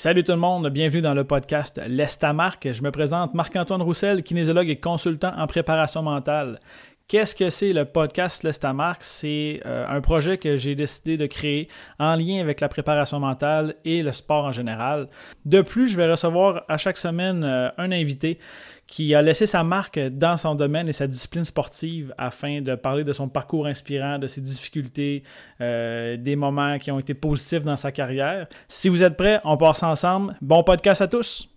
Salut tout le monde, bienvenue dans le podcast L'Estamarque. Je me présente Marc-Antoine Roussel, kinésiologue et consultant en préparation mentale. Qu'est-ce que c'est le podcast L'Estamarque? C'est euh, un projet que j'ai décidé de créer en lien avec la préparation mentale et le sport en général. De plus, je vais recevoir à chaque semaine euh, un invité qui a laissé sa marque dans son domaine et sa discipline sportive afin de parler de son parcours inspirant, de ses difficultés, euh, des moments qui ont été positifs dans sa carrière. Si vous êtes prêts, on passe ensemble. Bon podcast à tous!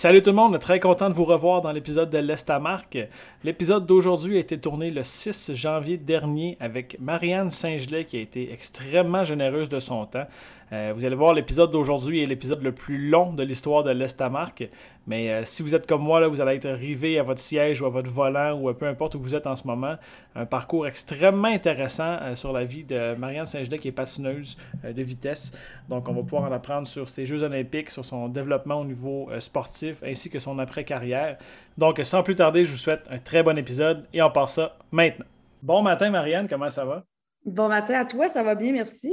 Salut tout le monde, très content de vous revoir dans l'épisode de l'Estamarque. L'épisode d'aujourd'hui a été tourné le 6 janvier dernier avec Marianne Saint-Gelais qui a été extrêmement généreuse de son temps. Euh, vous allez voir, l'épisode d'aujourd'hui est l'épisode le plus long de l'histoire de l'Estamarque. Mais euh, si vous êtes comme moi, là, vous allez être rivé à votre siège ou à votre volant ou peu importe où vous êtes en ce moment. Un parcours extrêmement intéressant euh, sur la vie de Marianne Saint-Gelais qui est patineuse de vitesse. Donc, on va pouvoir en apprendre sur ses Jeux olympiques, sur son développement au niveau sportif ainsi que son après-carrière. Donc, sans plus tarder, je vous souhaite un très bon épisode et on part ça maintenant. Bon matin, Marianne, comment ça va? Bon matin à toi, ça va bien, merci.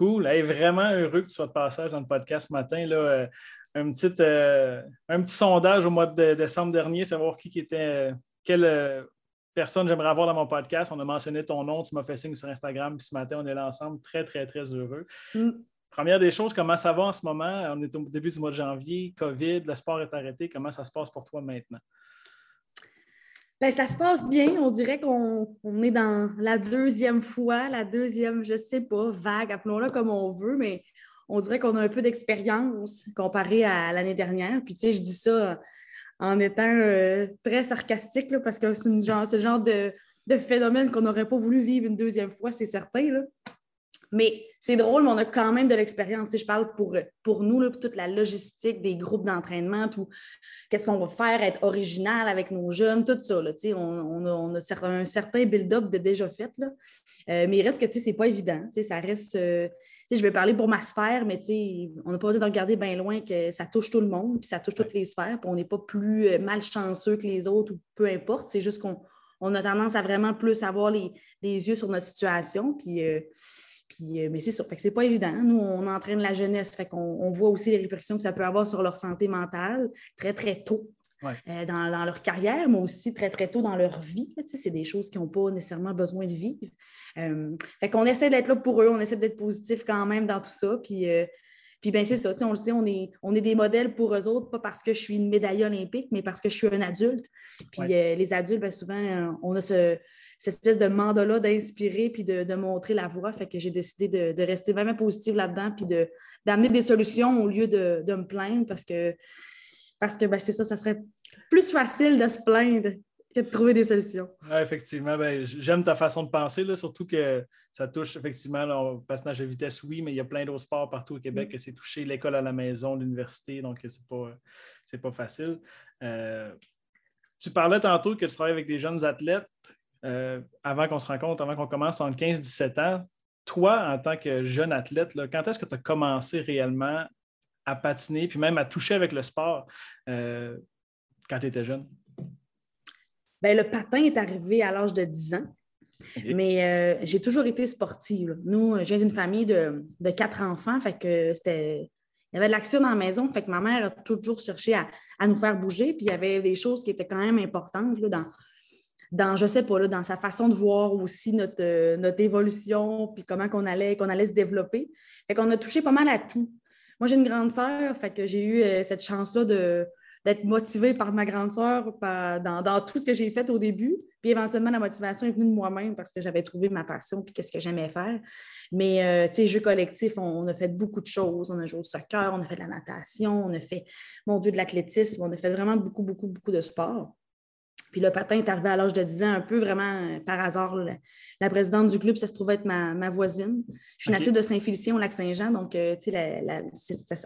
Cool. vraiment heureux que tu sois de passage dans le podcast ce matin. Là, euh, un, petit, euh, un petit sondage au mois de décembre dernier, savoir qui, était, euh, quelle personne j'aimerais avoir dans mon podcast. On a mentionné ton nom, tu m'as fait signe sur Instagram, puis ce matin, on est là ensemble, très, très, très heureux. Mm. Première des choses, comment ça va en ce moment? On est au début du mois de janvier, COVID, le sport est arrêté. Comment ça se passe pour toi maintenant? Bien, ça se passe bien. On dirait qu'on est dans la deuxième fois, la deuxième, je ne sais pas, vague, appelons-la comme on veut, mais on dirait qu'on a un peu d'expérience comparé à l'année dernière. Puis, tu sais, je dis ça en étant euh, très sarcastique, parce que c'est ce genre de, phénomène qu'on n'aurait pas voulu vivre une deuxième fois, c'est certain. Là. Mais c'est drôle, mais on a quand même de l'expérience. Je parle pour, pour nous, là, toute la logistique des groupes d'entraînement, tout qu'est-ce qu'on va faire, être original avec nos jeunes, tout ça. Là, on, on, a, on, a, un certain build-up de déjà fait. Là. Euh, mais il reste que c'est pas évident. Ça reste. Euh, je vais parler pour ma sphère, mais on n'a pas besoin de regarder bien loin que ça touche tout le monde, puis ça touche toutes les sphères, on n'est pas plus euh, malchanceux que les autres, ou peu importe. C'est juste qu'on on a tendance à vraiment plus avoir les, yeux sur notre situation. Puis mais c'est sûr, fait que c'est pas évident. Nous, on entraîne la jeunesse, fait qu'on on voit aussi les répercussions que ça peut avoir sur leur santé mentale très, très tôt. Euh, dans, leur carrière, mais aussi très, très tôt dans leur vie. c'est des choses qu'ils n'ont pas nécessairement besoin de vivre. Euh, fait qu'on essaie d'être là pour eux, on essaie d'être positif quand même dans tout ça. Puis, puis ben, c'est ça, on le sait, on est, on est des modèles pour eux autres, pas parce que je suis une médaille olympique, mais parce que je suis un adulte. Puis les adultes, ben, souvent, on a ce, cette espèce de mandat-là d'inspirer puis de, montrer la voie. Fait que j'ai décidé de, rester vraiment positive là-dedans puis d'amener des solutions au lieu de, me plaindre parce que, parce que ben, c'est ça, ça serait plus facile de se plaindre que de trouver des solutions. effectivement, ben, j'aime ta façon de penser, là, surtout que ça touche effectivement le passage de vitesse, oui, mais il y a plein d'autres sports partout au Québec mm. que c'est touché, l'école à la maison, l'université, donc c'est pas, pas facile. Euh, tu parlais tantôt que tu travailles avec des jeunes athlètes. Euh, avant qu'on se rencontre, avant qu'on commence en 15-17 ans, toi, en tant que jeune athlète, quand est-ce que tu as commencé réellement à patiner, puis même à toucher avec le sport euh, quand tu étais jeune? Bien, le patin est arrivé à l'âge de 10 ans. Mais euh, j'ai toujours été sportive. Nous, je viens d'une famille de, quatre enfants, fait que c'était. Il y avait de l'action dans la maison, fait que ma mère a toujours cherché à, à, nous faire bouger, puis il y avait des choses qui étaient quand même importantes là, dans, dans, je sais pas, dans sa façon de voir aussi notre, euh, évolution, puis comment qu'on allait, allait se développer. Fait qu'on a touché pas mal à tout. Moi, j'ai une grande sœur, fait que j'ai eu euh, cette chance-là d'être motivée par ma grande sœur dans, dans, tout ce que j'ai fait au début. Puis éventuellement, la motivation est venue de moi-même parce que j'avais trouvé ma passion puis qu'est-ce que j'aimais faire. Mais, euh, tu sais, jeu collectif, on, a fait beaucoup de choses. On a joué au soccer, on a fait de la natation, on a fait, mon Dieu, de l'athlétisme. On a fait vraiment beaucoup, beaucoup, beaucoup de sport. Puis le patin est arrivé à l'âge de 10 ans, un peu vraiment euh, par hasard. La, présidente du club, ça se trouvait être ma, voisine. Je suis native de Saint-Félicien au Lac-Saint-Jean, donc euh,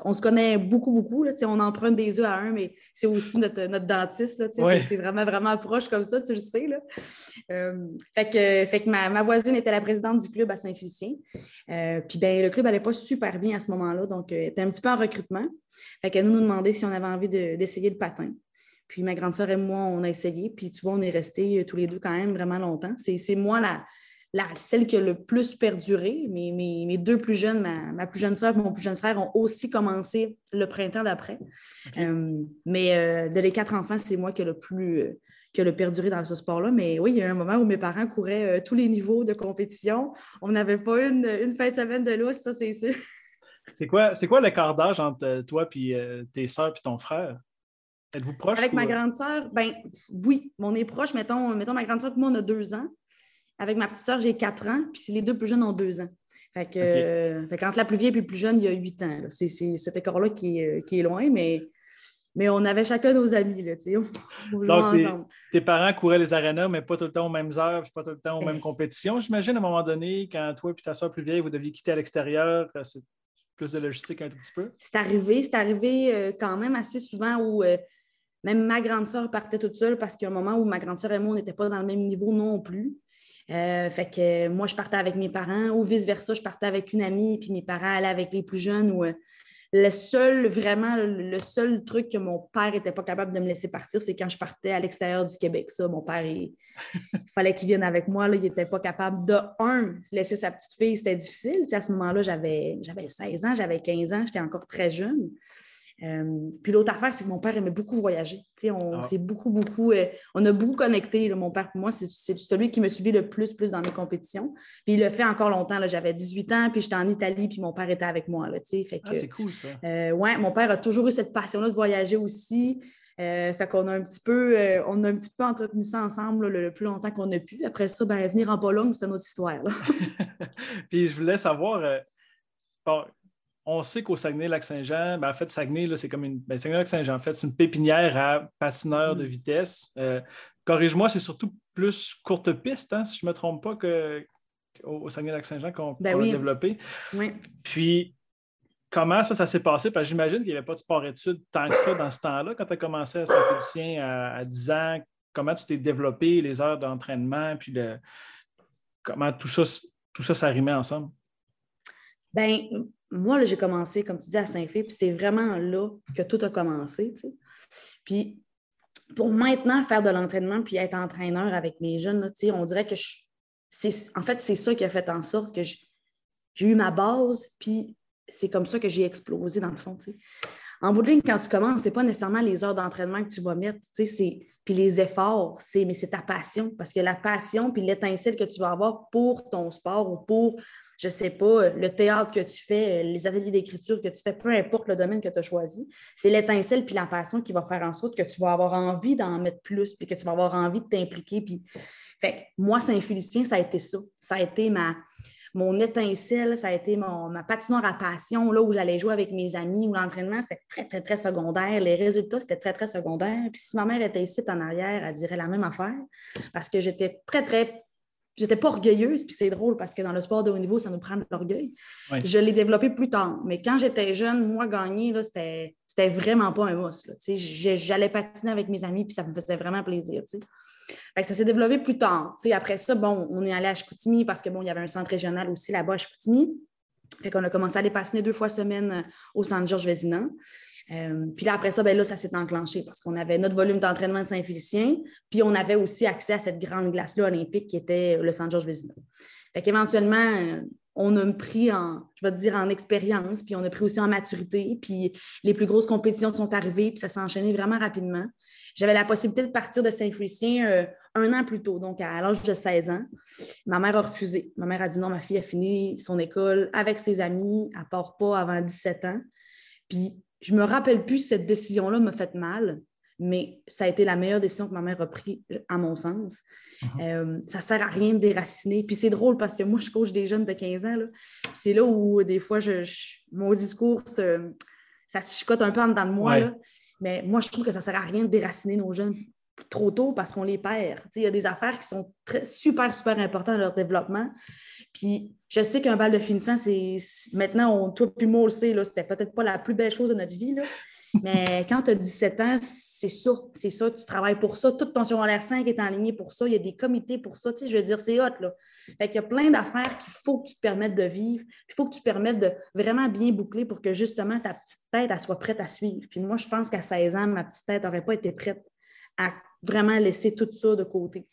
on se connaît beaucoup, beaucoup. Là, on emprunte des œufs à un, mais c'est aussi notre, dentiste. C'est vraiment, vraiment proche comme ça, tu le sais. Là. Euh, fait que, fait que ma, voisine était la présidente du club à Saint-Félicien. puis ben, le club n'allait pas super bien à ce moment-là, donc elle était un petit peu en recrutement. Fait qu'elle nous, nous demandait si on avait envie d'essayer le patin. Puis ma grande sœur et moi, on a essayé. Puis tu vois, on est restés euh, tous les deux quand même vraiment longtemps. C'est moi la, la, celle qui a le plus perduré. Mes, mes, deux plus jeunes, ma, plus jeune sœur et mon plus jeune frère, ont aussi commencé le printemps d'après. Euh, mais euh, de les quatre enfants, c'est moi qui ai le plus qui a le perduré dans ce sport-là. Mais oui, il y a un moment où mes parents couraient tous les niveaux de compétition. On n'avait pas une, une fin de semaine de lousse, ça, c'est sûr. C'est quoi, quoi l'écart d'âge entre toi et tes sœurs et ton frère? Êtes-vous proche? Avec ma grande sœur, ben oui, on est proche. Mettons, mettons ma grande sœur et moi, on a deux ans. Avec ma petite sœur, j'ai quatre ans, puis les deux plus jeunes ont deux ans. Fait que, euh, quand la plus vieille et le plus jeune, il y a huit ans. C'est cet écart-là qui est, qui est loin, mais, mais on avait chacun nos amis. Là, on, Donc, ensemble. Tes, parents couraient les arénas, mais pas tout le temps aux mêmes heures, puis pas tout le temps aux mêmes compétitions. J'imagine à un moment donné, quand toi et ta soeur plus vieille, vous deviez quitter à l'extérieur, euh, c'est plus de logistique un tout petit peu? C'est arrivé, c'est arrivé euh, quand même assez souvent où même ma grande sœur partait toute seule parce qu'il y a un moment où ma grande sœur et moi, on n'était pas dans le même niveau non plus. Euh, fait que moi, je partais avec mes parents ou vice-versa, je partais avec une amie, puis mes parents allaient avec les plus jeunes. Ou, euh, le seul, vraiment, le seul truc que mon père n'était pas capable de me laisser partir, c'est quand je partais à l'extérieur du Québec. Ça, mon père, il, fallait qu'il vienne avec moi. Là, il n'était pas capable de, un, laisser sa petite fille, c'était difficile. à ce moment-là, j'avais 16 ans, j'avais 15 ans, j'étais encore très jeune. Euh, puis l'autre affaire, c'est que mon père aimait beaucoup voyager. on ah. beaucoup, beaucoup, euh, on a beaucoup connecté. mon père, pour moi, c'est celui qui me suivait le plus, plus dans mes compétitions. Puis il le fait encore longtemps. J'avais 18 ans, puis j'étais en Italie, puis mon père était avec moi. Là, fait ah, c'est cool ça. Euh, ouais, mon père a toujours eu cette passion-là de voyager aussi. fait qu'on a un petit peu, on a un petit peu entretenu ça ensemble le, plus longtemps qu'on a pu. Après ça, ben, venir en Pologne, c'est une autre histoire. puis je voulais savoir, on sait qu'au Saguenay-Lac-Saint-Jean, ben, en fait, Saguenay, c'est comme une. Ben, Saguenay-Lac-Saint-Jean, en fait, c'est une pépinière à patineurs de mm. vitesse. Euh, corrige-moi, c'est surtout plus courte piste, hein, si je ne me trompe pas, que, au Saguenay-Lac-Saint-Jean qu'on ben a développé. Oui. Puis, comment ça, ça s'est passé? Parce que j'imagine qu'il n'y avait pas de sport-études tant que ça dans ce temps-là, quand tu as commencé à Saint-Félicien à, à, 10 ans. Comment tu t'es développé, les heures d'entraînement, puis comment tout ça, tout ça s'arrimait ensemble? Ben, moi, j'ai commencé, comme tu dis, à Saint-Fé, puis c'est vraiment là que tout a commencé. Puis pour maintenant faire de l'entraînement puis être entraîneur avec mes jeunes, on dirait que en fait, c'est ça qui a fait en sorte que j'ai eu ma base, puis c'est comme ça que j'ai explosé dans le fond. En bout de ligne, quand tu commences, ce n'est pas nécessairement les heures d'entraînement que tu vas mettre, puis les efforts, mais c'est ta passion. Parce que la passion puis l'étincelle que tu vas avoir pour ton sport ou pour je ne sais pas, le théâtre que tu fais, les ateliers d'écriture que tu fais, peu importe le domaine que tu as choisi, c'est l'étincelle puis la passion qui va faire en sorte que tu vas avoir envie d'en mettre plus, puis que tu vas avoir envie de t'impliquer. Puis... Fait moi, Saint-Félicien, ça a été ça. Ça a été ma, mon étincelle, ça a été mon, ma patinoire à passion, là où j'allais jouer avec mes amis, où l'entraînement, c'était très, très, très secondaire. Les résultats, c'était très, très secondaire. Puis si ma mère était ici en arrière, elle dirait la même affaire parce que j'étais très, très J'étais pas orgueilleuse, puis c'est drôle parce que dans le sport de haut niveau, ça nous prend de l'orgueil. Je l'ai développé plus tard. Mais quand j'étais jeune, moi, gagner, c'était, c'était vraiment pas un must. J'allais patiner avec mes amis, puis ça me faisait vraiment plaisir. ça s'est développé plus tard. après ça, bon, on est allé à Chicoutimi parce que bon, il y avait un centre régional aussi là-bas à Chicoutimi. Fait qu'on a commencé à aller patiner deux fois semaine euh, au centre Georges Vézina. Euh, puis là, après ça, ben là, ça s'est enclenché parce qu'on avait notre volume d'entraînement de Saint-Félicien, puis on avait aussi accès à cette grande glace-là olympique qui était le San Georges Vézina. Fait qu'éventuellement, euh, on a pris en, je vais te dire, en expérience, puis on a pris aussi en maturité, puis les plus grosses compétitions sont arrivées, puis ça s'est enchaîné vraiment rapidement. J'avais la possibilité de partir de Saint-Félicien euh, un an plus tôt, donc à l'âge de 16 ans. Ma mère a refusé. Ma mère a dit non, ma fille a fini son école avec ses amis, elle part pas avant 17 ans. Puis je me rappelle plus si cette décision-là m'a fait mal, mais ça a été la meilleure décision que ma mère a prise, à mon sens. Mhm. Euh, ça ne sert à rien de déraciner. Puis c'est drôle parce que moi, je coach des jeunes de 15 ans. C'est là où, des fois, je, mon discours, ça se chicote un peu en dedans de moi. Mais moi, je trouve que ça ne sert à rien de déraciner nos jeunes. Trop tôt parce qu'on les perd. Il y a des affaires qui sont super, super importantes dans leur développement. Puis je sais qu'un bal de finissant, c'est. Maintenant, on, toi puis moi, on le sait, c'était peut-être pas la plus belle chose de notre vie. Là. Mais quand tu as 17 ans, c'est ça, c'est ça, tu travailles pour ça. Tout ton secondaire 5 est en ligne pour ça. Il y a des comités pour ça. Je veux dire, c'est hot, là. Fait qu'il y a plein d'affaires qu'il faut que tu te permettes de vivre. Il faut que tu te permettes de vraiment bien boucler pour que justement ta petite tête, elle soit prête à suivre. Puis moi, je pense qu'à 16 ans, ma petite tête n'aurait pas été prête à vraiment laisser tout ça de côté.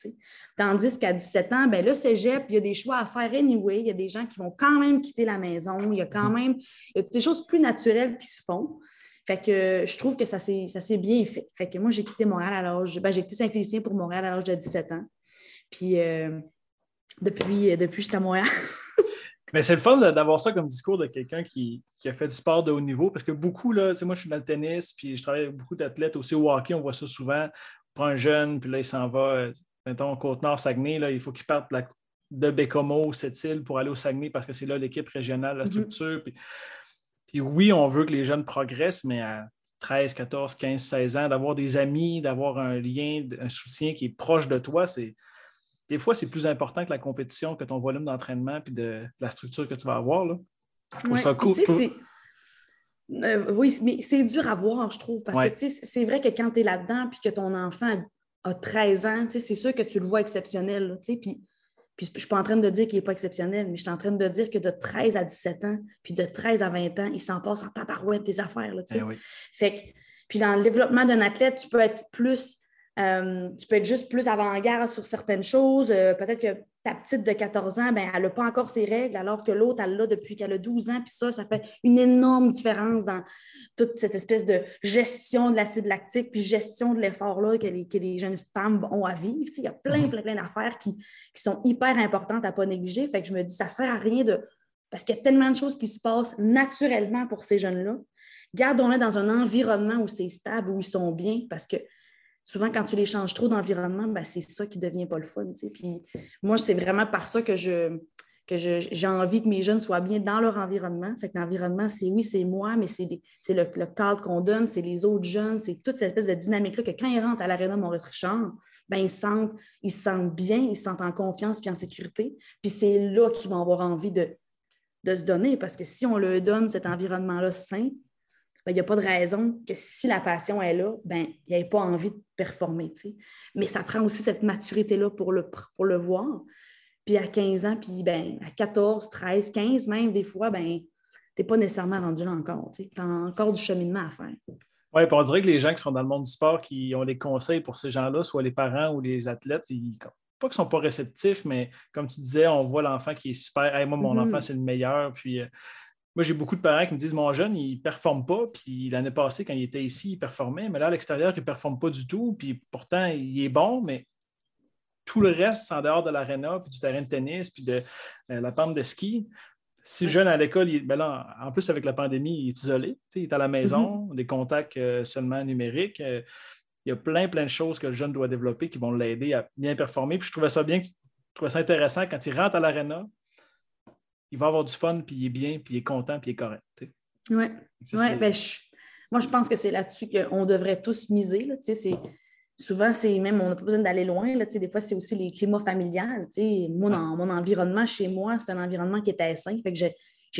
Tandis qu'à 17 ans, ben, le cégep, il y a des choix à faire anyway. Il y a des gens qui vont quand même quitter la maison. Il y a quand mm-hmm. même il y a des choses plus naturelles qui se font. Fait que je trouve que ça s'est bien fait. Fait que moi, j'ai quitté Montréal à l'âge. Ben, j'ai quitté Saint-Félicien pour Montréal à l'âge de 17 ans. Puis euh, depuis, depuis j'étais à Montréal. Mais c'est le fun d'avoir ça comme discours de quelqu'un qui, a fait du sport de haut niveau, parce que beaucoup, là, tu sais, moi, je suis dans le tennis, puis je travaille avec beaucoup d'athlètes aussi au hockey, on voit ça souvent. On prend un jeune, puis là, il s'en va, euh, mettons, Côte-Nord, Saguenay, là, il faut qu'il parte de Bécomo, cette île, pour aller au Saguenay, parce que c'est là l'équipe régionale, la mm-hmm. structure. Puis oui, on veut que les jeunes progressent, mais à 13, 14, 15, 16 ans, d'avoir des amis, d'avoir un lien, un soutien qui est proche de toi, c'est des fois, c'est plus important que la compétition, que ton volume d'entraînement puis de, la structure que tu vas avoir. Là. Euh, oui, mais c'est dur à voir, je trouve, parce que c'est vrai que quand tu es là-dedans puis que ton enfant a 13 ans, c'est sûr que tu le vois exceptionnel. Puis puis je ne suis pas en train de dire qu'il n'est pas exceptionnel, mais je suis en train de dire que de 13 à 17 ans, puis de 13 à 20 ans, il s'en passe en tabarouette des affaires. Là, eh fait puis dans le développement d'un athlète, tu peux être plus euh, tu peux être juste plus avant-garde sur certaines choses. Euh, peut-être que ta petite de 14 ans, ben, elle n'a pas encore ses règles, alors que l'autre, elle l'a depuis qu'elle a 12 ans. Puis ça, ça fait une énorme différence dans toute cette espèce de gestion de l'acide lactique, puis gestion de l'effort-là que les, que les, jeunes femmes ont à vivre. il y a plein, mm-hmm. plein, plein d'affaires qui, qui, sont hyper importantes à ne pas négliger. Fait que je me dis, ça ne sert à rien de. Parce qu'il y a tellement de choses qui se passent naturellement pour ces jeunes-là. Gardons-les dans un environnement où c'est stable, où ils sont bien, parce que souvent, quand tu les changes trop d'environnement, ben, c'est ça qui devient pas le fun. Moi, c'est vraiment par ça que je que j'ai envie que mes jeunes soient bien dans leur environnement. Fait que l'environnement, c'est oui, c'est moi, mais c'est le, le, cadre qu'on donne, c'est les autres jeunes, c'est toute cette espèce de dynamique-là que quand ils rentrent à l'aréna Maurice Richard, ben, ils, ils se sentent bien, ils se sentent en confiance puis en sécurité. Puis c'est là qu'ils vont avoir envie de, de se donner, parce que si on leur donne cet environnement-là sain, il n'y a pas de raison que si la passion est là, ben, il n'y ait pas envie de performer. Mais ça prend aussi cette maturité-là pour le, pour le voir. Puis à 15 ans, puis ben, à 14, 13, 15 même, des fois, ben, tu n'es pas nécessairement rendu là encore. Tu as encore du cheminement à faire. Oui, on dirait que les gens qui sont dans le monde du sport, qui ont des conseils pour ces gens-là, soit les parents ou les athlètes, ils, pas qu'ils ne sont pas réceptifs, mais comme tu disais, on voit l'enfant qui est super. moi, mon mm-hmm. enfant, c'est le meilleur. Puis euh, moi, j'ai beaucoup de parents qui me disent Mon jeune, il ne performe pas. Puis l'année passée, quand il était ici, il performait. Mais là, à l'extérieur, il ne performe pas du tout. Puis pourtant, il est bon, mais tout le reste, c'est en dehors de l'aréna, puis du terrain de tennis, puis de euh, la pente de ski. Si le jeune à l'école, ben là, en plus avec la pandémie, il est isolé. Il est à la maison, mm-hmm. des contacts euh, seulement numériques. Euh, il y a plein, plein de choses que le jeune doit développer qui vont l'aider à bien performer. Puis je trouvais ça bien, je trouvais ça intéressant quand il rentre à l'aréna, il va avoir du fun, puis il est bien, puis il est content, puis il est correct. Oui. Ouais, ben, moi, je pense que c'est là-dessus qu'on devrait tous miser. Là, souvent, c'est même, on n'a pas besoin d'aller loin. Là, des fois, c'est aussi les climats familiales. Moi, dans mon environnement chez moi, c'est un environnement qui était sain. Fait que j'ai,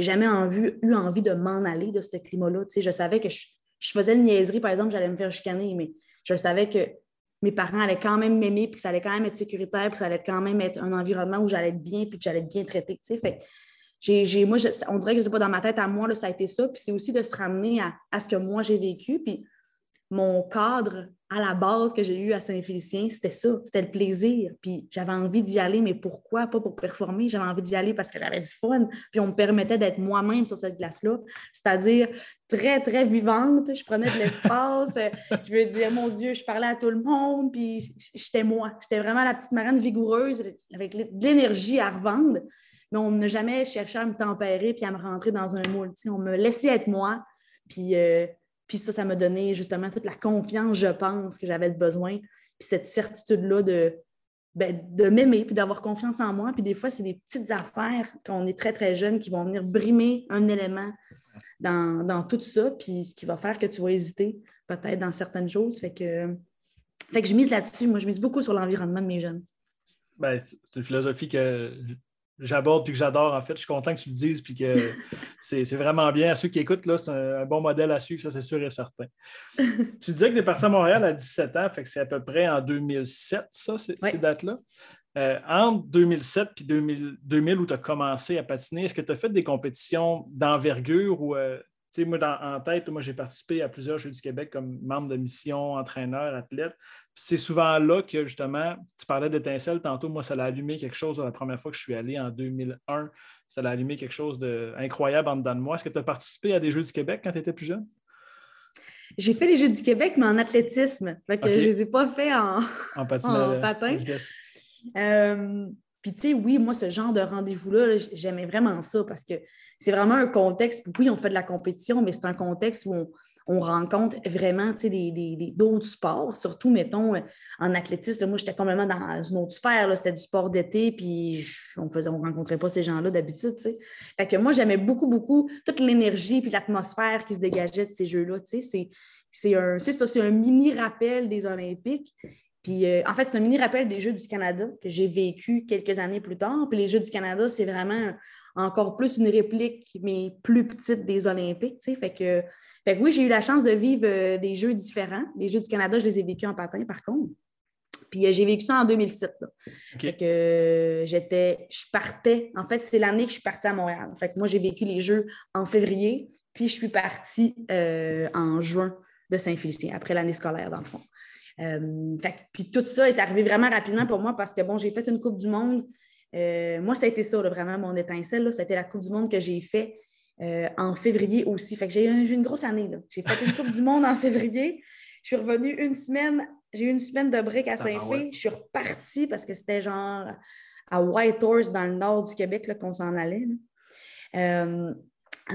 jamais eu envie de m'en aller de ce climat-là. Je savais que je, faisais une niaiserie, par exemple, j'allais me faire chicaner, mais je savais que mes parents allaient quand même m'aimer, puis que ça allait quand même être sécuritaire, puis que ça allait quand même être un environnement où j'allais être bien, puis que j'allais être bien traitée. Fait moi, on dirait que c'est pas dans ma tête à moi, là, ça a été ça. Puis c'est aussi de se ramener à, ce que moi j'ai vécu. Puis mon cadre à la base que j'ai eu à Saint-Félicien, c'était ça, c'était le plaisir. Puis j'avais envie d'y aller, mais pourquoi? Pas pour performer, j'avais envie d'y aller parce que j'avais du fun. Puis on me permettait d'être moi-même sur cette glace-là, c'est-à-dire très, très vivante. Je prenais de l'espace. je veux dire, mon Dieu, je parlais à tout le monde, puis j'étais moi. J'étais vraiment la petite marraine vigoureuse avec de l'énergie à revendre mais on n'a jamais cherché à me tempérer puis à me rentrer dans un moule. On me laissait être moi. Puis, euh, puis ça, ça m'a donné justement toute la confiance, je pense, que j'avais besoin. Puis cette certitude-là de, ben, de m'aimer puis d'avoir confiance en moi. Puis des fois, c'est des petites affaires quand on est très, très jeune qui vont venir brimer un élément dans, tout ça. Puis ce qui va faire que tu vas hésiter peut-être dans certaines choses. Fait que Fait que je mise là-dessus. Moi, je mise beaucoup sur l'environnement de mes jeunes. Ben, c'est une philosophie que j'aborde et que j'adore. En fait, je suis content que tu le dises puis que c'est vraiment bien. À ceux qui écoutent, là, c'est un, bon modèle à suivre, ça, c'est sûr et certain. tu disais que tu es parti à Montréal à 17 ans, fait que c'est à peu près en 2007, ça, ces dates-là. Euh, entre 2007 et 2000, où tu as commencé à patiner, est-ce que tu as fait des compétitions d'envergure ou, euh, tu sais, moi, en tête, moi, j'ai participé à plusieurs Jeux du Québec comme membre de mission, entraîneur, athlète. C'est souvent là que, justement, tu parlais d'étincelle tantôt. Moi, ça l'a allumé quelque chose la première fois que je suis allé en 2001. Ça l'a allumé quelque chose d'incroyable en dedans de moi. Est-ce que tu as participé à des Jeux du Québec quand tu étais plus jeune? J'ai fait les Jeux du Québec, mais en athlétisme. je ne les ai pas fait en, en, patin. Euh, puis, tu sais, oui, moi, ce genre de rendez-vous-là, j'aimais vraiment ça parce que c'est vraiment un contexte. Oui, on fait de la compétition, mais c'est un contexte où on, rencontre vraiment d'autres des, des, sports, surtout, mettons, en athlétisme. Moi, j'étais complètement dans une autre sphère. C'était du sport d'été, puis on ne on rencontrait pas ces gens-là d'habitude. Fait que moi, j'aimais beaucoup, beaucoup toute l'énergie puis l'atmosphère qui se dégageait de ces jeux-là. C'est un, un mini rappel des Olympiques. Puis, euh, en fait, c'est un mini rappel des Jeux du Canada que j'ai vécu quelques années plus tard. Puis, les Jeux du Canada, c'est vraiment encore plus une réplique, mais plus petite des Olympiques. Fait que, fait oui, j'ai eu la chance de vivre euh, des Jeux différents. Les Jeux du Canada, je les ai vécus en patin, par contre. Puis euh, j'ai vécu ça en 2007. Fait que j'étais, je partais. En fait, c'est l'année que je suis partie à Montréal. Fait que moi, j'ai vécu les Jeux en février, puis je suis partie en juin de Saint-Félicien, après l'année scolaire, dans le fond. Euh, puis tout ça est arrivé vraiment rapidement pour moi parce que, bon, j'ai fait une Coupe du Monde. Euh, moi, ça a été ça, vraiment, mon étincelle. C'était la Coupe du Monde que j'ai fait euh, en février aussi. Fait que j'ai eu une grosse année. J'ai fait une Coupe du Monde en février. Je suis revenue une semaine. J'ai eu une semaine de break à Saint-Fé. Je suis repartie parce que c'était genre à Whitehorse, dans le nord du Québec, qu'on s'en allait.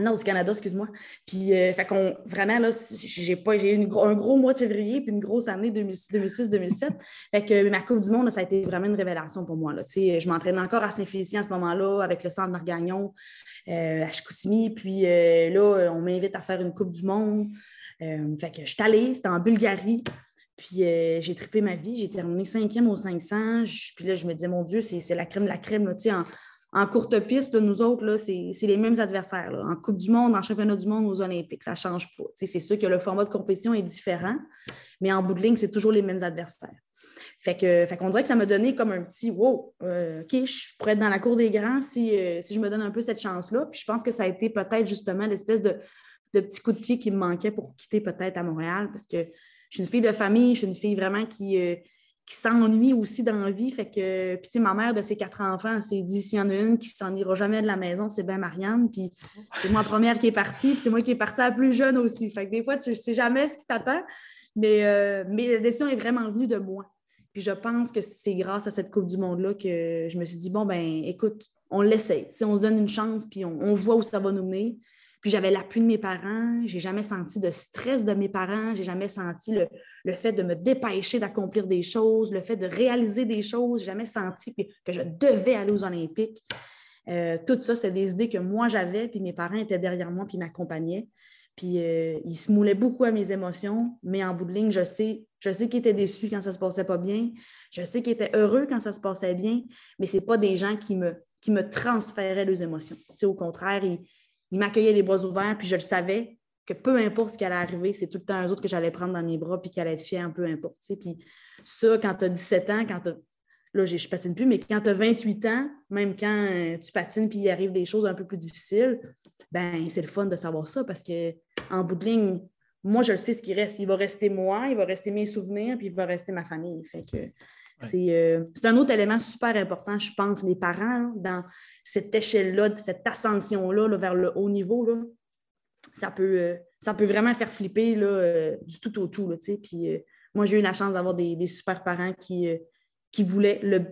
Non, du Canada, excuse-moi. Puis, euh, fait qu'on, vraiment, là, j'ai pas, j'ai eu un gros mois de février, puis une grosse année 2006-2007. fait que ma Coupe du Monde, ça a été vraiment une révélation pour moi, là. Tu sais, je m'entraîne encore à Saint-Félicien à ce moment-là, avec le centre Margagnon, euh, à Chicoutimi. Puis euh, là, on m'invite à faire une Coupe du Monde. fait que je suis allée, c'était en Bulgarie. Puis j'ai trippé ma vie, j'ai terminé cinquième au 500. puis là, je me disais, mon Dieu, c'est la crème la crème. Là, en, en courte piste, nous autres, c'est les mêmes adversaires. En Coupe du Monde, en Championnat du monde, aux Olympiques, ça ne change pas. C'est sûr que le format de compétition est différent, mais en bout ligne, c'est toujours les mêmes adversaires. Fait qu'on dirait que ça m'a donné comme un petit wow, euh, OK, je pourrais être dans la cour des grands si, euh, si je me donne un peu cette chance-là. Puis je pense que ça a été peut-être justement l'espèce de, de petit coup de pied qui me manquait pour quitter peut-être à Montréal parce que je suis une fille de famille, je suis une fille vraiment qui, euh, qui s'ennuie aussi dans la vie. Fait que, puis, ma mère de ses quatre enfants, s'est dit s'il y en a une qui s'en ira jamais de la maison, c'est bien Marianne. Puis, c'est moi première qui est partie, puis c'est moi qui est partie la plus jeune aussi. Fait que des fois, tu ne sais jamais ce qui t'attend, mais, euh, mais la décision est vraiment venue de moi. Puis, je pense que c'est grâce à cette Coupe du Monde-là que je me suis dit bon, ben écoute, on l'essaie. On se donne une chance, puis on, on voit où ça va nous mener. Puis j'avais l'appui de mes parents, j'ai jamais senti de stress de mes parents, j'ai jamais senti le, fait de me dépêcher d'accomplir des choses, le fait de réaliser des choses, j'ai jamais senti que je devais aller aux Olympiques. Euh, tout ça, c'est des idées que moi j'avais, puis mes parents étaient derrière moi, puis m'accompagnaient. Puis euh, ils se moulaient beaucoup à mes émotions, mais en bout de ligne, je sais, je sais qu'ils étaient déçus quand ça se passait pas bien. Je sais qu'ils étaient heureux quand ça se passait bien, mais ce pas des gens qui me, qui me transféraient leurs émotions. au contraire, ils, il m'accueillait les bras ouverts, puis je le savais que peu importe ce qui allait arriver, c'est tout le temps un autre que j'allais prendre dans mes bras, puis qui allait être fier, peu importe. Puis ça, quand tu as 17 ans, quand tu Là, je ne patine plus, mais quand tu as 28 ans, même quand euh, tu patines puis il arrive des choses un peu plus difficiles, ben c'est le fun de savoir ça parce qu'en bout de ligne, moi, je sais ce qui reste. Il va rester moi, il va rester mes souvenirs, puis il va rester ma famille. Fait que euh, c'est un autre élément super important, je pense, les parents, dans cette échelle-là, cette ascension-là vers le haut niveau, là, ça, peut, euh, ça peut vraiment faire flipper là, euh, du tout au tout. Là, puis, moi, j'ai eu la chance d'avoir des, super parents qui, qui voulaient le,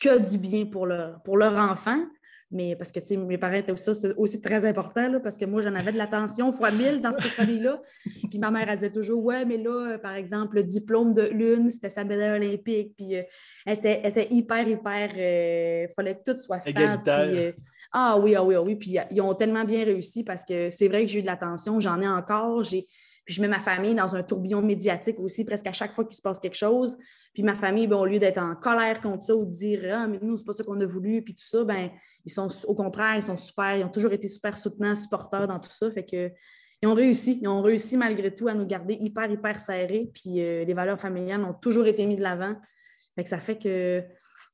que du bien pour leur, pour leur enfant, mais parce que, tu sais, mes parents étaient aussi, aussi très important, là, parce que moi, j'en avais de l'attention fois mille dans cette famille-là. Puis ma mère, elle disait toujours, ouais, mais là, euh, par exemple, le diplôme de l'une, c'était sa médaille olympique. Puis euh, elle, était, était, hyper, hyper. Il euh, fallait que tout soit stable. Puis, ah oui, ah oui, ah oui. Puis ils ont tellement bien réussi parce que c'est vrai que j'ai eu de l'attention, j'en ai encore. J'ai Puis je mets ma famille dans un tourbillon médiatique aussi, presque à chaque fois qu'il se passe quelque chose. Puis ma famille, ben, au lieu d'être en colère contre ça ou de dire Ah, mais nous, c'est pas ça qu'on a voulu, puis tout ça, ben, ils sont au contraire, ils sont super, ils ont toujours été super soutenants, supporters dans tout ça. Fait que ils ont réussi. Ils ont réussi malgré tout à nous garder hyper, hyper serrés. Puis euh, les valeurs familiales ont toujours été mises de l'avant. Fait que ça fait que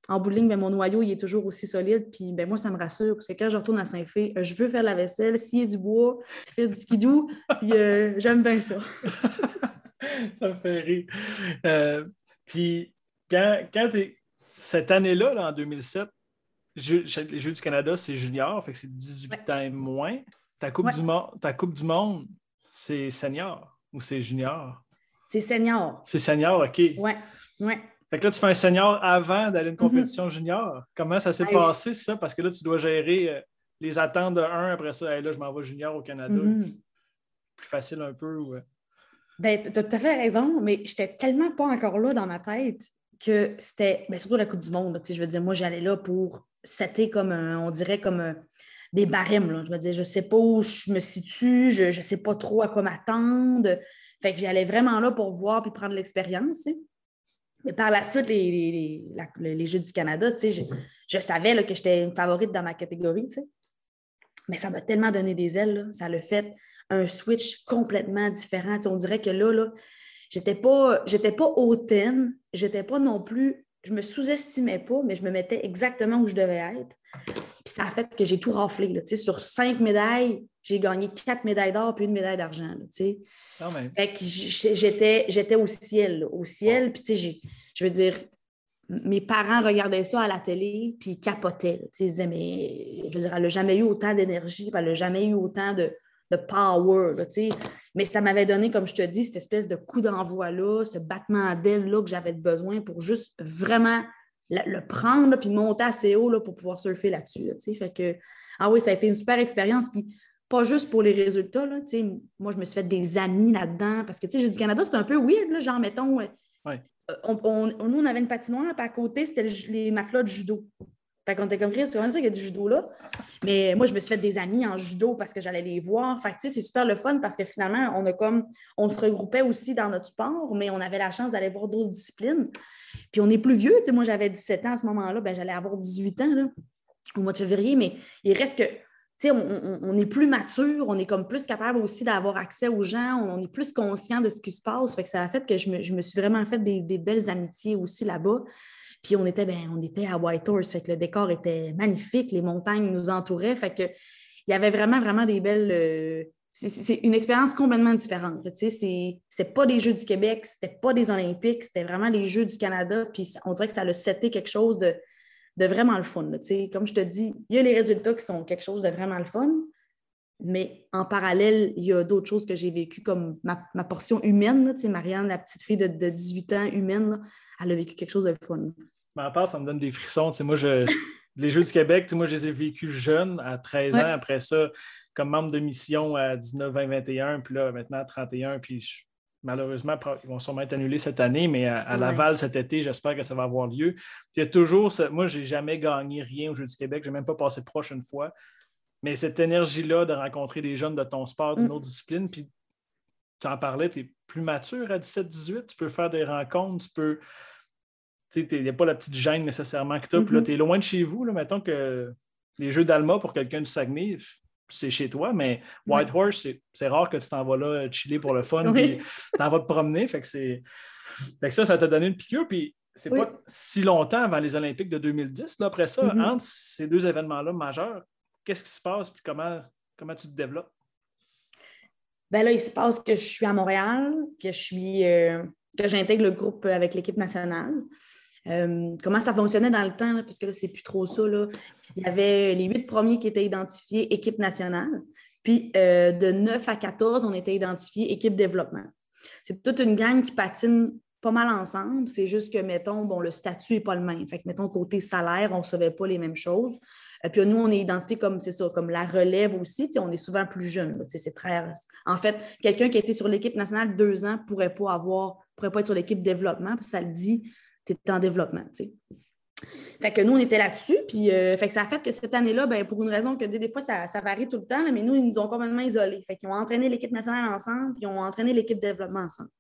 en bout de ligne, ben, mon noyau, il est toujours aussi solide. Puis ben, moi, ça me rassure parce que quand je retourne à Saint-Fé, euh, je veux faire la vaisselle, scier du bois, faire du skidoo, puis euh, j'aime bien ça. ça me fait rire. Puis quand, quand tu cette année-là, en 2007, les Jeux du Canada, c'est junior, fait que c'est 18 ans et moins. Ta Coupe, du, monde, ta coupe du Monde, c'est senior ou c'est junior? C'est senior. C'est senior, OK. Oui, oui. Fait que là, tu fais un senior avant d'aller à une compétition junior. Comment ça s'est passé, ça? Parce que là, tu dois gérer euh, les attentes de un, après ça, là, je m'en vais junior au Canada. Mm-hmm. Plus facile un peu. Ouais. Ben, tu as tout à fait raison, mais j'étais tellement pas encore là dans ma tête que c'était, ben, surtout la Coupe du Monde. Je veux dire, moi, j'allais là pour setter comme, on dirait, comme des barèmes. Là. Je veux dire, je sais pas où je me situe, je ne sais pas trop à quoi m'attendre. Fait que j'allais vraiment là pour voir puis prendre l'expérience. Mais par la suite, les, les, Jeux du Canada, je, je, savais que j'étais une favorite dans ma catégorie. Mais ça m'a tellement donné des ailes. Ça l'a fait un switch complètement différent. on dirait que là, là j'étais pas, j'étais pas hautaine, j'étais pas non plus, je me sous-estimais pas, mais je me mettais exactement où je devais être. Puis ça a fait que j'ai tout raflé. Là, sur cinq médailles, j'ai gagné quatre médailles d'or puis une médaille d'argent. Fait que j'étais, j'étais au ciel, au ciel. Puis, je veux dire, mes parents regardaient ça à la télé, puis ils capotaient. ils disaient, mais je veux dire, elle n'a jamais eu autant d'énergie, elle n'a jamais eu autant de, de power. mais ça m'avait donné, comme je te dis, cette espèce de coup d'envoi-là, ce battement d'aile-là que j'avais besoin pour juste vraiment le, prendre, puis monter assez haut là, pour pouvoir surfer là-dessus. fait que, ah oui, ça a été une super expérience. Puis pas juste pour les résultats. Là, moi, je me suis fait des amis là-dedans parce que je du Canada, c'est un peu weird. Là, genre, mettons, euh, on, nous, on avait une patinoire, puis à côté, c'était les matelas de judo. Fait qu'on était comme, c'est vraiment ça qu'il y a du judo là? Mais moi, je me suis fait des amis en judo parce que j'allais les voir. Fait c'est super le fun parce que finalement, on a comme, on se regroupait aussi dans notre sport, mais on avait la chance d'aller voir d'autres disciplines. Puis on est plus vieux. moi, j'avais 17 ans à ce moment-là, ben, j'allais avoir 18 ans là, au mois de février, mais il reste que on, est plus mature, on est comme plus capable aussi d'avoir accès aux gens, on, est plus conscient de ce qui se passe. Fait que ça a fait que je me, suis vraiment fait des, belles amitiés aussi là-bas. Puis on était, ben, on était à Whitehorse, fait que le décor était magnifique, les montagnes nous entouraient. Fait que il y avait vraiment, vraiment des belles. Euh, c'est une expérience complètement différente. C'est pas des Jeux du Québec, c'était pas des Olympiques, c'était vraiment les Jeux du Canada. Puis on dirait que ça a seté quelque chose de, de vraiment le fun. comme je te dis, il y a les résultats qui sont quelque chose de vraiment le fun, mais en parallèle, il y a d'autres choses que j'ai vécues, comme ma, portion humaine. Marianne, la petite fille de, 18 ans humaine, elle a vécu quelque chose de fun. Mais à part, ça me donne des frissons. moi, je, les Jeux du Québec, moi, je les ai vécus jeunes, à 13 ans. Après ça, comme membre de mission à 19, 20, 21, puis là, maintenant à 31, puis malheureusement, ils vont sûrement être annulés cette année, mais à, Laval cet été, j'espère que ça va avoir lieu. il y a toujours, moi, je n'ai jamais gagné rien au Jeux du Québec, je n'ai même pas passé proche une fois. Mais cette énergie-là de rencontrer des jeunes de ton sport, d'une mm. autre discipline, puis tu en parlais, tu es plus mature à 17-18, tu peux faire des rencontres, tu peux. Il n'y a pas la petite gêne nécessairement que tu as. Puis là, mm-hmm. tu es loin de chez vous. Là, mettons que les Jeux d'Alma pour quelqu'un du Saguenay, c'est chez toi, mais Whitehorse, c'est rare que tu t'en vas là chiller pour le fun, puis tu t'en vas te promener. Fait que, fait que ça, ça t'a donné une piqûre. Puis c'est pas si longtemps avant les Olympiques de 2010. Là, après ça, mm-hmm. entre ces deux événements-là majeurs, qu'est-ce qui se passe, puis comment, comment tu te développes? Ben là, il se passe que je suis à Montréal, que je suis euh, que j'intègre le groupe avec l'équipe nationale. Euh, comment ça fonctionnait dans le temps, parce que là, c'est plus trop ça. Là. Il y avait les huit premiers qui étaient identifiés équipe nationale. Puis euh, de 9 à 14, on était identifiés équipe développement. C'est toute une gang qui patine pas mal ensemble. C'est juste que, mettons, bon, le statut n'est pas le même. Fait que, mettons, côté salaire, on ne recevait pas les mêmes choses. Euh, puis nous, on est identifié comme, c'est ça, comme la relève aussi. On est souvent plus jeune. C'est très... En fait, quelqu'un qui a été sur l'équipe nationale deux ans ne pourrait pas avoir, pourrait pas être sur l'équipe développement, ça le dit, tu es en développement. Fait que nous, on était là-dessus. Puis euh, ça a fait que cette année-là, ben, pour une raison que des, fois, ça, varie tout le temps, mais nous, ils nous ont complètement isolés. Fait qu'ils ont entraîné l'équipe nationale ensemble, puis ils ont entraîné l'équipe de développement ensemble.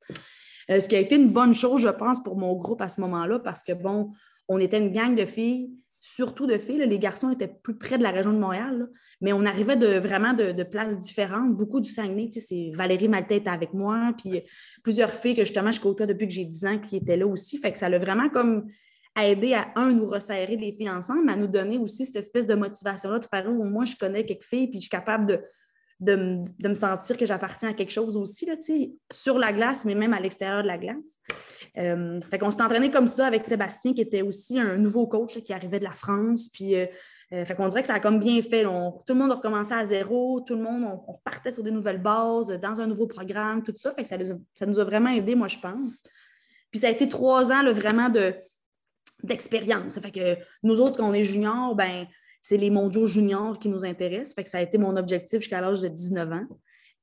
Euh, ce qui a été une bonne chose, je pense, pour mon groupe à ce moment-là, parce que bon, on était une gang de filles, surtout de filles. les garçons étaient plus près de la région de Montréal, mais on arrivait de vraiment de, places différentes. Beaucoup du Saguenay, c'est Valérie Maltais était avec moi, puis plusieurs filles que justement je côtoie depuis que j'ai 10 ans qui étaient là aussi. Fait que ça l'a vraiment comme à aider à, un, nous resserrer les filles ensemble, mais à nous donner aussi cette espèce de motivation-là de faire, au moins, je connais quelques filles, puis je suis capable de, de, me sentir que j'appartiens à quelque chose aussi, là, sur la glace, mais même à l'extérieur de la glace. Euh, fait qu'on s'est entraîné comme ça avec Sébastien, qui était aussi un nouveau coach qui arrivait de la France. Puis, euh, euh, fait qu'on dirait que ça a comme bien fait. tout le monde a recommencé à zéro, tout le monde, on, partait sur des nouvelles bases, dans un nouveau programme, tout ça. Fait que ça, nous a vraiment aidé, moi, je pense. Puis ça a été trois ans vraiment de, d'expérience. Fait que nous autres, quand on est juniors, ben, c'est les mondiaux juniors qui nous intéressent. Fait que ça a été mon objectif jusqu'à l'âge de 19 ans.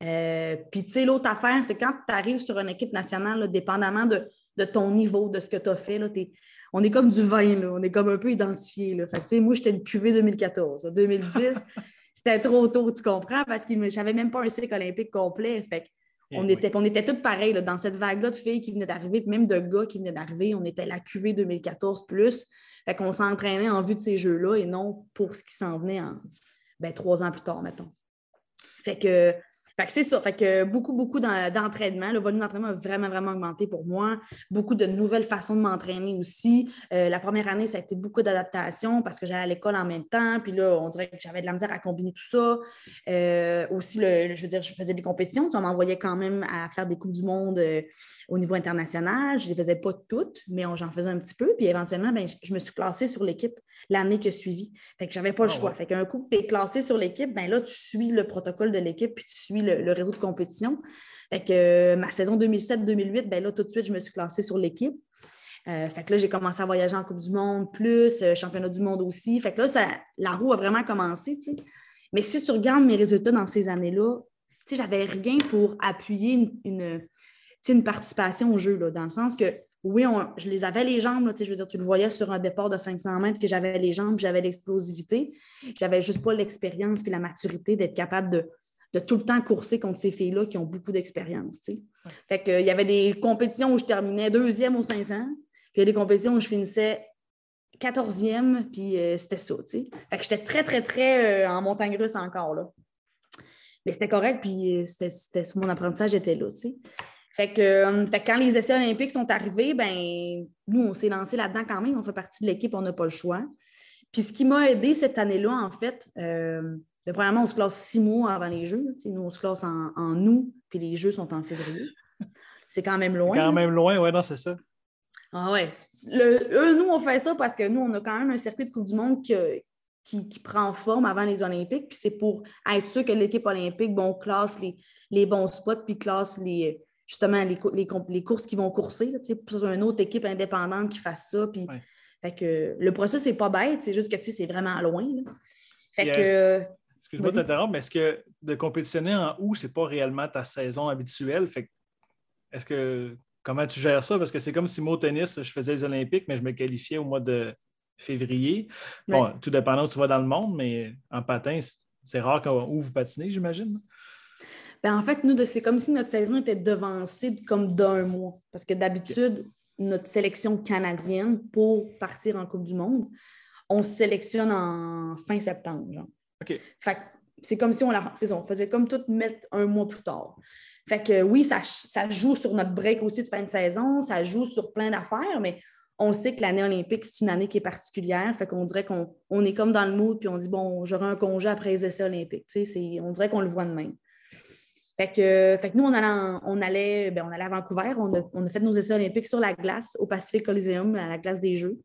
Euh, puis, tu sais, l'autre affaire, c'est quand tu arrives sur une équipe nationale, dépendamment de, ton niveau, de ce que tu as fait, là, on est comme du vin, là, on est comme un peu identifié. Là. Fait que, moi, j'étais une QV 2014. 2010, c'était trop tôt, tu comprends, parce que j'avais même pas un cycle olympique complet. Fait eh on, était, on était tous pareils dans cette vague-là de filles qui venaient d'arriver, même de gars qui venaient d'arriver. On était la QV 2014 plus. Fait qu'on s'entraînait en vue de ces jeux-là et non pour ce qui s'en venait en, ben, trois ans plus tard, mettons. Fait que fait que c'est ça. Fait que beaucoup, beaucoup d'entraînement. Le volume d'entraînement a vraiment, vraiment augmenté pour moi. Beaucoup de nouvelles façons de m'entraîner aussi. Euh, la première année, ça a été beaucoup d'adaptation parce que j'allais à l'école en même temps. Puis là, on dirait que j'avais de la misère à combiner tout ça. Euh, aussi, le, je veux dire, je faisais des compétitions. on m'envoyait quand même à faire des Coupes du Monde euh, au niveau international. Je ne les faisais pas toutes, mais j'en faisais un petit peu. Puis éventuellement, ben, je, me suis classée sur l'équipe l'année qui suivi. Fait que j'avais pas le ah choix. Fait qu'un coup que tu es classé sur l'équipe, ben là, tu suis le protocole de l'équipe puis tu suis le, réseau de compétition. Fait que euh, ma saison 2007-2008, ben là, tout de suite, je me suis classée sur l'équipe. Euh, fait que là, j'ai commencé à voyager en Coupe du Monde, plus euh, championnat du monde aussi. Fait que là, ça, la roue a vraiment commencé. Mais si tu regardes mes résultats dans ces années-là, j'avais rien pour appuyer une, une, participation au jeu, là, dans le sens que oui, je les avais les jambes, je veux dire, tu le voyais sur un départ de 500 mètres que j'avais les jambes, j'avais l'explosivité. J'avais juste pas l'expérience puis la maturité d'être capable de, tout le temps courser contre ces filles-là qui ont beaucoup d'expérience. Fait que, il y avait des compétitions où je terminais deuxième au 500, puis il y a des compétitions où je finissais quatorzième, puis euh, c'était ça. Fait que j'étais très, très, très euh, en montagne russe encore. Là. Mais c'était correct, puis euh, c'était, mon apprentissage était là. Euh, fait que, quand les essais olympiques sont arrivés, ben, nous, on s'est lancé là-dedans quand même. On fait partie de l'équipe, on n'a pas le choix. Puis ce qui m'a aidé cette année-là, en fait, euh, ben, premièrement, on se classe six mois avant les Jeux. nous, on se classe en, août, puis les Jeux sont en février. C'est quand même loin. Quand même loin, oui, non, c'est ça. Ah ouais. eux, nous, on fait ça parce que nous, on a quand même un circuit de Coupe du Monde qui, qui, prend forme avant les Olympiques. Puis c'est pour être sûr que l'équipe olympique, bon, classe les, les bons spots, puis classe les, justement les, les, courses qui vont courser. c'est une autre équipe indépendante qui fasse ça. Puis, fait que, le processus n'est pas bête, c'est juste que c'est vraiment loin. Fait que. Excuse-moi de t'interrompre, mais est-ce que de compétitionner en août, c'est pas réellement ta saison habituelle? Fait est-ce que comment tu gères ça? Parce que c'est comme si moi au tennis, je faisais les Olympiques, mais je me qualifiais au mois de février. Bon, tout dépendant où tu vas dans le monde, mais en patin, c'est rare où vous patinez, j'imagine. Ben, en fait, nous, c'est comme si notre saison était devancée comme d'un mois. Parce que d'habitude, notre sélection canadienne pour partir en Coupe du Monde, on se sélectionne en fin septembre. OK. Fait c'est comme si on la on faisait comme tout mettre un mois plus tard. Fait que oui, ça, ça joue sur notre break aussi de fin de saison, ça joue sur plein d'affaires, mais on sait que l'année olympique, c'est une année qui est particulière. Fait qu'on dirait qu'on on est comme dans le mood, puis on dit, bon, j'aurai un congé après les essais olympiques. On dirait qu'on le voit de même. Fait que, fait que nous, on allait, on allait, ben, on allait à Vancouver. On a, on a, fait nos essais olympiques sur la glace au Pacific Coliseum, à la glace des Jeux.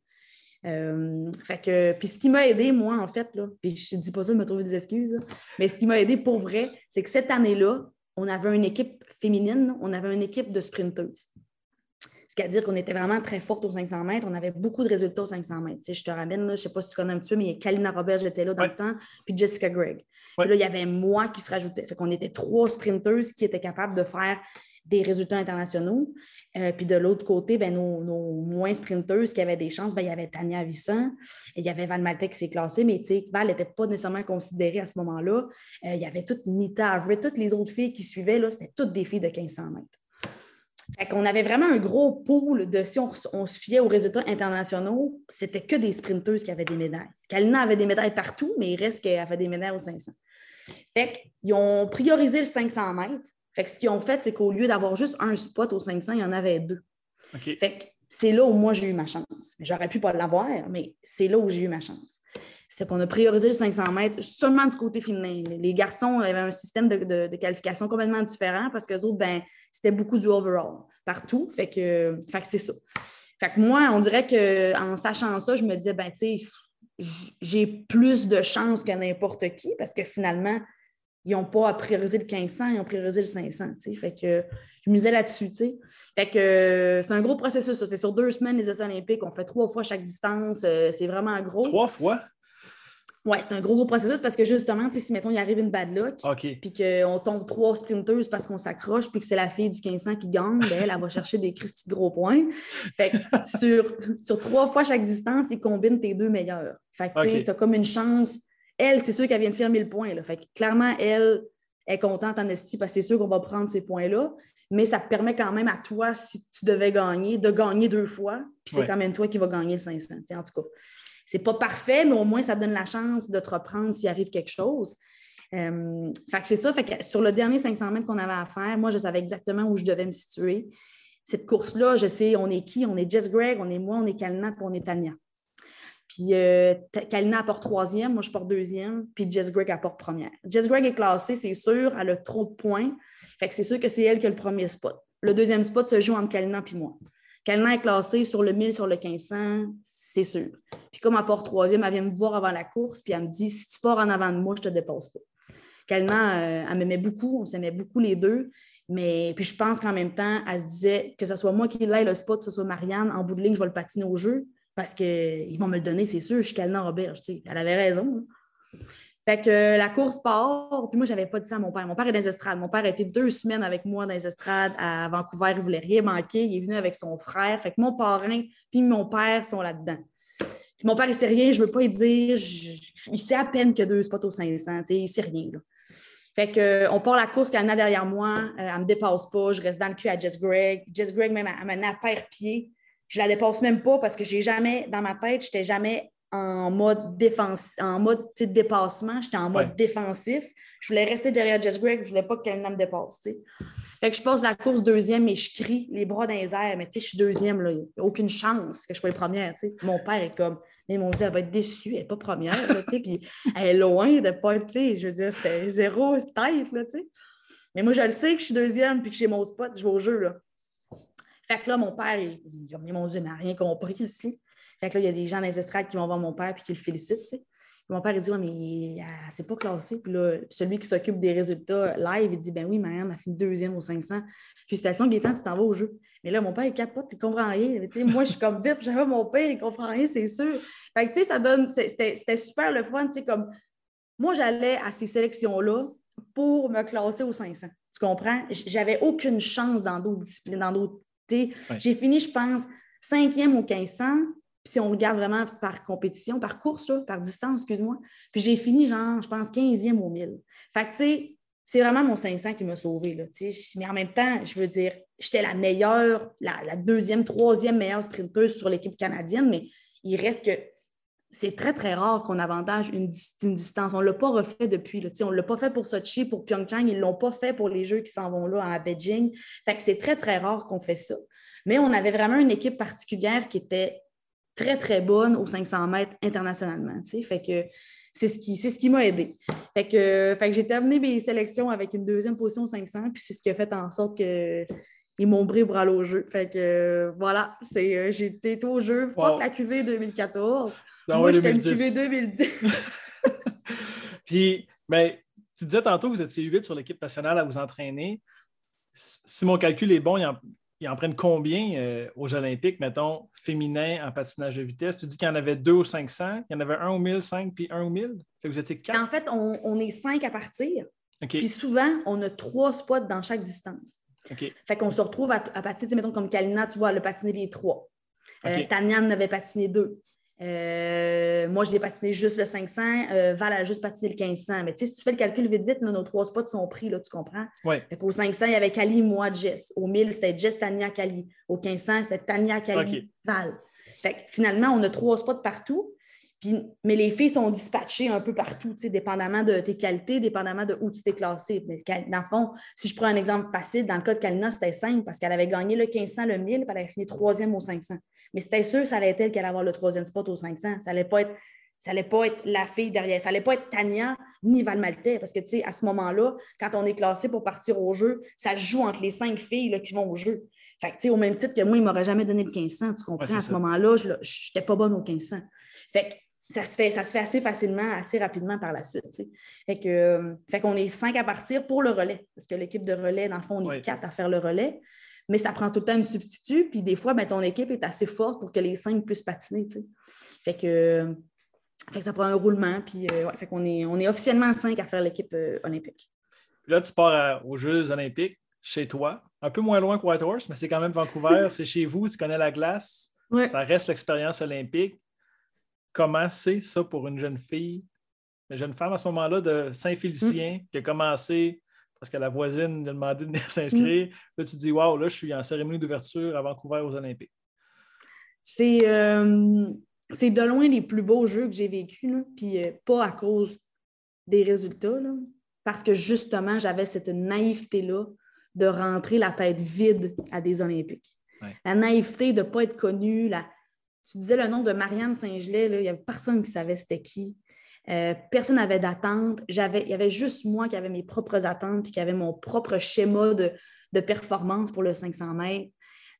Euh, fait que, puis ce qui m'a aidé, moi, en fait, là, puis je ne dis pas ça de me trouver des excuses, mais ce qui m'a aidé pour vrai, c'est que cette année-là, on avait une équipe féminine, on avait une équipe de sprinteuses. C'est-à-dire qu'on était vraiment très forte aux 500 mètres. On avait beaucoup de résultats aux 500 mètres. je te ramène, je ne sais pas si tu connais un petit peu, mais Kalina Robert, était là dans le temps, puis Jessica Gregg. Puis là, il y avait moi qui se rajoutait. Fait qu'on était trois sprinteurs qui étaient capables de faire des résultats internationaux. Euh, puis de l'autre côté, ben, nos, moins sprinteuses qui avaient des chances, ben, il y avait Tania Vissan, et il y avait Val Maltais qui s'est classée, mais Val n'était pas nécessairement considérée à ce moment-là. Euh, il y avait toute Nita toutes les autres filles qui suivaient, c'était toutes des filles de 1500 mètres. Fait qu'on avait vraiment un gros pool de, si on, se fiait aux résultats internationaux, c'était que des sprinteuses qui avaient des médailles. Kalina avait des médailles partout, mais il reste qu'elle avait des médailles aux 500. Fait qu'ils ont priorisé le 500 mètres, fait que ce qu'ils ont fait, c'est qu'au lieu d'avoir juste un spot au 500, il y en avait deux. Fait que c'est là où moi j'ai eu ma chance. J'aurais pu pas l'avoir, mais c'est là où j'ai eu ma chance. C'est qu'on a priorisé le 500 mètres seulement du côté féminin. Les garçons avaient un système de, qualification complètement différent parce que autres, ben, c'était beaucoup du overall partout. Fait que, fait que c'est ça. Fait que moi, on dirait qu'en sachant ça, je me disais, ben, tu sais, j'ai plus de chance que n'importe qui parce que finalement, ils n'ont pas priorisé le 1500, ils ont priorisé le 500. Fait que je misais là-dessus. Fait que c'est un gros processus. C'est sur deux semaines, les Essais olympiques. On fait trois fois chaque distance. Euh, c'est vraiment gros. Trois fois? Oui, c'est un gros, gros processus parce que justement, si mettons, il arrive une bad luck, puis qu'on tombe trois sprinteuses parce qu'on s'accroche, puis que c'est la fille du 1500 qui gagne, ben, elle, va chercher des Christy de gros points. Fait que sur, sur trois fois chaque distance, ils combinent tes deux meilleurs. Fait que tu as comme une chance elle, c'est sûr qu'elle vient de faire 1000 points. Là. Fait clairement, elle est contente en estime parce que c'est sûr qu'on va prendre ces points-là. Mais ça te permet quand même à toi, si tu devais gagner, de gagner deux fois. Puis c'est quand même toi qui vas gagner 500. En tout cas, c'est pas parfait, mais au moins, ça te donne la chance de te reprendre s'il arrive quelque chose. Euh, fait que c'est ça. Fait que sur le dernier 500 mètres qu'on avait à faire, moi, je savais exactement où je devais me situer. Cette course-là, je sais, on est qui? On est Jess Greg, on est moi, on est Kalina, puis on est Tania. Puis euh, Kalina apporte troisième, moi je porte deuxième, puis Jess Greg apporte première. Jess Greg est classée, c'est sûr, elle a trop de points. Fait que c'est sûr que c'est elle qui a le premier spot. Le deuxième spot se joue entre Kalina et moi. Kalina est classée sur le 1000, sur le 1500, c'est sûr. Puis comme elle porte troisième, elle vient me voir avant la course, puis elle me dit si tu pars en avant de moi, je te dépasse pas. Kalina, euh, elle m'aimait beaucoup, on s'aimait beaucoup les deux. Mais puis je pense qu'en même temps, elle se disait que ce soit moi qui l'aille le spot, que ce soit Marianne, en bout de ligne, je vais le patiner au jeu parce qu'ils vont me le donner, c'est sûr, je suis Kalina Roberge. Elle avait raison. Fait que la course part, puis moi, je n'avais pas dit ça à mon père. Mon père est dans les estrades. Mon père a été deux semaines avec moi dans les estrades à Vancouver. Il voulait rien manquer. Il est venu avec son frère. Fait que mon parrain puis mon père sont là-dedans. Mon père, il sait rien, je veux pas y dire. il sait à peine que deux spots au 500. Il ne sait rien. Fait que, on part la course, Kalina derrière moi. Euh, elle me dépasse pas. Je reste dans le cul à Jess Greg. Jess Greg, même, elle m'a à pied je la dépasse même pas parce que j'ai jamais, dans ma tête, je n'étais jamais en mode défense, en mode dépassement, j'étais en mode défensif. Je voulais rester derrière Jess Greg, je ne voulais pas qu'elle me dépasse. Fait que je passe la course deuxième et je crie les bras dans les airs, mais je suis deuxième, il n'y a aucune chance que je sois première. Mon père est comme mais mon Dieu, elle va être déçue, elle n'est pas première, puis elle est loin de pas, je veux dire, c'était zéro type, là, Mais moi, je le sais que je suis deuxième, puis que j'ai mon spot, je vais au jeu, là. Fait que là, mon père, il, dit mon Dieu, il n'a rien compris ici. Fait que là, il y a des gens dans les estrades qui vont voir mon père puis qui le félicitent. mon père, il dit, ouais, mais s'est pas classé. Puis là, celui qui s'occupe des résultats live, il dit, ben oui, Marianne a fini deuxième au 500. Félicitations, Gaétan, tu t'en vas au jeu. Mais là, mon père, il capote, puis il comprend rien. moi, je suis comme vite, j'avais mon père, il comprend rien, c'est sûr. Fait que, tu sais, ça donne, c'était super le fun, tu sais, comme, moi, j'allais à ces sélections-là pour me classer au 500. Tu comprends? J'avais aucune chance dans d'autres disciplines, dans d'autres j'ai fini, je pense, cinquième au 1500. Puis si on regarde vraiment par compétition, par course, par distance, excuse-moi. Puis j'ai fini, genre, je pense, 15e au 1000. Fait que, tu sais, c'est vraiment mon 500 qui m'a sauvé. Là, mais en même temps, je veux dire, j'étais la meilleure, la, deuxième, troisième meilleure sprinteuse sur l'équipe canadienne, mais il reste que c'est très, très rare qu'on avantage une, distance. On ne l'a pas refait depuis. Là, on ne l'a pas fait pour Sochi, pour Pyeongchang. Ils ne l'ont pas fait pour les Jeux qui s'en vont là à Beijing. Fait que c'est très, très rare qu'on fait ça. Mais on avait vraiment une équipe particulière qui était très, très bonne aux 500 mètres internationalement. Fait que c'est ce qui, ce qui m'a aidé. Fait que, fait que j'ai terminé mes sélections avec une deuxième position 500, puis c'est ce qui a fait en sorte que ils m'ont bris pour aller au jeu. Fait que voilà, c'est, euh, j'ai été au jeu, fuck la QV 2014. Non, Moi, j'étais une QV 2010. Puis, ben, tu disais tantôt que vous étiez 8 sur l'équipe nationale à vous entraîner. Si mon calcul est bon, il ils en prennent combien euh, aux Olympiques, mettons, féminins en patinage de vitesse? Tu dis qu'il y en avait deux au 500, il y en avait un au 1005 puis un au 1000? Fait que vous étiez quatre? En fait, on, est cinq à partir. Puis souvent, on a trois spots dans chaque distance. Fait qu'on se retrouve à, à patiner, mettons, comme Kalina, tu vois, elle a patiné les trois. Euh, OK. Tania en avait patiné deux. Euh, moi, j'ai patiné juste le 500. Euh, Val a juste patiné le 1500. Mais tu sais, si tu fais le calcul vite, vite, nos trois spots sont pris, là, tu comprends? Oui. Qu'au 500, il y avait Kali, moi, Jess. Au 1000, c'était Jess, Tania, Kali. Au 1500, c'était Tania, Kali, OK. Val. Fait que finalement, on a trois spots partout. Puis, mais les filles sont dispatchées un peu partout, tu sais, dépendamment de tes qualités, dépendamment de où tu t'es classé. Dans le fond, si je prends un exemple facile, dans le cas de Kalina, c'était simple parce qu'elle avait gagné le 1500, le 1000, puis elle avait fini troisième au 500. Mais c'était sûr que ça allait être elle qui allait avoir le troisième spot au 500. Ça allait pas être, ça allait pas être la fille derrière. Ça allait pas être Tania ni Val Maltais parce que, tu sais, à ce moment-là, quand on est classé pour partir au jeu, ça se joue entre les cinq filles là, qui vont au jeu. Fait que, tu sais, au même titre que moi, il m'aurait jamais donné le 1500, tu comprends? Ouais, à ce moment-là, je n'étais pas bonne au 1500. Fait que ça se fait, ça se fait assez facilement, assez rapidement par la suite. Fait que, euh, fait qu'on est cinq à partir pour le relais. Parce que l'équipe de relais, dans le fond, on est quatre à faire le relais. Mais ça prend tout le temps une substitut. Puis des fois, ben, ton équipe est assez forte pour que les cinq puissent patiner. tu sais. Fait que, euh, fait que ça prend un roulement. Puis euh, ouais, fait qu'on est, on est officiellement cinq à faire l'équipe euh, olympique. Puis là, tu pars à- aux Jeux olympiques chez toi, un peu moins loin que Whitehorse, mais c'est quand même Vancouver, c'est chez vous, tu connais la glace, Ouais. ça reste l'expérience olympique. Comment c'est ça pour une jeune fille, une jeune femme à ce moment-là de Saint-Félicien qui a commencé parce que la voisine lui a demandé de venir s'inscrire. Là, tu te dis, waouh, là, je suis en cérémonie d'ouverture à Vancouver aux Olympiques. C'est euh, c'est de loin les plus beaux jeux que j'ai vécus, puis euh, pas à cause des résultats, là, parce que justement, j'avais cette naïveté-là de rentrer la tête vide à des Olympiques. Ouais. La naïveté de ne pas être connue. La... Tu disais le nom de Marianne Saint-Gelais, il n'y avait personne qui savait c'était qui. Euh, personne n'avait d'attente. Il y avait juste moi qui avais mes propres attentes puis qui avait mon propre schéma de, performance pour le 500 mètres.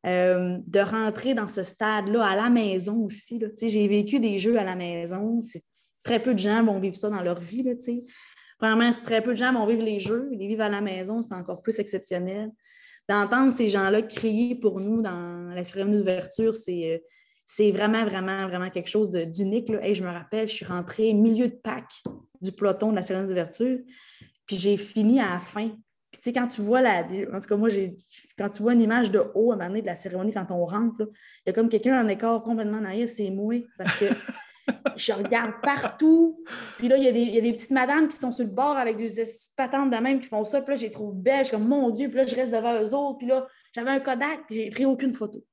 Euh, de rentrer dans ce stade-là à la maison aussi. J'ai vécu des jeux à la maison. Très peu de gens vont vivre ça dans leur vie. Là. Premièrement, très peu de gens vont vivre les jeux. Les vivre à la maison, c'est encore plus exceptionnel. D'entendre ces gens-là crier pour nous dans la cérémonie d'ouverture, c'est euh, c'est vraiment, vraiment, vraiment quelque chose de- d'unique. Hey, je me rappelle, je suis rentrée milieu de pack du peloton de la cérémonie d'ouverture, puis j'ai fini à la fin. Puis tu sais, quand tu vois la. En tout cas, moi, j'ai quand tu vois une image de haut à un moment donné de la cérémonie quand on rentre, là, il y a comme quelqu'un en écart complètement en arrière, c'est moi. Parce que je regarde partout. Puis là, il y, a des, il y a des petites madames qui sont sur le bord avec des patentes de même qui font ça. Puis là, je les trouve belles. Je suis comme, mon Dieu. Puis là, je reste devant eux autres. Puis là, j'avais un Kodak. Puis j'ai pris aucune photo.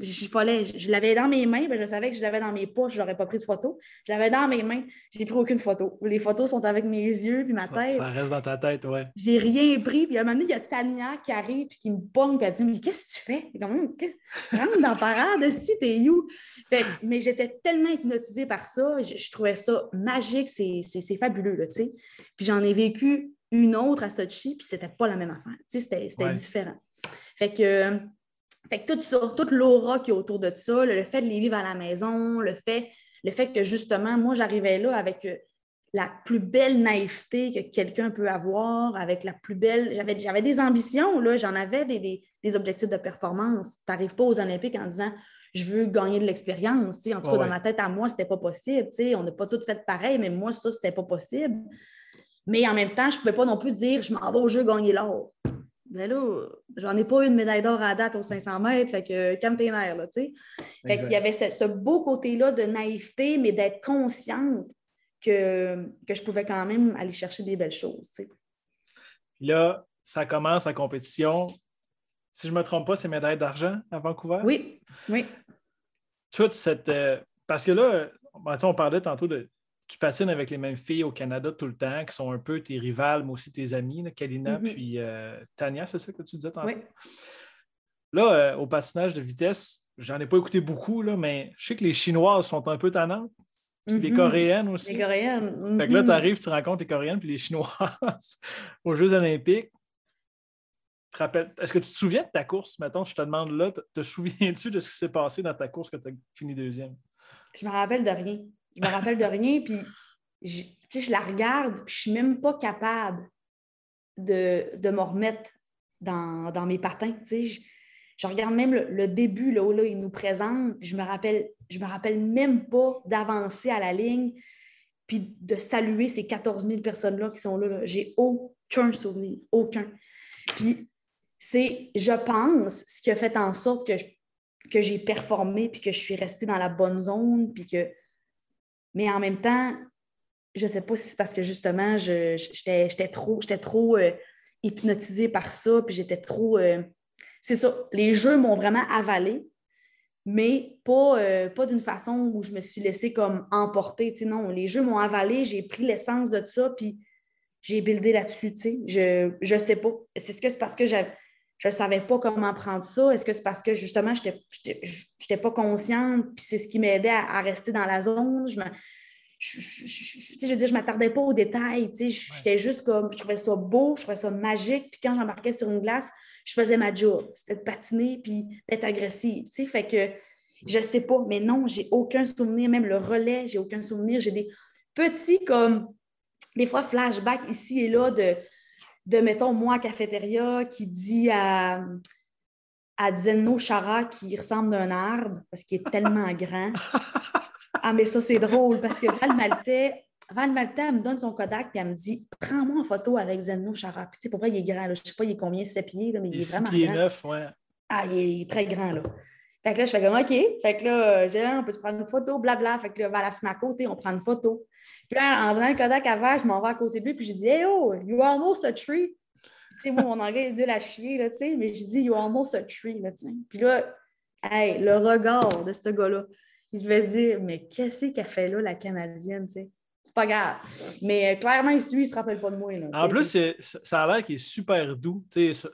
Je, fallait, je, je l'avais dans mes mains. ben, je savais que je l'avais dans mes poches. Je n'aurais pas pris de photo. Je l'avais dans mes mains. J'ai pris aucune photo. Les photos sont avec mes yeux puis ma Ça, tête. ça reste dans ta tête, ouais. J'ai rien pris. Puis à un moment donné, il y a Tania qui arrive puis qui me pogne. Puis elle dit Mais qu'est-ce que tu fais? Comme, Hum, qu'est- rentre dans parade, si t'es où? Fait que- mais j'étais tellement hypnotisée par ça. Je, je trouvais ça magique. C'est, fabuleux, là, tu sais. Puis j'en ai vécu une autre à Sochi, puis c'était pas la même affaire. Tu sais, c'était, c'était Ouais. différent. Fait que, fait que tout ça, toute l'aura qui est autour de ça, le, fait de les vivre à la maison, le fait, le fait que justement, moi, j'arrivais là avec euh, la plus belle naïveté que quelqu'un peut avoir, avec la plus belle. J'avais, j'avais des ambitions, là, j'en avais des, des- des objectifs de performance. Tu n'arrives pas aux Olympiques en disant je veux gagner de l'expérience. En tout cas, Ouais, dans ma tête à moi, c'était pas possible. On n'a pas tout fait pareil, mais moi, ça, c'était pas possible. Mais en même temps, je ne pouvais pas non plus dire je m'en vais au jeu gagner l'or. Mais là, j'en ai pas eu une médaille d'or à date aux 500 mètres, fait que calme tes nerfs, là, tu sais. Fait qu'il y avait ce, ce beau côté-là de naïveté, mais d'être consciente que, que je pouvais quand même aller chercher des belles choses, tu sais. Puis là, ça commence la compétition. Si je ne me trompe pas, c'est médaille d'argent à Vancouver? Oui, oui. toute cette. euh, parce que là, ben, tu sais, on parlait tantôt de. Tu patines avec les mêmes filles au Canada tout le temps, qui sont un peu tes rivales, mais aussi tes amies, là, Kalina Mhm. puis euh, Tania, c'est ça que tu disais tantôt? Oui. Là, euh, au patinage de vitesse, j'en ai pas écouté beaucoup, là, mais je sais que les Chinoises sont un peu tannantes, puis les Mhm. Coréennes aussi. Les Coréennes. Fait que là, mhm. tu arrives, tu rencontres les Coréennes puis les Chinoises aux Jeux Olympiques. Te rappelles- Est-ce que tu te souviens de ta course? Mettons, je te demande là, te, te souviens-tu de ce qui s'est passé dans ta course que tu as fini deuxième? Je me rappelle de rien. Je me rappelle de rien, puis je, je la regarde, puis je suis même pas capable de, de me remettre dans, dans mes patins. Je regarde même le, début, là, où là, il nous présente, je me rappelle, je me rappelle même pas d'avancer à la ligne, puis de saluer ces 14 000 personnes-là qui sont là. là. J'ai aucun souvenir, aucun. Puis c'est, je pense, ce qui a fait en sorte que, que j'ai performé, puis que je suis restée dans la bonne zone, puis que... Mais en même temps, je ne sais pas si c'est parce que justement, j'étais trop, trop euh, hypnotisée par ça, puis j'étais trop. Euh, c'est ça, les jeux m'ont vraiment avalé, mais pas, euh, pas d'une façon où je me suis laissée comme emporter. Non, les jeux m'ont avalé, j'ai pris l'essence de ça, puis j'ai buildé là-dessus. Je ne sais pas. C'est ce que c'est parce que je ne savais pas comment prendre ça? Est-ce que c'est parce que justement, je n'étais pas consciente, puis c'est ce qui m'aidait à, à, rester dans la zone? Je je, je, veux dire, je ne m'attardais pas aux détails. J'étais juste comme, je trouvais ça beau, je trouvais ça magique. Puis quand j'embarquais sur une glace, je faisais ma job. C'était de patiner puis d'être agressive. Fait que je ne sais pas, mais non, j'ai aucun souvenir. Même le relais, j'ai aucun souvenir. J'ai des petits, comme, des fois, flashbacks ici et là de, de mettons, moi, cafétéria, qui dit à, à Zeno Chara qui ressemble d'un arbre parce qu'il est tellement grand. Ah, mais ça, c'est drôle parce que Val Maltais, Val Maltais, elle me donne son Kodak puis elle me dit Prends-moi en photo avec Zeno Chara. Puis, tu sais, pour vrai, il est grand. Là. Je ne sais pas, il est combien, 7 pieds, là, mais il, il est vraiment pieds grand. 9, ouais. Ah, il est, très grand, là. Fait que là, je fais comme OK. Fait que là, j'ai on peut se prendre une photo, blabla. Fait que là, Val, elle se côté, on prend une photo. Puis là, en venant le Kodak à je m'en vais à côté de lui, puis je dis Hey, oh, you almost a tree. Tu sais, moi, mon anglais est de la chier, là, tu sais, mais je dis You almost a tree, là, tu sais. Puis là, hey, le regard de ce gars-là il devait se dire, mais qu'est-ce qu'elle fait là, la Canadienne, tu sais? C'est pas grave. Mais euh, clairement, lui, il ne se rappelle pas de moi. Là, en plus, ça a l'air qu'il est super doux.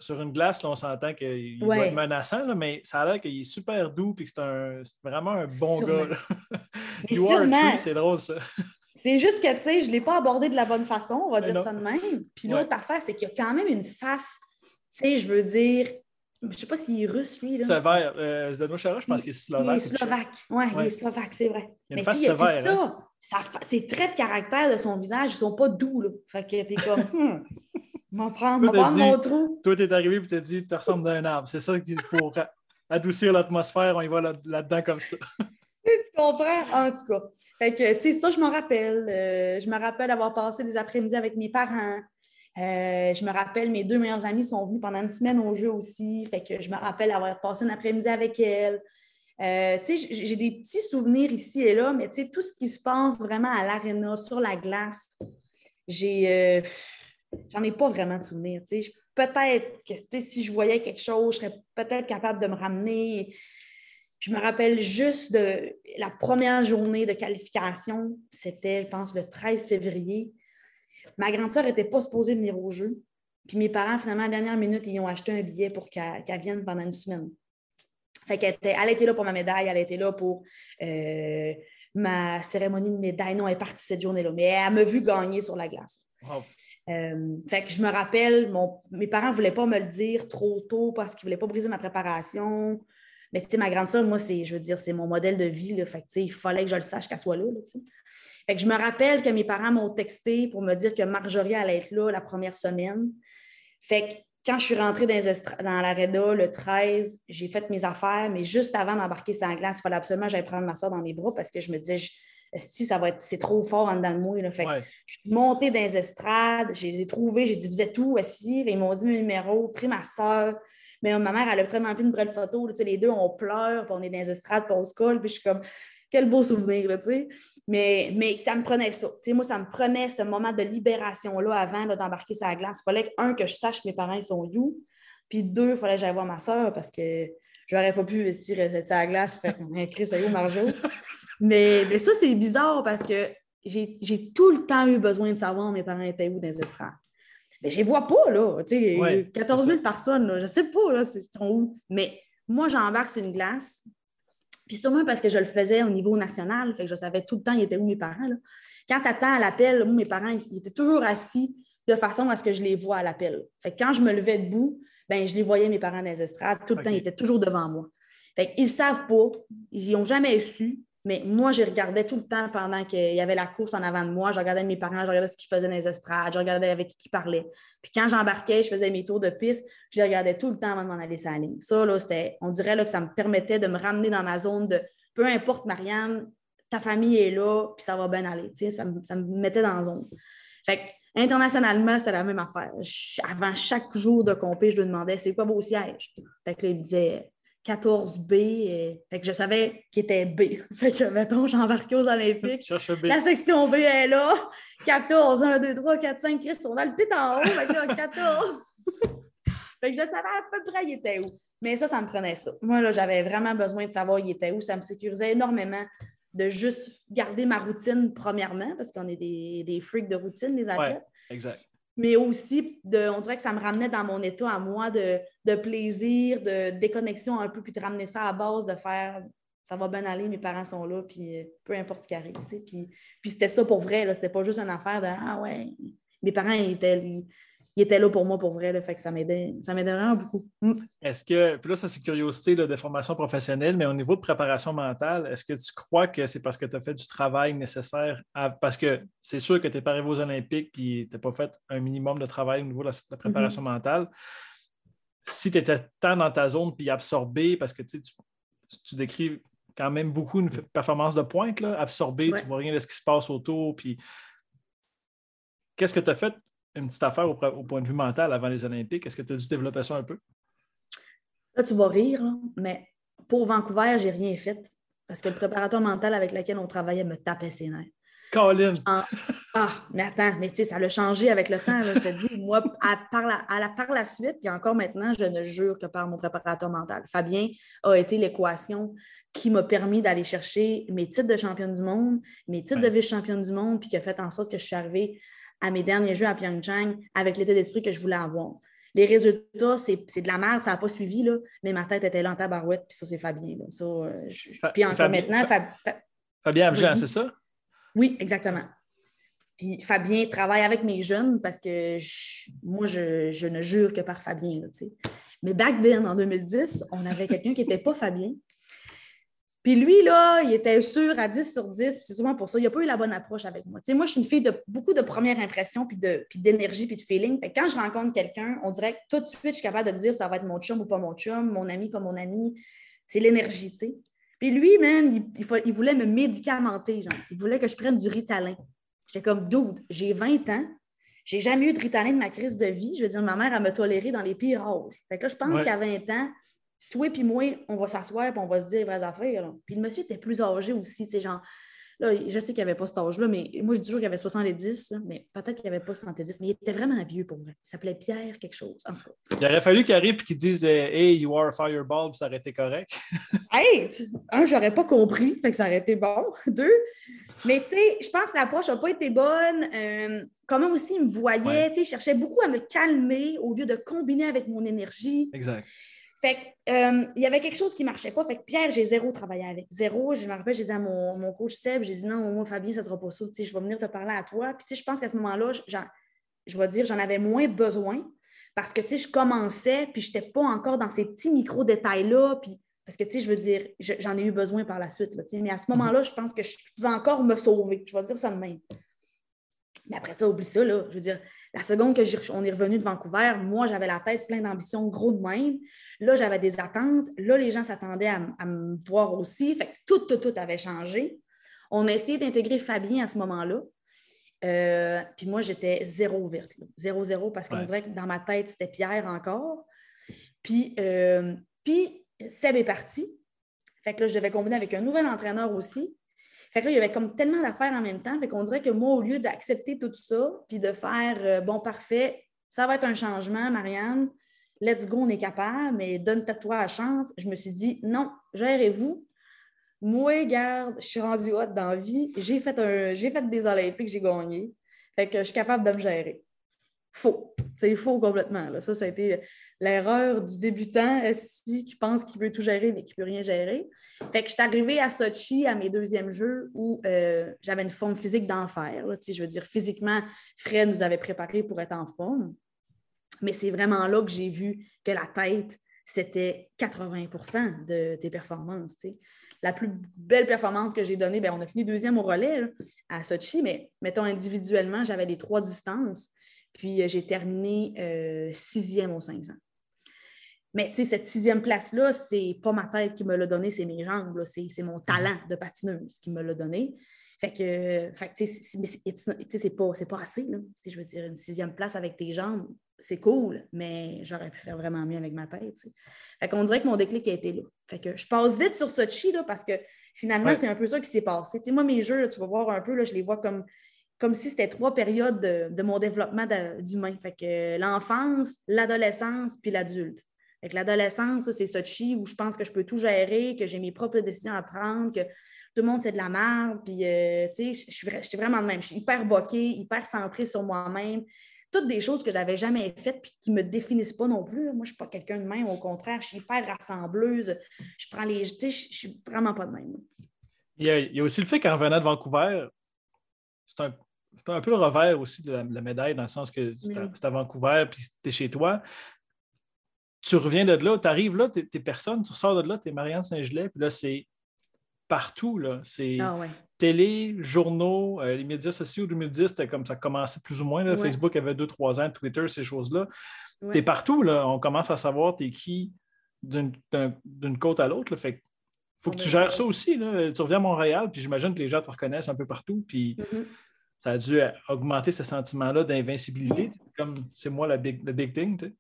sur une glace, là, on s'entend qu'il va être menaçant, là, mais ça a l'air qu'il est super doux et que c'est vraiment un bon gars. you are c'est drôle ça. C'est juste que, tu sais, je ne l'ai pas abordé de la bonne façon, on va dire ça de même. Puis l'autre affaire, c'est qu'il y a quand même une face, tu sais, je veux dire, je ne sais pas s'il est russe, lui. Là. Sévère. Euh, je pense qu'il est slovaque. Il est slovaque. Oui, ouais. il est slovaque, c'est vrai. Il a une face sévère. C'est hein. ça. Ses traits de caractère de son visage ne sont pas doux. Là. Fait que t'es comme, hmm, m'en prendre, prendre mon trou. Toi, t'es arrivé et t'as dit, tu ressembles à un arbre. C'est ça qu'il faut adoucir l'atmosphère. On y va là-dedans comme ça. tu comprends? En tout cas. Fait que, tu sais, ça, je m'en rappelle. Euh, je me rappelle avoir passé des après-midi avec mes parents. Euh, je me rappelle, mes deux meilleures amies sont venues pendant une semaine au jeu aussi. Fait que je me rappelle avoir passé une après-midi avec elles. Euh, j'ai des petits souvenirs ici et là, mais tout ce qui se passe vraiment à l'aréna, sur la glace, j'ai, euh, j'en ai pas vraiment de souvenirs. Peut-être que si je voyais quelque chose, je serais peut-être capable de me ramener. Je me rappelle juste de la première journée de qualification, c'était, je pense, le 13 février. Ma grande sœur n'était pas supposée venir au jeu. Puis mes parents, finalement, à la dernière minute, ils ont acheté un billet pour qu'elle vienne pendant une semaine. Fait qu'elle était, elle était là pour ma médaille, elle était là pour euh, ma cérémonie de médaille. Non, elle est partie cette journée-là, mais elle m'a vu gagner sur la glace. Euh, fait que je me rappelle, mes parents ne voulaient pas me le dire trop tôt parce qu'ils ne voulaient pas briser ma préparation. Mais tu sais, ma grande sœur, moi, c'est, je veux dire, c'est mon modèle de vie. Là. Fait que, il fallait que je le sache qu'elle soit là. là fait que je me rappelle que mes parents m'ont texté pour me dire que Marjorie allait être là la première semaine. Fait que quand je suis rentrée dans, dans l'Arena le 13, j'ai fait mes affaires, mais juste avant d'embarquer sur la glace, il fallait absolument que j'aille prendre ma soeur dans mes bras parce que je me disais, si ça va être, c'est trop fort en dedans de moi. Fait je suis montée dans les estrades, je les ai trouvés, j'ai dit, vous êtes où assis? Ils m'ont dit mes numéros, pris ma soeur. Mais ma mère, elle a vraiment pris une belle photo. les deux, on pleure, puis on est dans les estrades, puis on se colle, puis je suis comme, quel beau souvenir, tu sais. Mais, mais ça me prenait ça. Tu sais, moi, ça me prenait ce moment de libération-là avant d'embarquer sur la glace. Il fallait, un, que je sache que mes parents ils sont où. Puis deux, il fallait que j'aille voir ma soeur parce que j'aurais pas pu rester sur la glace. Fait Chris, ça y est, Marjo? mais, mais ça, c'est bizarre parce que j'ai tout le temps eu besoin de savoir mes parents étaient où dans les estrades. Mais je les vois pas, là. Tu sais, 14 000 personnes, là, je sais pas, là, ils sont où. Mais moi, j'embarque sur une glace, puis sûrement parce que je le faisais au niveau national, fait que je savais tout le temps, il était où mes parents. Là. Quand tu attends à l'appel, moi, mes parents, ils, étaient toujours assis de façon à ce que je les vois à l'appel. Fait que quand je me levais debout, ben, je les voyais, mes parents, dans les estrades. Tout le temps, ils étaient toujours devant moi. Fait qu'ils ne savent pas, ils n'ont jamais su, Mais moi, je regardais tout le temps pendant qu'il y avait la course en avant de moi. Je regardais mes parents, je regardais ce qu'ils faisaient dans les estrades, je regardais avec qui ils parlaient. Puis quand j'embarquais, je faisais mes tours de piste, je les regardais tout le temps avant de m'en aller sur ligne. Ça, on dirait que ça me permettait de me ramener dans ma zone de peu importe, Marianne, ta famille est là, puis ça va bien aller. Ça me, ça me mettait dans la zone. Fait que, internationalement, c'était la même affaire. avant chaque jour de compé, je lui demandais c'est quoi vos sièges? Fait que il me disait 14B. Et... Fait que je savais qu'il était B. Fait que, mettons, j'embarquais aux Olympiques. La section B est là. 14, 1, 2, 3, 4, 5, Chris, on a le pit en haut. Fait que 14. fait que je savais à peu près il était où. Mais ça, ça me prenait ça. Moi, là, j'avais vraiment besoin de savoir il était où. Ça me sécurisait énormément de juste garder ma routine, premièrement, parce qu'on est des, des freaks de routine, les athlètes. Ouais, exact mais aussi, de, on dirait que ça me ramenait dans mon état à moi de, de plaisir, de déconnexion un peu, puis de ramener ça à base de faire ça va bien aller, mes parents sont là, puis euh, peu importe ce qui arrive. Puis, puis c'était ça pour vrai, c'était pas juste une affaire de Ah ouais, mes parents étaient, il était là pour moi pour vrai, là, fait que ça m'aidait, ça m'aidait vraiment beaucoup. Mm. Est-ce que, puis là, ça c'est curiosité de formation professionnelle, mais au niveau de préparation mentale, est-ce que tu crois que c'est parce que tu as fait du travail nécessaire parce que c'est sûr que tu n'es pas arrivé aux Olympiques puis tu n'as pas fait un minimum de travail au niveau de la, préparation mm-hmm. mentale. Si tu étais tant dans ta zone puis absorbé, parce que tu, tu décris quand même beaucoup une performance de pointe, là, absorbé, tu ne vois rien de ce qui se passe autour, puis qu'est-ce que tu as fait une petite affaire au, point de vue mental avant les Olympiques. Est-ce que tu as dû développer ça un peu? Là, tu vas rire, mais pour Vancouver, j'ai rien fait parce que le préparateur mental avec lequel on travaillait me tapait ses nerfs. Colin! Ah, mais attends, mais tu sais, ça l'a changé avec le temps. je te dis, moi, à, par, la, à par la suite, puis encore maintenant, je ne jure que par mon préparateur mental. Fabien a été l'équation qui m'a permis d'aller chercher mes titres de championne du monde, mes titres de vice-championne du monde, puis qui a fait en sorte que je suis arrivée à mes derniers jeux à Pyeongchang avec l'état d'esprit que je voulais avoir. Les résultats, c'est de la merde, ça n'a pas suivi, là, mais ma tête était lente à barouette, puis ça, c'est Fabien. Ça, euh, Puis encore maintenant, Fabien Abjean, c'est ça? Oui, exactement. Puis Fabien travaille avec mes jeunes parce que moi, je, ne jure que par Fabien. Là, mais back then, en 2010, on avait quelqu'un qui n'était pas Fabien, puis lui, là, il était sûr à 10 sur 10, puis c'est souvent pour ça. Il n'a pas eu la bonne approche avec moi. Tu sais, moi, je suis une fille de beaucoup de premières impressions, puis, d'énergie, puis de feeling. Fait quand je rencontre quelqu'un, on dirait que tout de suite, je suis capable de dire ça va être mon chum ou pas mon chum, mon ami, pas mon ami. C'est l'énergie, tu sais. Puis lui, même, il, il, voulait me médicamenter, genre. Il voulait que je prenne du Ritalin. J'étais comme, dude, j'ai 20 ans, j'ai jamais eu de Ritalin de ma crise de vie. Je veux dire, ma mère, elle me toléré dans les pires âges. Fait que là, je pense qu'à 20 ans, toi puis moi, on va s'asseoir et on va se dire les vraies affaires. Puis le monsieur était plus âgé aussi, tu sais, genre, là, je sais qu'il n'y avait pas cet âge-là, mais moi, je dis toujours qu'il avait 70, mais peut-être qu'il n'y avait pas 70, mais il était vraiment vieux pour vrai. Il s'appelait Pierre quelque chose, en tout cas. Il aurait fallu qu'il arrive et qu'il dise Hey, you are a fireball, puis ça aurait été correct. hey! Un, j'aurais pas compris, fait que ça aurait été bon. Deux, mais tu sais, je pense que l'approche n'a pas été bonne. Euh, comment aussi il me voyait, tu sais, il cherchait beaucoup à me calmer au lieu de combiner avec mon énergie. Exact. Fait euh, il y avait quelque chose qui ne marchait pas. Fait que Pierre, j'ai zéro travaillé avec. Zéro. Je me rappelle, j'ai dit à mon, coach Seb, j'ai dit non, moi, Fabien, ça ne sera pas ça. je vais venir te parler à toi. Puis, je pense qu'à ce moment-là, je vais dire, j'en avais moins besoin parce que, je commençais, puis je n'étais pas encore dans ces petits micro-détails-là. Puis, parce que, tu sais, je veux dire, j'en ai eu besoin par la suite. Là, mais à ce moment-là, je pense que je pouvais encore me sauver. Je vais dire ça de même. Mais après ça, oublie ça, là. Je veux dire, la seconde que on est revenu de Vancouver, moi, j'avais la tête pleine d'ambition, gros de même. Là, j'avais des attentes. Là, les gens s'attendaient à, me voir aussi. Fait que tout, tout, tout avait changé. On a essayé d'intégrer Fabien à ce moment-là. Euh, puis moi, j'étais zéro ouverte. Zéro, zéro, parce qu'on dirait que dans ma tête, c'était Pierre encore. Puis, euh, puis Seb est parti. Fait que là, je devais combiner avec un nouvel entraîneur aussi. Fait que il y avait comme tellement d'affaires en même temps. Fait qu'on dirait que moi, au lieu d'accepter tout ça, puis de faire euh, bon, parfait, ça va être un changement, Marianne, let's go, on est capable, mais donne-toi la chance. Je me suis dit, non, gérez-vous. Moi, garde, je suis rendue haute dans la vie. J'ai fait, un, j'ai fait des Olympiques, j'ai gagné. Fait que je suis capable de me gérer. Faux. C'est faux complètement. Là. Ça, ça a été l'erreur du débutant assis qui pense qu'il veut tout gérer mais qui ne peut rien gérer. Fait que je suis arrivée à Sochi, à mes deuxièmes jeux, où euh, j'avais une forme physique d'enfer. Je veux dire, physiquement, Fred nous avait préparé pour être en forme. Mais c'est vraiment là que j'ai vu que la tête, c'était 80% de tes performances. la plus belle performance que j'ai donnée, ben, on a fini deuxième au relais à Sochi, mais mettons individuellement, j'avais les trois distances. Puis euh, j'ai terminé euh, sixième aux 500. Mais cette sixième place-là, c'est pas ma tête qui me l'a donné, c'est mes jambes, c'est mon talent de patineuse qui me l'a donné. Fait que, fait tu sais, c'est pas, pas assez. Là. Je veux dire, une sixième place avec tes jambes, c'est cool, mais j'aurais pu faire vraiment mieux avec ma tête. Fait qu'on dirait que mon déclic a été là. Fait que je passe vite sur Sochi là, parce que finalement, c'est un peu ça qui s'est passé. moi, mes jeux, tu vas voir un peu, là, je les vois comme, comme si c'était trois périodes de, mon développement d'humain. Fait que l'enfance, l'adolescence, puis l'adulte. L'adolescence, c'est Sochi où je pense que je peux tout gérer, que j'ai mes propres décisions à prendre, que tout le monde, c'est de la merde. Puis, euh, tu sais, je suis vraiment de même. Je suis hyper boquée, hyper centrée sur moi-même toutes des choses que je n'avais jamais faites et qui ne me définissent pas non plus. Moi, je ne suis pas quelqu'un de même. Au contraire, je suis hyper rassembleuse. Je prends les. Tu sais, je ne suis vraiment pas de même. Il y, a, aussi le fait qu'en venant de Vancouver, c'est un, un, peu le revers aussi de la, médaille, dans le sens que c'est à, Vancouver puis tu es chez toi. Tu reviens de là, tu arrives là, tu es, personne, tu sors de là, tu es Marianne Saint-Gelais, puis là, c'est partout. C'est ah télé, journaux, euh, les médias sociaux 2010, c'était comme ça commençait plus ou moins. Facebook avait deux, trois ans, Twitter, ces choses-là. Tu es partout, là. on commence à savoir tu es qui d'une côte à l'autre. Fait faut que tu gères ça aussi. Là. Tu reviens à Montréal, puis j'imagine que les gens te reconnaissent un peu partout. Puis mm-hmm. ça a dû augmenter ce sentiment-là d'invincibilité. Comme c'est moi la big, le big thing. Tu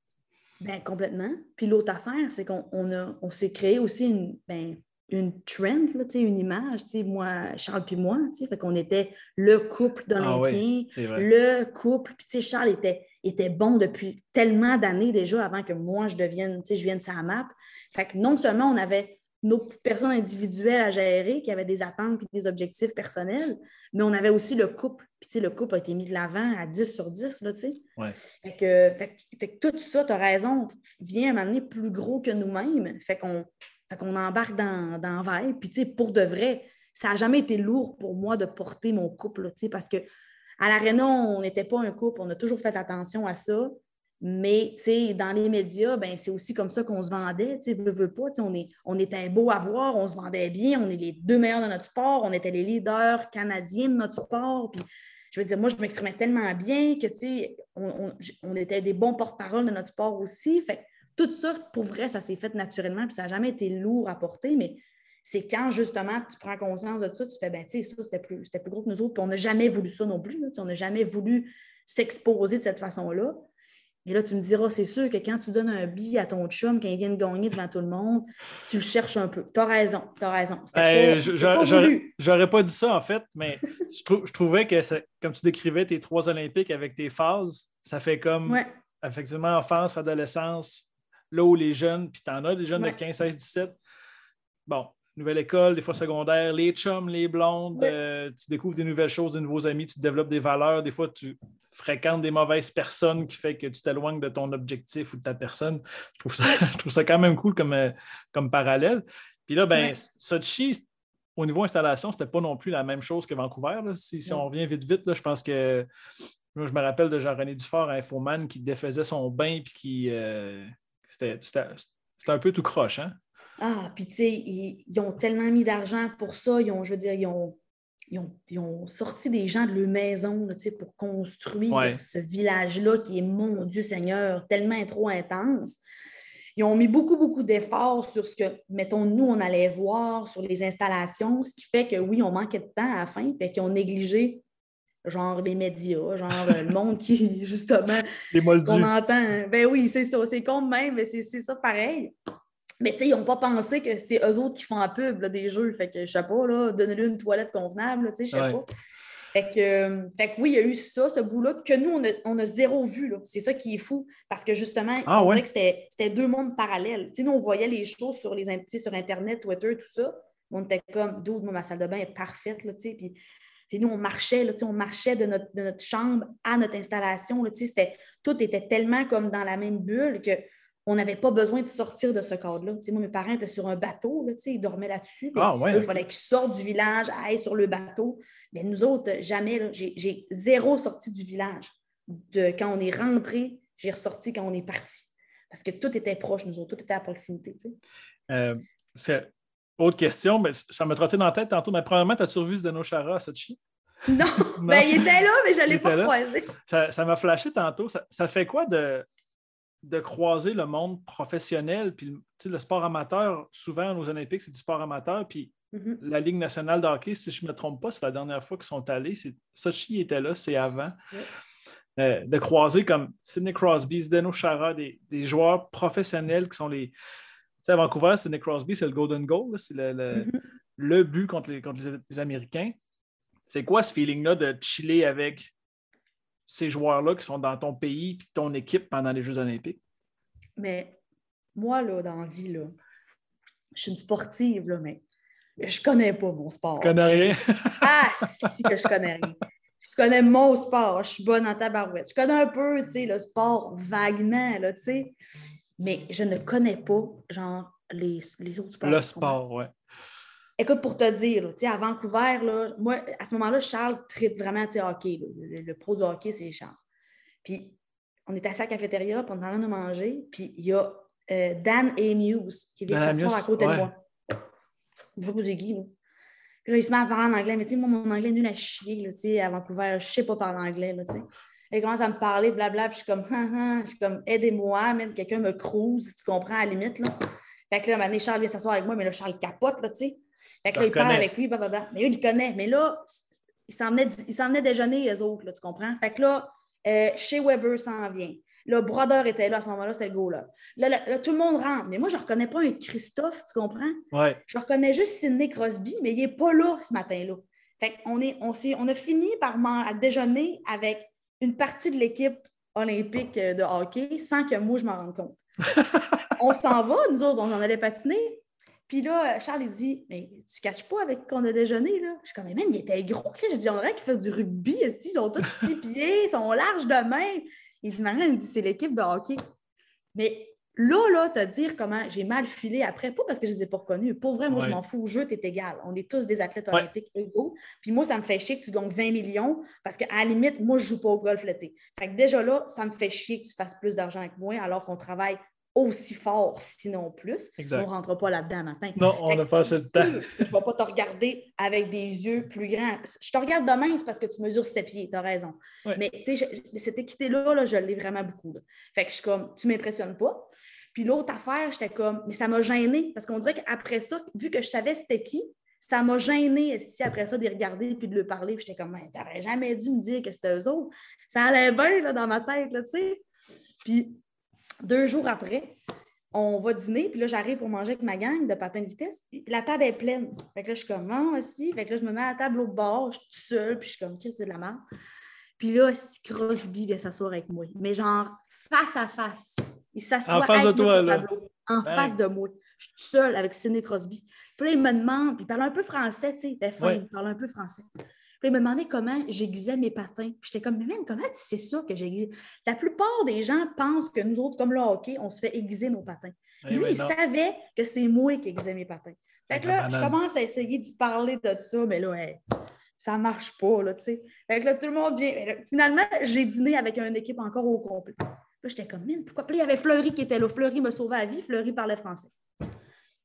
ben, complètement. Puis l'autre affaire, c'est qu'on on s'est créé aussi une, ben, une trend, là, une image, moi, Charles puis moi, fait qu'on était le couple d'Olympiens, ah le couple, puis Charles était, était bon depuis tellement d'années déjà avant que moi je devienne, je vienne sa map. Fait que non seulement on avait nos petites personnes individuelles à gérer, qui avaient des attentes et des objectifs personnels, mais on avait aussi le couple. Puis, le couple a été mis de l'avant à 10 sur 10, là, tu sais. Fait, que, tout ça, tu as raison, vient à un moment donné plus gros que nous-mêmes. Fait qu'on fait embarque dans, dans Vibe. Puis, tu sais, pour de vrai, ça n'a jamais été lourd pour moi de porter mon couple, tu sais, parce que à l'aréna, on n'était pas un couple, on a toujours fait attention à ça. Mais, dans les médias, ben, c'est aussi comme ça qu'on se vendait, tu sais, veux, pas, on, est, on était beau à voir, on se vendait bien, on est les deux meilleurs de notre sport, on était les leaders canadiens de notre sport, puis je veux dire, moi, je m'exprimais tellement bien que, tu on, on, était des bons porte-parole de notre sport aussi, fait tout ça, pour vrai, ça s'est fait naturellement, puis ça n'a jamais été lourd à porter, mais c'est quand justement tu prends conscience de ça, tu fais, ben, tu sais, ça, c'était plus, plus gros que nous autres, puis on n'a jamais voulu ça non plus. on n'a jamais voulu s'exposer de cette façon-là. Et là, tu me diras, c'est sûr que quand tu donnes un billet à ton chum, quand il vient de gagner devant tout le monde, tu le cherches un peu. Tu as raison, tu as raison. Ben, j'aurais pas dit ça, en fait, mais je, trouvais que, comme tu décrivais tes trois Olympiques avec tes phases, ça fait comme, effectivement, enfance, adolescence, là où les jeunes, puis tu en as des jeunes de 15, 16, 17. Bon, nouvelle école, des fois secondaire, les chums, les blondes, euh, tu découvres des nouvelles choses, de nouveaux amis, tu développes des valeurs. Des fois, tu fréquentes des mauvaises personnes qui fait que tu t'éloignes de ton objectif ou de ta personne. Je trouve ça, je trouve ça quand même cool comme, euh, comme parallèle. Puis là, ben, Sochi, au niveau installation, c'était pas non plus la même chose que Vancouver. Si, si on revient vite, vite, là, je pense que moi, je me rappelle de Jean-René Dufort à Infoman qui défaisait son bain puis qui, euh, c'était un peu tout croche, hein? Ah, puis tu sais, ils, ont tellement mis d'argent pour ça. Ils ont, je veux dire, ils ont, ils ont, sorti des gens de leur maison sais, pour construire ce village-là qui est, mon Dieu Seigneur, tellement trop intense. Ils ont mis beaucoup, beaucoup d'efforts sur ce que, mettons, nous, on allait voir sur les installations, ce qui fait que oui, on manquait de temps à la fin, puis qu'ils ont négligé genre les médias, genre le monde qui, justement, on entend. Ben oui, c'est ça, c'est con même, mais c'est ça pareil. Mais tu sais, ils n'ont pas pensé que c'est eux autres qui font la pub des jeux. Fait que je sais pas, là, donnez-lui une toilette convenable, tu sais, je sais pas. Fait que, euh, fait que, oui, il y a eu ça, ce bout-là, que nous, on a, on a zéro vu. C'est ça qui est fou. Parce que justement, ah, on dirait que c'était deux mondes parallèles. Tu sais, nous, on voyait les choses sur, les, sur Internet, Twitter, tout ça. On était comme, d'où ma salle de bain est parfaite, là, tu sais. Puis puis nous, on marchait, là, on marchait de notre, de notre, chambre à notre installation. Là, tout était tellement comme dans la même bulle qu'on n'avait pas besoin de sortir de ce cadre-là. Moi, mes parents étaient sur un bateau, là, ils dormaient là-dessus. Ah, il fallait qu'ils sortent du village, aillent sur le bateau. Mais nous autres, jamais. J'ai zéro sorti du village. De, quand on est rentré, j'ai ressorti quand on est parti. Parce que tout était proche, nous autres, tout était à proximité. Euh, Autre question, mais ça m'a trotté dans la tête tantôt. Mais premièrement, as-tu revu Zdeno Chara à Sochi? Non, ben, il était là, mais je ne l'ai pas croisé. Ça m'a flashé tantôt. Ça, fait quoi de, de croiser le monde professionnel? Puis le sport amateur, souvent aux Olympiques, c'est du sport amateur. Puis mm-hmm. la Ligue nationale de hockey, si je ne me trompe pas, c'est la dernière fois qu'ils sont allés. Sochi était là, c'est avant. Euh, de croiser comme Sidney Crosby, Zdeno Chara, des, joueurs professionnels qui sont les. Tu sais, à Vancouver, Sidney Crosby, c'est le Golden Goal, c'est le, mm-hmm. but contre les, contre les Américains. C'est quoi ce feeling-là de chiller avec ces joueurs-là qui sont dans ton pays et ton équipe pendant les Jeux olympiques? Mais moi, là, dans la vie, là, je suis une sportive, là, mais je connais pas mon sport. Tu connais rien? ah, si que je connais rien. Je connais mon sport, je suis bonne en tabarouette. Je connais un peu, tu sais, le sport vaguement, là, tu sais, mais je ne connais pas, genre, les, les autres sports. Le sport, oui. Écoute, pour te dire, à Vancouver, là, moi, à ce moment-là, Charles tripe vraiment hockey. Le, pro du hockey, c'est Charles. Puis, on est assis à la cafétéria, puis on est en train de manger, puis il y a euh, Dan Amuse qui vient s'asseoir à côté de moi. Je vous ai là. Puis là, il se met à parler en anglais, mais tu sais, moi, mon anglais est nul à chier, là, tu sais, à Vancouver, je sais pas parler anglais, là, tu sais. Il commence à me parler, blabla, puis je suis comme, je suis comme, aidez-moi, même quelqu'un me crouse, tu comprends, à la limite, là. Fait que là, maintenant, Charles vient s'asseoir avec moi, mais là, Charles capote, là, tu sais. Fait que là, il parle avec lui, blablabla. Mais lui, il connaît. Mais là, il s'en venait, déjeuner, les autres, là, tu comprends? Fait que là, euh, chez Weber s'en vient. Le Brother était là à ce moment-là, c'était le go là. Là, Tout le monde rentre. Mais moi, je ne reconnais pas un Christophe, tu comprends? Ouais. Je reconnais juste Sidney Crosby, mais il n'est pas là ce matin-là. Fait qu'on est, on, on a fini par à déjeuner avec une partie de l'équipe olympique de hockey sans que moi, je m'en rende compte. on s'en va, nous autres, on en allait patiner. Puis là, Charles, il dit Mais tu catches pas avec qu'on a déjeuné, là Je suis comme, mais man, il était gros. Je dis On dirait qu'il fait du rugby. Ils sont tous six pieds, ils sont larges de main. Il dit Marianne, il dit C'est l'équipe de hockey. Mais là, là, te dire comment j'ai mal filé après, pas parce que je ne les ai pas reconnus. Pour vrai, moi, je m'en fous. Au jeu, tu es égal. On est tous des athlètes olympiques égaux. Puis moi, ça me fait chier que tu gagnes 20 millions parce qu'à la limite, moi, je ne joue pas au golf l'été. Fait que déjà là, ça me fait chier que tu fasses plus d'argent que moi alors qu'on travaille aussi fort, sinon plus. On ne rentre pas là-dedans matin. Non, on n'a pas assez de temps. Je ne vais pas te regarder avec des yeux plus grands. Je te regarde demain, parce que tu mesures 7 pieds, tu as raison. Mais tu sais, cette équité-là, là, je l'ai vraiment beaucoup. Fait que je suis comme, tu ne m'impressionnes pas. Puis l'autre affaire, j'étais comme, mais ça m'a gêné parce qu'on dirait qu'après ça, vu que je savais c'était qui, ça m'a gêné si après ça de les regarder puis de leur parler. Puis j'étais comme, tu n'aurais jamais dû me dire que c'était eux autres. Ça allait bien là, dans ma tête, tu sais. Puis deux jours après, on va dîner, puis là, j'arrive pour manger avec ma gang de patins de vitesse. La table est pleine. Fait que là, je suis comme, non, aussi. Fait que là, je me mets à la table au bord, je suis toute seule, puis je suis comme, qu'est-ce que c'est de la merde? Puis là, si Crosby vient s'asseoir avec moi, mais genre face à face. Il s'assoit avec moi sur le tableau, en face de moi. Je suis toute seule avec Sidney Crosby. Puis là, il me demande, puis il parle un peu français, tu sais, il il parle un peu français. Puis il me demandait comment j'aiguisais mes patins. Puis j'étais comme, mais même, comment tu sais ça que j'aiguise? La plupart des gens pensent que nous autres, comme le hockey, on se fait aiguiser nos patins. Eh Lui, il savait que c'est moi qui aiguisais mes patins. Fait que là, je commence à essayer de parler de ça, mais là, ça ça marche pas, là, tu sais. Fait que là, tout le monde vient. Finalement, j'ai dîné avec une équipe encore au complet. Là, j'étais comme, pourquoi? Puis il y avait Fleury qui était là. Fleury me sauvait la vie. Fleury parlait français.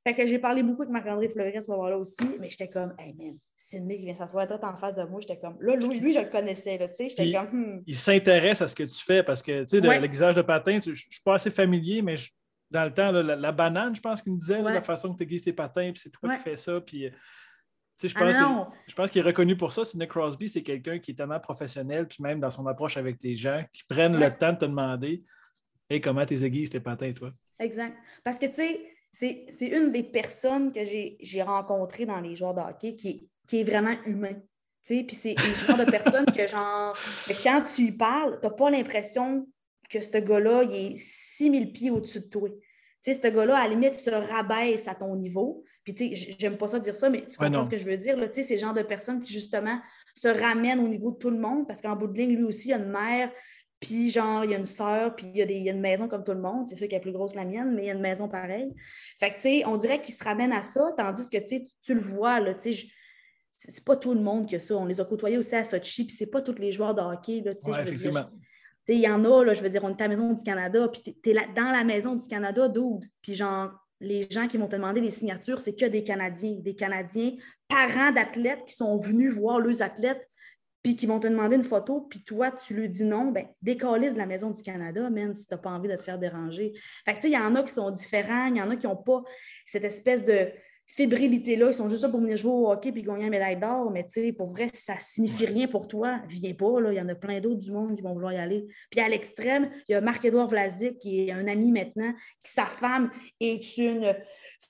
Fait que j'ai parlé beaucoup avec Marc-André Fleury à ce moment-là aussi, mais j'étais comme, hey man, Sidney qui vient s'asseoir tout en face de moi, j'étais comme, là, lui, lui je le connaissais, tu sais, j'étais comme, hmm. Il s'intéresse à ce que tu fais parce que, tu sais, ouais. l'exigage de patin, je ne suis pas assez familier, mais dans le temps, la, banane, je pense qu'il me disait, la façon que tu aiguises tes patins, puis c'est toi qui fais ça, puis. Euh, tu sais, je pense, ah je pense qu'il est reconnu pour ça. Sidney Crosby, c'est quelqu'un qui est tellement professionnel, puis même dans son approche avec les gens, qui prennent le temps de te demander Hey, comment tu aiguises tes patins, toi? Exact. Parce que, tu sais, c'est une des personnes que j'ai rencontrées dans les joueurs de hockey qui, qui est vraiment humain. Puis c'est une genre de personne que, genre, quand tu y parles, tu n'as pas l'impression que ce gars-là, il est 6000 pieds au-dessus de toi. Tu sais, ce gars-là, à la limite, se rabaisse à ton niveau. Puis, tu sais, j'aime pas ça dire ça, mais tu comprends ce que je veux dire. Tu sais, c'est le genre de personne qui, justement, se ramène au niveau de tout le monde parce qu'en bout de ligne, lui aussi, il a une mère, puis, genre, il y a une sœur, puis il y, a y, a une maison comme tout le monde. C'est sûr qu'elle est plus grosse que la mienne, mais il y a une maison pareille. Fait que, tu sais, on dirait qu'il se ramène à ça, tandis que, tu sais, tu le vois, là, tu sais, c'est pas tout le monde qui a ça. On les a côtoyés aussi à Sochi, puis c'est pas tous les joueurs de hockey, là, tu sais, veux dire. Il y en a, là, je veux dire, on est à la Maison du Canada, puis tu es, dans la Maison du Canada, dude. Puis genre, les gens qui vont te demander les signatures, c'est que des Canadiens, des Canadiens, parents d'athlètes qui sont venus voir leurs athlètes, puis qui vont te demander une photo, puis toi, tu lui dis non, ben décalise la Maison du Canada, man, si tu n'as pas envie de te faire déranger. Fait que, tu sais, il y en a qui sont différents, il y en a qui n'ont pas cette espèce de fébrilité-là, ils sont juste là pour venir jouer au hockey puis gagner une médaille d'or, mais tu sais, pour vrai, ça signifie rien pour toi. Viens pas, là. Il y en a plein d'autres du monde qui vont vouloir y aller. Puis à l'extrême, il y a Marc-Édouard Vlasic, qui est un ami maintenant, qui sa femme est une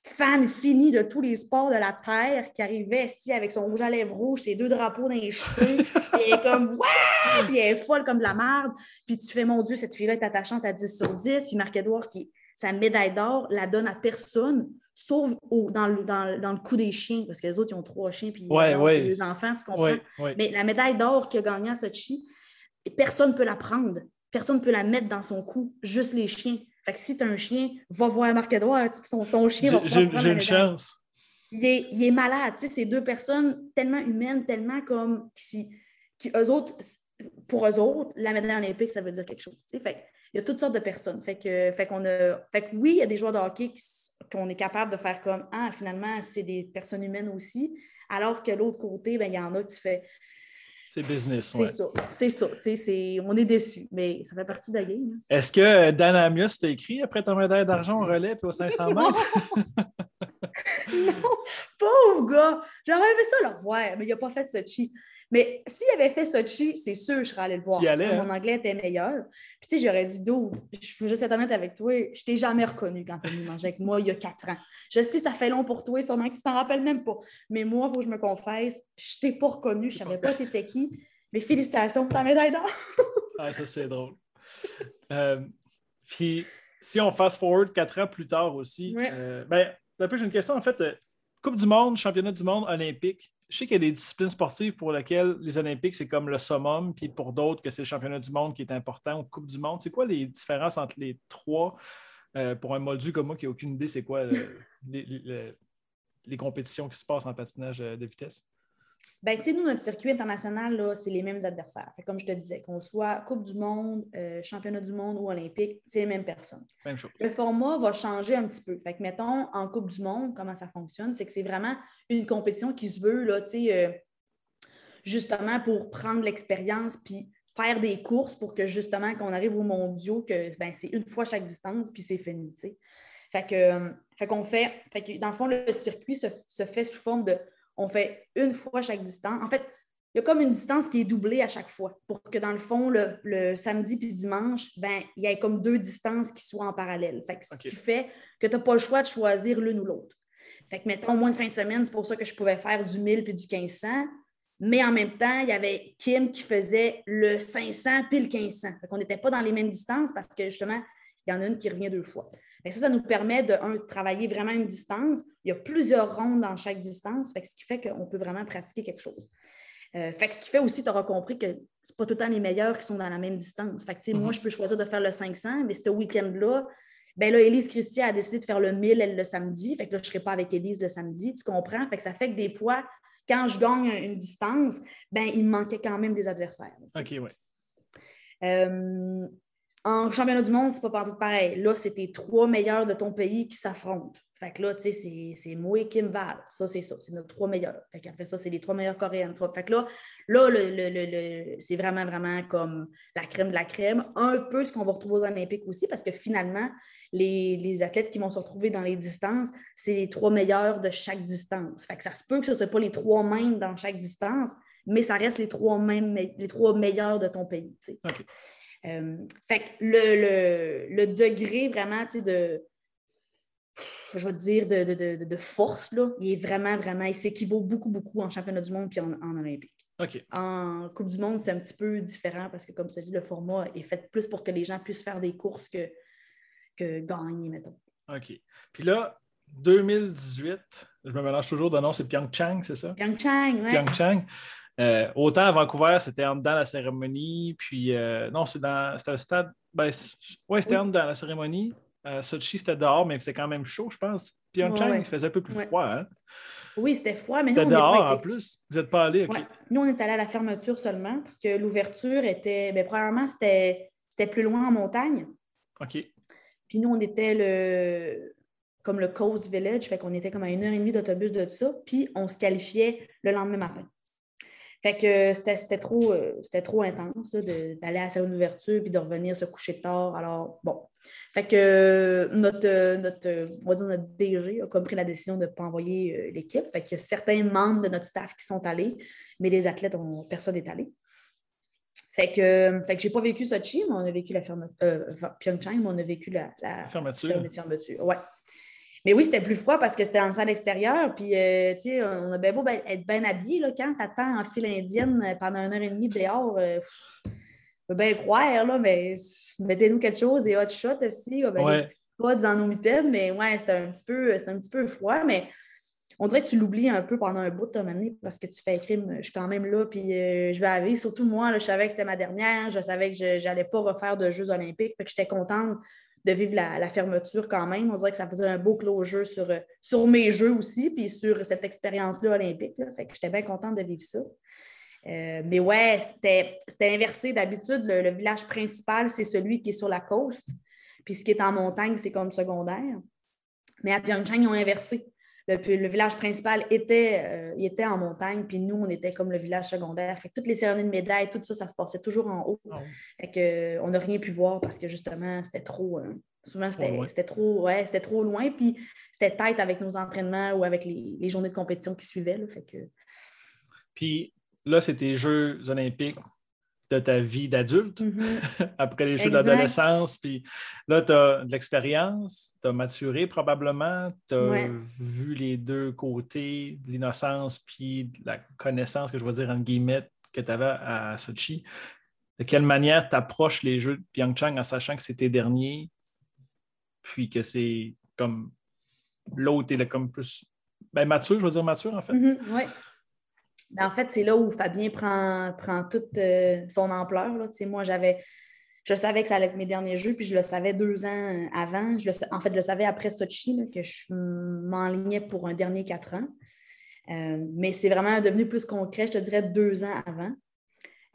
fan finie de tous les sports de la terre, qui arrivait ici avec son rouge à lèvres rouge, ses deux drapeaux dans les cheveux, et elle est comme Waouh! Puis elle est folle comme de la merde. Puis tu fais, mon Dieu, cette fille-là est attachante à 10 sur 10. Puis Marc-Édouard, qui sa médaille d'or, la donne à personne, sauf dans, le, dans, le coup des chiens, parce que les autres, ils ont trois chiens, puis c'est deux enfants, tu comprends? Mais la médaille d'or qu'il a gagnée à Sochi, personne ne peut la prendre. Personne ne peut la mettre dans son cou, juste les chiens. Fait que si tu as un chien, va voir Marc-Edouard, ton, ton chien va J'ai une chance. Il est, il est malade. C'est deux personnes tellement humaines, tellement comme... Qui, qui, eux autres, pour eux autres, la médaille olympique, ça veut dire quelque chose. Fait il y a toutes sortes de personnes. Fait que, fait qu'on a, fait que oui, il y a des joueurs de hockey qu'on est capable de faire comme Ah, finalement, c'est des personnes humaines aussi. Alors que l'autre côté, ben, il y en a que tu fais. C'est business, C'est ça, c'est ça. on est déçus, mais ça fait partie de la game. Hein. Est-ce que Dan Amius t'a écrit après ton médaille d'argent au relais et au 500 mètres? non, pauvre gars! J'aurais aimé ça le revoir, mais il n'a pas fait ce chi. Mais s'il avait fait Sochi, c'est sûr que je serais allée le voir. Mon hein? anglais était meilleur. Puis tu sais, j'aurais dit d'autres. Je veux juste être honnête avec toi, je t'ai jamais reconnu quand tu venu manger avec moi il y a quatre ans. Je sais, ça fait long pour toi, sûrement que tu t'en rappelles même pas. Mais moi, il faut que je me confesse, je t'ai pas reconnu, je savais pas t'étais qui. Mais félicitations pour ta médaille d'or. ah, ça, c'est drôle. Euh, puis, si on fast forward quatre ans plus tard aussi, euh, ben, j'ai une question. En fait, euh, Coupe du monde, championnat du monde olympique, je sais qu'il y a des disciplines sportives pour lesquelles les Olympiques, c'est comme le summum, puis pour d'autres, que c'est le championnat du monde qui est important ou Coupe du monde. C'est quoi les différences entre les trois euh, pour un moldu comme moi qui n'a aucune idée, c'est quoi les, compétitions qui se passent en patinage euh, de vitesse? Ben, tu sais, nous, notre circuit international, c'est les mêmes adversaires. comme je te disais, qu'on soit Coupe du Monde, euh, Championnat du Monde ou Olympique, c'est les mêmes personnes. Même chose. Le format va changer un petit peu. Fait que, mettons, en Coupe du Monde, comment ça fonctionne, c'est que c'est vraiment une compétition qui se veut, là, tu sais, euh, justement pour prendre l'expérience puis faire des courses pour que, justement, quand on arrive aux mondiaux, que ben, c'est une fois chaque distance puis c'est fini, tu sais. Fait que, euh, fait qu'on fait, fait que, dans le fond, le circuit se fait sous forme de on fait une fois chaque distance. En fait, il y a comme une distance qui est doublée à chaque fois pour que dans le fond, le, samedi puis dimanche, ben, il y ait comme deux distances qui soient en parallèle. Fait Ce qui fait que tu n'as pas le choix de choisir l'une ou l'autre. Fait que, mettons, au moins de fin de semaine, c'est pour ça que je pouvais faire du 1000 puis du 1500. Mais en même temps, il y avait Kim qui faisait le 500 puis le 1500. Fait qu'on n'était pas dans les mêmes distances parce que justement, il y en a une qui revient deux fois ça, ça nous permet de, travailler vraiment une distance. Il y a plusieurs rondes dans chaque distance, ce qui fait qu'on peut vraiment pratiquer quelque chose. Euh, fait ce qui fait aussi, tu auras compris que ce n'est pas tout le temps les meilleurs qui sont dans la même distance. Fait que, Moi, mhm. je peux choisir de faire le 500, mais ce week-end-là, ben là, Élise Christie a décidé de faire le 1000 elle, le samedi. Fait que là, je ne serai pas avec Élise le samedi. Tu comprends? Fait que ça fait que des fois, quand je gagne une distance, ben, il me manquait quand même des adversaires. OK, oui. Euh, en championnat du monde, c'est pas partout pareil. Là, c'est tes trois meilleurs de ton pays qui s'affrontent. Fait que là, tu sais, c'est moi et Kim Val. Ça, c'est ça. C'est nos trois meilleurs. Fait qu'après ça, c'est les trois meilleures coréennes. Fait que là, là c'est vraiment, vraiment comme la crème de la crème. Un peu ce qu'on va retrouver aux Olympiques aussi, parce que finalement, les, athlètes qui vont se retrouver dans les distances, c'est les trois meilleurs de chaque distance. Fait que ça se peut que ce ne soit pas les trois mêmes dans chaque distance, mais ça reste les trois, mêmes, les trois meilleurs de ton pays. Euh, fait que le, degré vraiment de, je vais dire, de, force, là, il est vraiment, vraiment, il s'équivaut beaucoup, beaucoup en championnat du monde puis en, Olympique. En Coupe du Monde, c'est un petit peu différent parce que, comme ça dit, le format est fait plus pour que les gens puissent faire des courses que, que gagner, mettons. OK. Puis là, 2018, je me mélange toujours de nom, c'est Pyeongchang, c'est ça? Pyeongchang, oui. Pyeongchang. Euh, autant à Vancouver, c'était en dedans la cérémonie, puis euh, non, c'était le stade. Ben, oui, c'était en dedans la cérémonie. Euh, Sochi, c'était dehors, mais faisait quand même chaud, je pense. Pyeongchang, il faisait un peu plus froid. Hein? Oui, c'était froid, mais nous, on dehors en plus. Vous n'êtes pas allé, OK. Nous, on est allé à la fermeture seulement parce que l'ouverture était. Bien, premièrement, c'était plus loin en montagne. OK. Puis nous, on était le. comme le Coast Village, fait qu'on était comme à une heure et demie d'autobus de ça, puis on se qualifiait le lendemain matin. Fait que c'était trop, euh, trop intense d'aller à la salle d'ouverture puis de revenir se coucher tard. Alors, bon. Fait que notre, notre, on va dire notre DG a comme pris la décision de ne pas envoyer euh, l'équipe. Fait qu'il y a certains membres de notre staff qui sont allés, mais les athlètes, ont, personne n'est allé. Fait que, fait que j'ai pas vécu Sochi, mais on a vécu la fermeture. Euh, Pyeongchang, mais on a vécu la, la fermeture. fermeture. Ouais. Mais oui, c'était plus froid parce que c'était en salle extérieure. Puis, euh, tu sais, on a bien beau ben, être bien habillé. Là, quand tu attends en file indienne euh, pendant une heure et demie dehors, euh, peut bien croire, là, mais mettez-nous quelque chose, des hot shots aussi, ben, des petites pods dans nos mitaines. Mais ouais, c'était un, petit peu, un petit peu froid. Mais on dirait que tu l'oublies un peu pendant un bout de ton année parce que tu fais crime. Je suis quand même là, puis je vais aller. Surtout moi, je savais que c'était ma dernière. Je savais que je n'allais pas refaire de Jeux olympiques. Fait que j'étais contente de vivre la, fermeture quand même. On dirait que ça faisait un beau closure sur, euh, sur mes jeux aussi, puis sur cette expérience-là olympique. Fait que j'étais bien contente de vivre ça. Euh, mais ouais, c'était inversé. D'habitude, le, village principal, c'est celui qui est sur la côte. Puis ce qui est en montagne, c'est comme secondaire. Mais à Pyeongchang, ils ont inversé. Le, village principal était, euh, était en montagne, puis nous, on était comme le village secondaire. Fait toutes les cérémonies de médailles, tout ça, ça se passait toujours en haut. Ah que, on n'a rien pu voir parce que justement, c'était trop. Euh, souvent, c'était trop, ouais, trop loin. Puis c'était tête avec nos entraînements ou avec les, journées de compétition qui suivaient. fait que... Puis là, c'était Jeux olympiques de ta vie d'adulte, mm-hmm. après les jeux d'adolescence. Puis là, tu as de l'expérience, tu as maturé probablement, tu as vu les deux côtés, l'innocence puis la connaissance, que je vais dire en guillemets, que tu avais à Sochi. De quelle manière tu approches les jeux de Pyeongchang en sachant que c'était dernier, puis que c'est comme l'autre est comme plus ben, mature, je veux dire mature en fait. Mm-hmm. Ben, en fait, c'est là où Fabien prend, prend toute euh, son ampleur. Là. Moi, j'avais. Je savais que ça allait être mes derniers jeux, puis je le savais deux ans avant. Je en fait, je le savais après Sochi, que je m'enlignais pour un dernier quatre ans. Euh, mais c'est vraiment devenu plus concret, je te dirais, deux ans avant.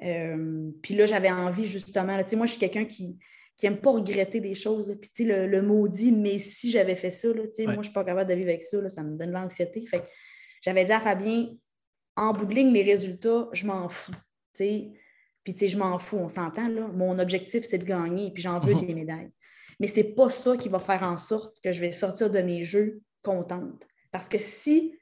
Euh, puis là, j'avais envie justement. moi, je suis quelqu'un qui n'aime pas regretter des choses. Puis le, le maudit, mais si j'avais fait ça, moi, je ne suis pas capable de vivre avec ça, ça me donne l'anxiété. Fait j'avais dit à Fabien, en bout de ligne, les résultats, je m'en fous. Puis, tu sais, je m'en fous, on s'entend, là. Mon objectif, c'est de gagner, puis j'en veux mhm. des médailles. Mais c'est pas ça qui va faire en sorte que je vais sortir de mes jeux contente. Parce que si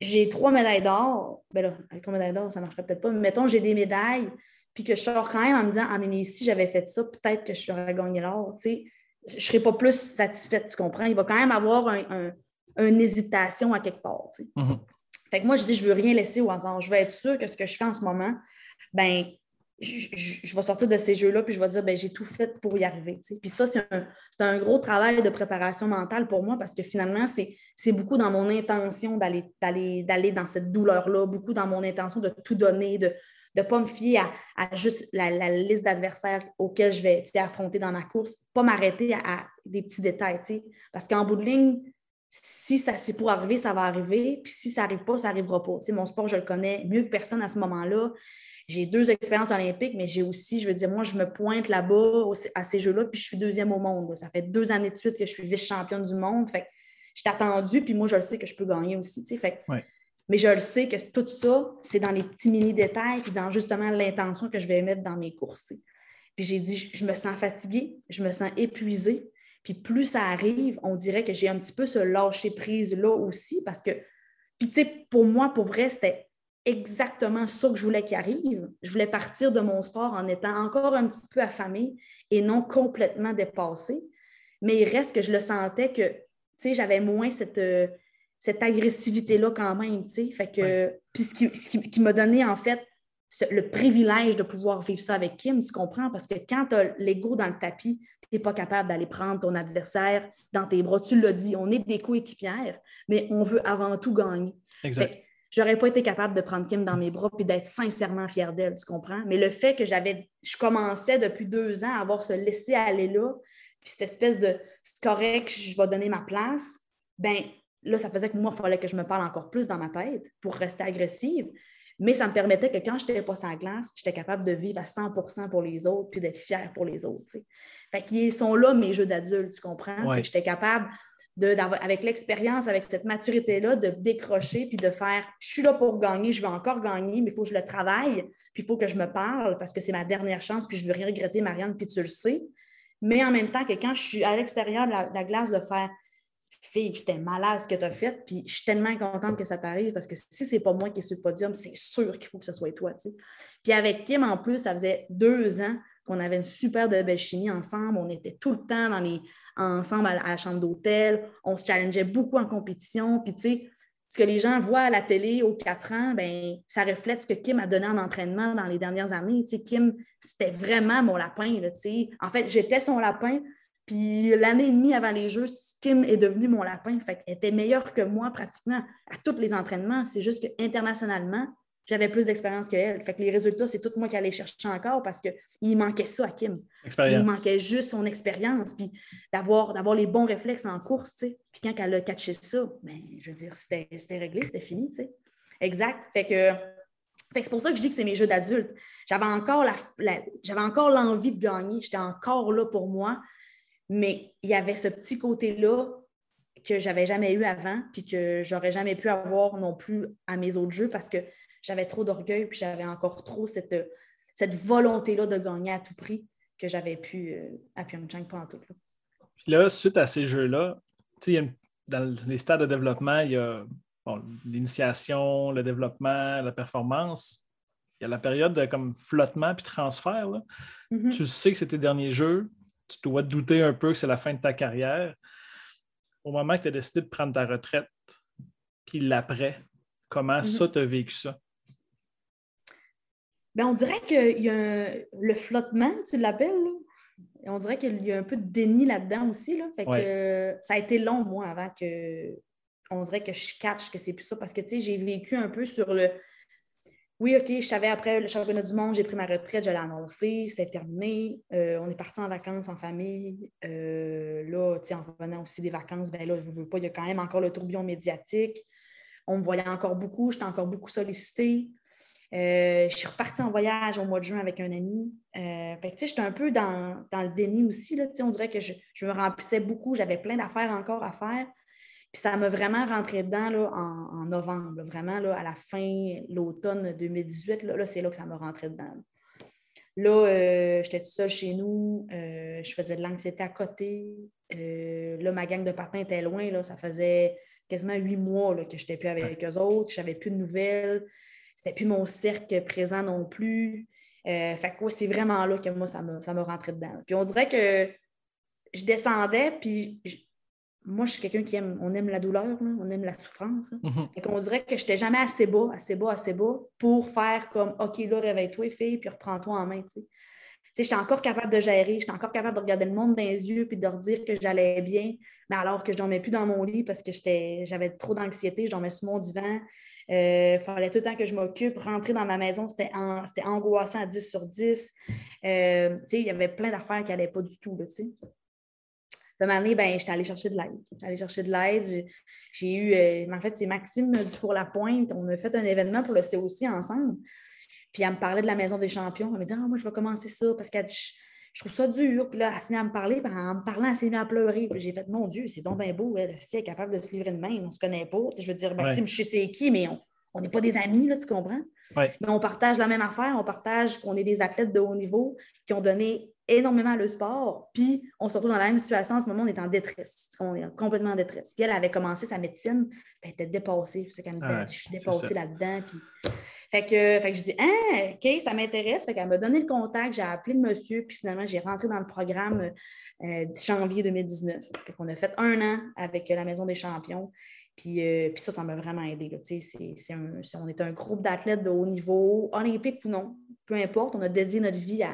j'ai trois médailles d'or, ben là, avec trois médailles d'or, ça ne marcherait peut-être pas, mais mettons, j'ai des médailles, puis que je sors quand même en me disant, ah, mais si j'avais fait ça, peut-être que je j'aurais gagné l'or, tu sais. Je ne serais pas plus satisfaite, tu comprends? Il va quand même avoir un, une hésitation à quelque part, tu sais. Mhm. Fait que moi, je dis, je veux rien laisser au hasard. Je veux être sûre que ce que je fais en ce moment, ben, je, vais sortir de ces jeux-là, puis je vais dire, ben, j'ai tout fait pour y arriver. Puis ça, c'est un, gros travail de préparation mentale pour moi parce que finalement, c'est beaucoup dans mon intention d'aller dans cette douleur-là, beaucoup dans mon intention de tout donner, de ne pas me fier à, juste la, liste d'adversaires auxquels je vais affronter dans ma course, pas m'arrêter à, des petits détails. Parce qu'en bout de ligne, si ça c'est pour arriver, ça va arriver. Puis si ça n'arrive pas, ça n'arrivera pas. mon sport, je le connais mieux que personne à ce moment-là. J'ai deux expériences olympiques, mais j'ai aussi, je veux dire, moi, je me pointe là-bas à ces Jeux-là, puis je suis deuxième au monde. Ça fait deux années de suite que je suis vice-championne du monde. Fait je t'ai attendu, puis moi, je le sais que je peux gagner aussi. Fait Mais je le sais que tout ça, c'est dans les petits mini-détails, puis dans justement l'intention que je vais mettre dans mes courses. Puis j'ai dit, je me sens fatiguée, je me sens épuisée, puis plus ça arrive, on dirait que j'ai un petit peu ce lâcher-prise-là aussi parce que, puis tu sais, pour moi, pour vrai, c'était exactement ça que je voulais qu'il arrive. Je voulais partir de mon sport en étant encore un petit peu affamée et non complètement dépassée. Mais il reste que je le sentais que, tu sais, j'avais moins cette, euh, cette agressivité-là quand même, tu sais. Fait que, puis ce qui, qui m'a donné, en fait, le privilège de pouvoir vivre ça avec Kim, tu comprends? Parce que quand tu as l'ego dans le tapis, tu n'es pas capable d'aller prendre ton adversaire dans tes bras. Tu l'as dit, on est des coéquipières, mais on veut avant tout gagner. Exact. J'aurais pas été capable de prendre Kim dans mes bras et d'être sincèrement fière d'elle, tu comprends? Mais le fait que j'avais, je commençais depuis deux ans à avoir ce laisser aller là, puis cette espèce de c'est correct, je vais donner ma place, ben là, ça faisait que moi, il fallait que je me parle encore plus dans ma tête pour rester agressive. Mais ça me permettait que quand je n'étais pas sans glace, j'étais capable de vivre à 100% pour les autres puis d'être fière pour les autres. Fait qu'ils sont là, mes jeux d'adultes, tu comprends? J'étais capable avec l'expérience, avec cette maturité-là, de décrocher puis de faire je suis là pour gagner, je vais encore gagner, mais il faut que je le travaille, puis il faut que je me parle parce que c'est ma dernière chance, puis je ne veux rien regretter, Marianne, puis tu le sais. Mais en même temps que quand je suis à l'extérieur de la, glace, de faire fille, c'était malade ce que tu as fait, puis je suis tellement contente que ça t'arrive parce que si c'est pas moi qui est sur le podium, c'est sûr qu'il faut que ce soit toi. Puis avec Kim, en plus, ça faisait deux ans qu'on avait une super de belle chimie ensemble. On était tout le temps ensemble à, la chambre d'hôtel. On se challengeait beaucoup en compétition. Puis, tu sais, ce que les gens voient à la télé aux quatre ans, ben, ça reflète ce que Kim a donné en entraînement dans les dernières années. Tu sais, Kim, c'était vraiment mon lapin. Là, tu sais. En fait, j'étais son lapin. Puis l'année et demie avant les Jeux, Kim est devenue mon lapin. Fait était meilleure que moi pratiquement à tous les entraînements. C'est juste qu'internationalement, j'avais plus d'expérience qu'elle. Fait que les résultats, c'est tout moi qui allais chercher encore parce qu'il manquait ça à Kim. Il manquait juste son expérience, puis d'avoir, d'avoir les bons réflexes en course, tu sais. Puis quand elle a catché ça, ben, je veux dire, c'était, réglé, c'était fini, tu sais. Exact. Fait que, c'est pour ça que je dis que c'est mes jeux d'adultes. J'avais encore, la, j'avais encore l'envie de gagner. J'étais encore là pour moi. Mais il y avait ce petit côté-là que j'avais jamais eu avant, puis que j'aurais jamais pu avoir non plus à mes autres jeux parce que j'avais trop d'orgueil, puis j'avais encore trop cette, cette volonté-là de gagner à tout prix que j'avais pu euh, à Pyeongchang pendant tout. Là. Puis là, suite à ces jeux-là, dans les stades de développement, il y a l'initiation, le développement, la performance. Il y a la période de comme flottement puis transfert. Mm-hmm. Tu sais que c'est tes derniers jeux. Tu dois te douter un peu que c'est la fin de ta carrière. Au moment que tu as décidé de prendre ta retraite, puis l'après, comment mm-hmm. ça, tu as vécu ça? Ben, on dirait qu'il y a le flottement, tu l'appelles. On dirait qu'il y a un peu de déni là-dedans aussi. Là. Fait que, ça a été long, moi, avant que. On dirait que je catch que c'est plus ça. Parce que, tu sais, j'ai vécu un peu sur le. Oui, OK, je savais après le championnat du monde, j'ai pris ma retraite, je l'ai annoncé, c'était terminé. Euh, on est parti en vacances en famille. Euh, là, tu sais, en revenant aussi des vacances, ben là, je ne veux pas, il y a quand même encore le tourbillon médiatique. On me voyait encore beaucoup, j'étais encore beaucoup sollicitée. Euh, je suis repartie en voyage au mois de juin avec un ami. Euh, j'étais un peu dans, le déni aussi. Là, on dirait que je, me remplissais beaucoup. J'avais plein d'affaires encore à faire. Puis ça m'a vraiment rentré dedans là, en, novembre. vraiment, là, à la fin, l'automne 2018, là, c'est là que ça m'a rentré dedans. Là, euh, j'étais toute seule chez nous. je faisais de l'anxiété à côté. là, ma gang de patins était loin. Là, ça faisait quasiment huit mois que je n'étais plus avec eux autres, que je n'avais plus de nouvelles. C'était plus mon cercle présent non plus. Euh, fait que c'est vraiment là que moi, ça me, rentrait dedans. Puis on dirait que je descendais, puis moi, je suis quelqu'un qui aime, on aime la douleur, on aime la souffrance. Hein. Mm-hmm. On dirait que je n'étais jamais assez bas, assez bas, assez bas pour faire comme OK, là, réveille-toi, fille, puis reprends-toi en main. Tu sais, j'étais encore capable de gérer, j'étais encore capable de regarder le monde dans les yeux puis de leur dire que j'allais bien, mais alors que je dormais plus dans mon lit parce que j'avais trop d'anxiété, je dormais sur mon divan, il euh, fallait tout le temps que je m'occupe. Rentrer dans ma maison, c'était angoissant à 10 sur 10. Euh, il y avait plein d'affaires qui n'allaient pas du tout. Là, de année, ben, j'étais allée chercher de l'aide. J'étais allée chercher de l'aide. J'ai eu, euh, en fait, c'est Maxime Dufour-Lapointe. On a fait un événement pour le COC ensemble. Puis elle me parlait de la Maison des Champions. Elle me dit Ah, moi, je vais commencer ça parce que je, trouve ça dur. Puis là, elle s'est mise à me parler. Puis en me parlant, elle s'est mise à pleurer. Puis j'ai fait Mon Dieu, c'est donc bien beau. Elle, est capable de se livrer de main. On ne se connaît pas. je veux dire, Maxime, je sais c'est qui, mais on n'est pas des amis, là, tu comprends? Mais on partage la même affaire. On partage qu'on est des athlètes de haut niveau qui ont donné énormément le sport. Puis on se retrouve dans la même situation. En ce moment, on est en détresse. On est complètement en détresse. Puis elle avait commencé sa médecine. Puis elle était dépassée. C'est qu'elle me dit, je suis dépassée là-dedans. Puis fait que, fait que je dis, ah, OK, ça m'intéresse. Fait qu'elle m'a donné le contact, j'ai appelé le monsieur, puis finalement, j'ai rentré dans le programme euh, janvier 2019. Fait qu'on a fait un an avec la Maison des Champions. Puis, euh, puis ça, ça m'a vraiment aidé. Là. C'est un, on est un groupe d'athlètes de haut niveau, olympique ou non, peu importe. On a dédié notre vie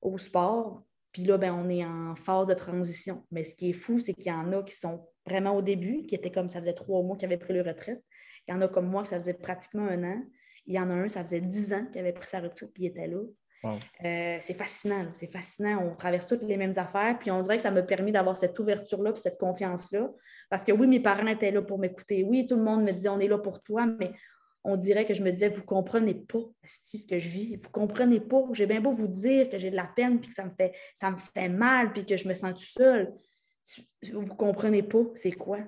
au sport. Puis là, ben, on est en phase de transition. Mais ce qui est fou, c'est qu'il y en a qui sont vraiment au début, qui étaient comme ça faisait trois mois qu'ils avaient pris leur retraite. Il y en a comme moi, que ça faisait pratiquement un an. Il y en a un, ça faisait dix ans qu'il avait pris sa retraite, puis il était là. Euh, c'est fascinant, c'est fascinant. On traverse toutes les mêmes affaires, puis on dirait que ça m'a permis d'avoir cette ouverture-là, puis cette confiance-là. Parce que oui, mes parents étaient là pour m'écouter. Oui, tout le monde me disait on est là pour toi, mais on dirait que je me disais vous ne comprenez pas ce que je vis. Vous ne comprenez pas. J'ai bien beau vous dire que j'ai de la peine, puis que ça me fait, ça me fait mal, puis que je me sens tout seul. vous ne comprenez pas c'est quoi?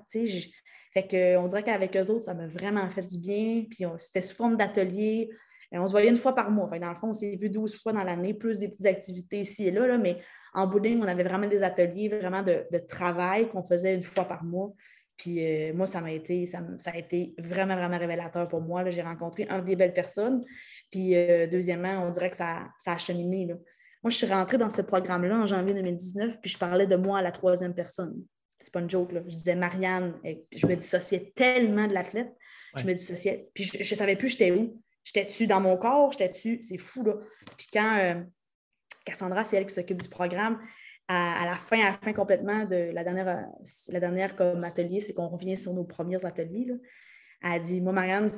On dirait qu'avec eux autres, ça m'a vraiment fait du bien. Puis c'était sous forme d'atelier. On se voyait une fois par mois. dans le fond, on s'est vu 12 fois dans l'année, plus des petites activités ici et là, là mais en bout on avait vraiment des ateliers vraiment de, travail qu'on faisait une fois par mois. Puis euh, moi, ça m'a été, ça, a été vraiment, vraiment révélateur pour moi. J'ai rencontré un des belles personnes. Puis euh, deuxièmement, on dirait que ça, ça a cheminé. Moi, je suis rentrée dans ce programme-là en janvier 2019, puis je parlais de moi à la troisième personne. C'est pas une joke. Là. Je disais Marianne, et je me dissociais tellement de l'athlète. Je me dissociais. Puis je ne savais plus j'étais où. J'étais-tu dans mon corps? J'étais-tu? C'est fou, là. Puis quand euh, Cassandra, c'est elle qui s'occupe du programme, à, la fin, à la fin complètement de la dernière, la dernière comme atelier, c'est qu'on revient sur nos premiers ateliers. Là. Elle a dit Moi, Marianne,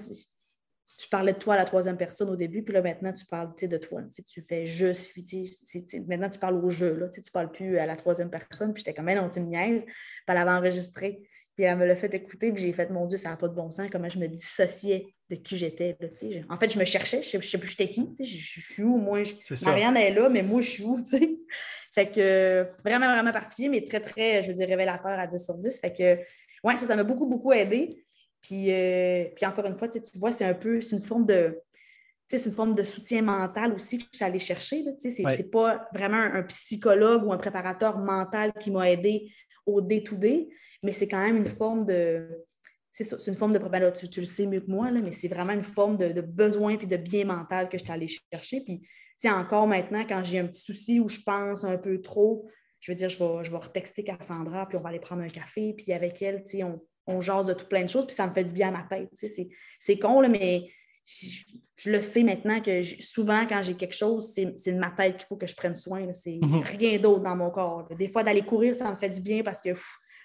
tu parlais de toi à la troisième personne au début, puis là, maintenant, tu parles de toi. Tu fais je suis. Maintenant, tu parles au jeu. Là, tu ne parles plus à la troisième personne. Puis j'étais comme, non, tu me niaises. Puis elle avait enregistré. Puis elle me l'a fait écouter. Puis j'ai fait, mon Dieu, ça n'a pas de bon sens. Comment je me dissociais de qui j'étais. En fait, je me cherchais. Je ne sais plus j'étais qui. Je, je, suis où. Moi, je, Marianne est là, mais moi, je suis où. sais. Fait que vraiment, vraiment particulier, mais très, très, je veux dire, révélateur à 10 sur 10. Fait que, ouais, ça, ça m'a beaucoup, beaucoup aidé. Puis, euh, puis encore une fois, tu vois, c'est un peu, c'est une forme de, c'est une forme de soutien mental aussi que je suis allée chercher. Ce n'est pas vraiment un, psychologue ou un préparateur mental qui m'a aidé au day-to-day, mais c'est quand même une forme de. C'est une forme de. Ben tu, le sais mieux que moi, mais c'est vraiment une forme de, besoin et de bien mental que je suis allée chercher. Puis, encore maintenant, quand j'ai un petit souci où je pense un peu trop, je veux dire, je vais, je vais retexter Cassandra, puis on va aller prendre un café, puis avec elle, on, on jase de tout plein de choses, puis ça me fait du bien à ma tête. C'est con, là, mais je, le sais maintenant que souvent, quand j'ai quelque chose, c'est de ma tête qu'il faut que je prenne soin. C'est mhm. rien d'autre dans mon corps. Des fois, d'aller courir, ça me fait du bien parce que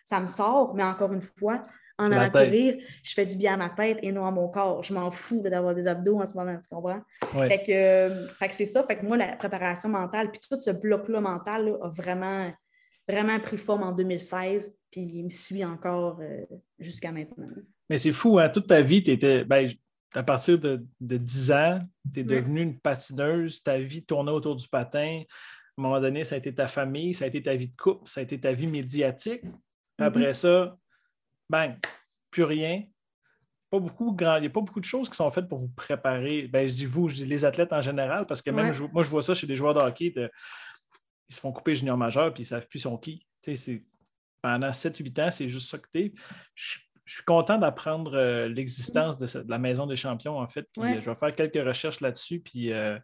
ça me sort, mais encore une fois, en allant courir, je fais du bien à ma tête et non à mon corps. Je m'en fous d'avoir des abdos en ce moment, tu comprends? Fait que, euh, que c'est ça. Fait que moi, la préparation mentale, puis tout ce bloc-là mental a vraiment, vraiment pris forme en 2016 puis il me suit encore euh, jusqu'à maintenant. Mais c'est fou, hein? toute ta vie, tu étais. Ben, à partir de, de 10 ans, tu es devenue une patineuse, ta vie tournait autour du patin. À un moment donné, ça a été ta famille, ça a été ta vie de couple, ça a été ta vie médiatique. Puis après mm-hmm. ça, bang, plus rien. Pas beaucoup, grand, il n'y a pas beaucoup de choses qui sont faites pour vous préparer. Ben, je dis vous, je dis les athlètes en général, parce que même moi, je vois ça chez des joueurs de hockey. ils se font couper junior majeur puis ils ne savent plus son qui. C'est pendant 7-8 ans, c'est juste ça que tu es. Je, suis content d'apprendre euh, l'existence de, la Maison des Champions, en fait. Euh, je vais faire quelques recherches là-dessus. Puis euh,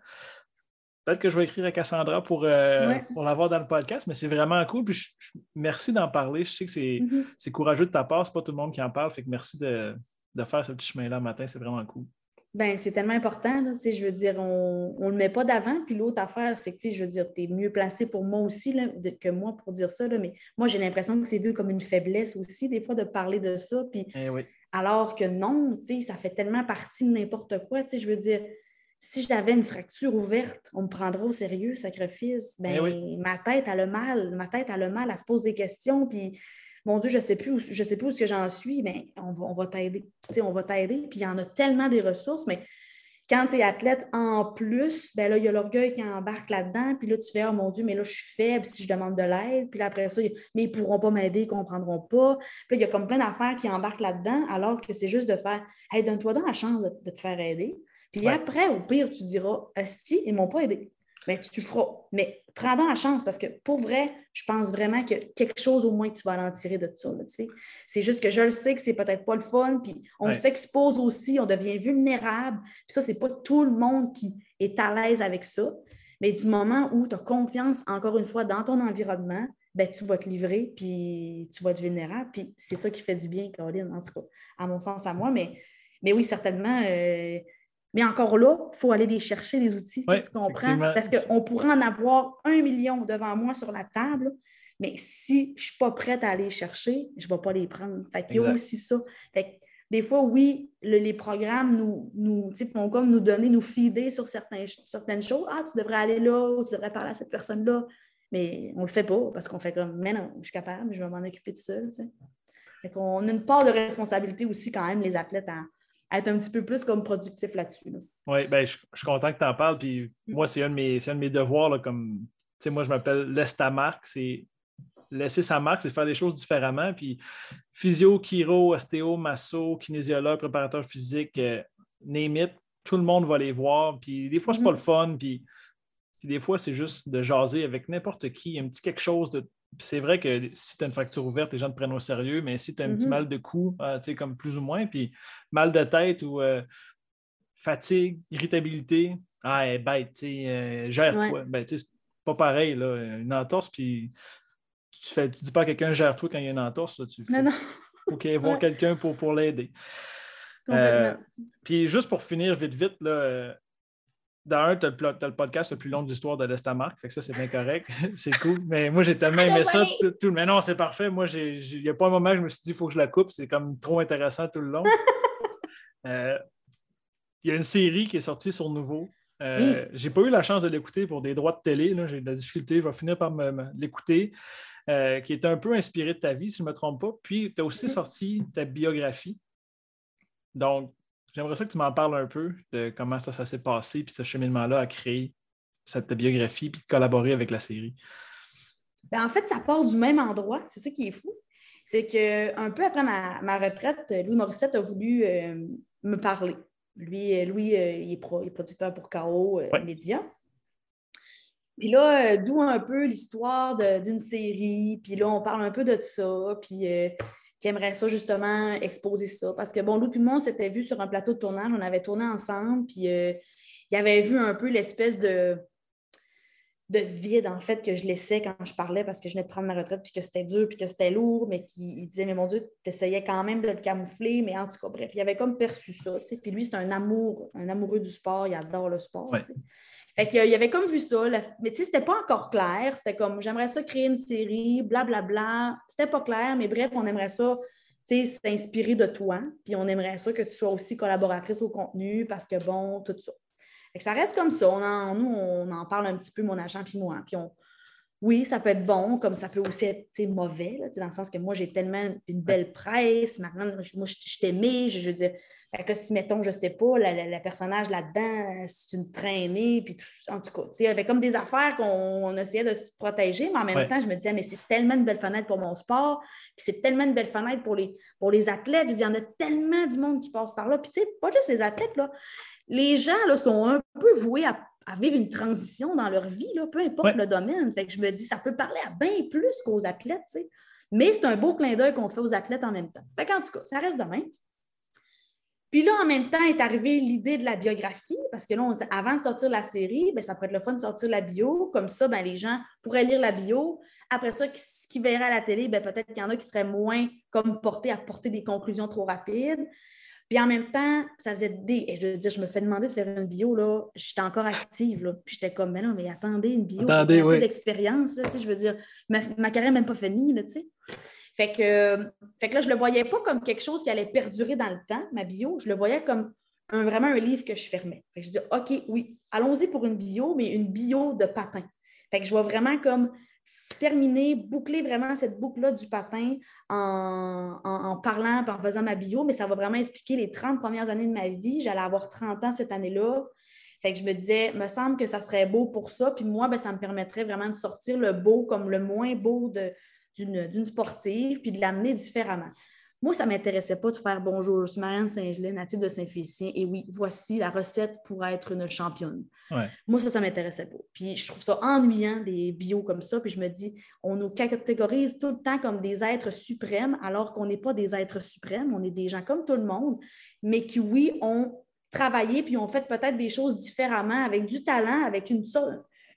peut-être que je vais écrire à Cassandra pour, l'avoir dans le podcast, mais c'est vraiment cool. Puis merci d'en parler. Je sais que mm-hmm. c'est courageux de ta part. C'est pas tout le monde qui en parle. Fait que merci de, de faire ce petit chemin-là matin. C'est vraiment cool. Ben, c'est tellement important. je veux dire, on ne le met pas d'avant. Puis l'autre affaire, c'est que, je veux dire, tu es mieux placé pour moi aussi que moi pour dire ça. mais moi, j'ai l'impression que c'est vu comme une faiblesse aussi, des fois, de parler de ça. Puis, eh Alors que non, ça fait tellement partie de n'importe quoi. Je veux dire, si j'avais une fracture ouverte, on me prendrait au sérieux, sacrifice. Ben, eh ma tête a le mal. Ma tête a le mal. Elle se pose des questions. Puis mon Dieu, je ne sais plus où, je sais plus où ce que j'en suis, mais on va, on va t'aider. On va t'aider. Puis il y en a tellement des ressources, mais quand tu es athlète en plus, ben là, il y a l'orgueil qui embarque là-dedans. Puis là, tu fais, oh mon Dieu, mais là, je suis faible si je demande de l'aide. Puis là, après ça, mais ils ne pourront pas m'aider, ils ne comprendront pas. Puis là, il y a comme plein d'affaires qui embarquent là-dedans, alors que c'est juste de faire, hey, donne-toi donc la chance de, te faire aider. Puis après, au pire, tu diras, si, ils ne m'ont pas aidé. Mais tu feras. Mais prends dans la chance parce que pour vrai, je pense vraiment que quelque chose au moins que tu vas en tirer de ça. C'est juste que je le sais que c'est peut-être pas le fun, puis on s'expose aussi, on devient vulnérable. Puis ça, c'est pas tout le monde qui est à l'aise avec ça. Mais du moment où tu as confiance, encore une fois, dans ton environnement, ben, tu vas te livrer, puis tu vas être vulnérable. Puis c'est ça qui fait du bien, Caroline, en tout cas, à mon sens, à moi. Mais, mais oui, certainement. Euh, mais encore là, il faut aller les chercher, les outils, tu comprends? Parce qu'on pourrait en avoir un million devant moi sur la table, mais si je ne suis pas prête à aller chercher, je ne vais pas les prendre. Fait Il y a aussi ça. des fois, oui, les programmes nous, nous, vont comme nous donner, nous fider sur certaines, certaines choses. Ah, tu devrais aller là, ou tu devrais parler à cette personne-là. Mais on ne le fait pas parce qu'on fait comme, mais non, je suis capable, je vais m'en occuper de seul. On a une part de responsabilité aussi quand même, les athlètes, à, être un petit peu plus comme productif là-dessus. Oui, ben, je, suis content que tu en parles. Puis mm. moi, c'est un, de mes, un de mes devoirs. Là, comme, moi, je m'appelle Lestamarque. C'est laisser sa marque, c'est faire les choses différemment. Puis physio, chiro, ostéo, masso, kinésiologue, préparateur physique, euh, name it, tout le monde va les voir. Puis des fois, c'est pas mhm. le fun. Puis, des fois, c'est juste de jaser avec n'importe qui, un petit quelque chose de. C'est vrai que si tu as une fracture ouverte, les gens te prennent au sérieux, mais si tu as un petit mhm. mal de cou, euh, tu sais, comme plus ou moins, puis mal de tête ou euh, fatigue, irritabilité, ah, elle est bête, tu sais, gère-toi. Ben, c'est pas pareil, là, une entorse, puis tu fais, tu dis pas à quelqu'un gère-toi quand il y a une entorse, tu fais. Non, non. OK, voir quelqu'un pour, pour l'aider. Euh, puis juste pour finir vite, vite, là, euh, dans un, tu as, le podcast le plus long de l'histoire de l'Estamarque, fait que ça, c'est bien correct. c'est cool. Mais moi, j'ai tellement aimé ça. Tout, mais non, c'est parfait. Moi, il n'y a pas un moment où je me suis dit, il faut que je la coupe. C'est comme trop intéressant tout le long. Euh, il y a une série qui est sortie sur Nouveau. Je J'ai pas eu la chance de l'écouter pour des droits de télé. J'ai de la difficulté. Je vais finir par l'écouter. qui est un peu inspiré de ta vie, si je ne me trompe pas. Puis, tu as aussi sorti ta biographie. Donc, j'aimerais ça que tu m'en parles un peu de comment ça, ça s'est passé, puis ce cheminement-là a créé cette biographie, puis de collaborer avec la série. Ben, en fait, ça part du même endroit. C'est ça qui est fou. C'est qu'un peu après ma, retraite, Louis Morissette a voulu euh, me parler. Lui, euh, Louis euh, il, est producteur pour KO Média. Puis là, d'où un peu l'histoire d'une série. Puis là, on parle un peu de ça. Puis qui aimerait ça justement exposer ça. Parce que bon, Lou et moi, on s'était vu sur un plateau de tournage, on avait tourné ensemble, puis euh, il avait vu un peu l'espèce de, de vide, en fait, que je laissais quand je parlais parce que je venais de prendre ma retraite, puis que c'était dur, puis que c'était lourd, mais qui disait, mais mon Dieu, tu essayais quand même de le camoufler, mais en tout cas, bref, il avait comme perçu ça, tu sais. Puis lui, c'est un amour, un amoureux du sport, il adore le sport, tu sais. Fait qu'il y avait comme vu ça, mais tu sais, c'était pas encore clair. C'était comme, j'aimerais ça créer une série, blablabla. Bla, bla. C'était pas clair, mais bref, on aimerait ça, tu sais, s'inspirer de toi. Puis on aimerait ça que tu sois aussi collaboratrice au contenu parce que, bon, tout ça. Fait que ça reste comme ça. On nous, on en parle un petit peu, mon agent puis moi. Puis on, oui, ça peut être bon, comme ça peut aussi être mauvais, dans le sens que moi, j'ai tellement une belle presse. Maintenant, moi, je, t'aimais, je, je veux dire, que si, mettons, je ne sais pas, le personnage là-dedans, c'est une traînée, puis tout, en tout cas, il y avait comme des affaires qu'on essayait de se protéger, mais en même temps, je me disais, mais c'est tellement une belle fenêtre pour mon sport, puis c'est tellement une belle fenêtre pour les, pour les athlètes. Je dis, il y en a tellement du monde qui passe par là. Puis, tu sais, pas juste les athlètes, là. Les gens là, sont un peu voués à, vivre une transition dans leur vie, là, peu importe le domaine. Fait que je me dis, ça peut parler à bien plus qu'aux athlètes, tu sais. Mais c'est un beau clin d'œil qu'on fait aux athlètes en même temps. Fait qu'en tout cas, ça reste de même. Puis là, en même temps, est arrivée l'idée de la biographie, parce que là, avant de sortir la série, bien, ça pourrait être le fun de sortir la bio. Comme ça, bien, les gens pourraient lire la bio. Après ça, ce qu'ils verraient à la télé, bien, peut-être qu'il y en a qui seraient moins comme portés à porter des conclusions trop rapides. Puis en même temps, ça faisait des. Et je veux dire, je me fais demander de faire une bio, là. J'étais encore active, là. Puis j'étais comme, mais non, mais attendez, une bio, attendez, oui. d'expérience, là. Tu sais, je veux dire, ma, ma carrière n'est même pas finie, là, tu sais. Fait que, fait que là, je ne le voyais pas comme quelque chose qui allait perdurer dans le temps, ma bio. Je le voyais comme vraiment un livre que je fermais. Je dis, OK, oui, allons-y pour une bio, mais une bio de patin. Fait que je vois vraiment comme terminer, boucler vraiment cette boucle-là du patin en, en, parlant en faisant ma bio, mais ça va vraiment expliquer les 30 premières années de ma vie. J'allais avoir 30 ans cette année-là. Fait que je me disais, me semble que ça serait beau pour ça. Puis moi, ben, ça me permettrait vraiment de sortir le beau comme le moins beau de, d'une sportive, puis de l'amener différemment. Moi, ça ne m'intéressait pas de faire bonjour, je suis Marianne Saint-Gelais, native de Saint-Félicien, et oui, voici la recette pour être une championne. Moi, ça, ça ne m'intéressait pas. Puis je trouve ça ennuyant, des bios comme ça, puis je me dis, on nous catégorise tout le temps comme des êtres suprêmes, alors qu'on n'est pas des êtres suprêmes, on est des gens comme tout le monde, mais qui, oui, ont travaillé, puis ont fait peut-être des choses différemment, avec du talent, avec une, sorte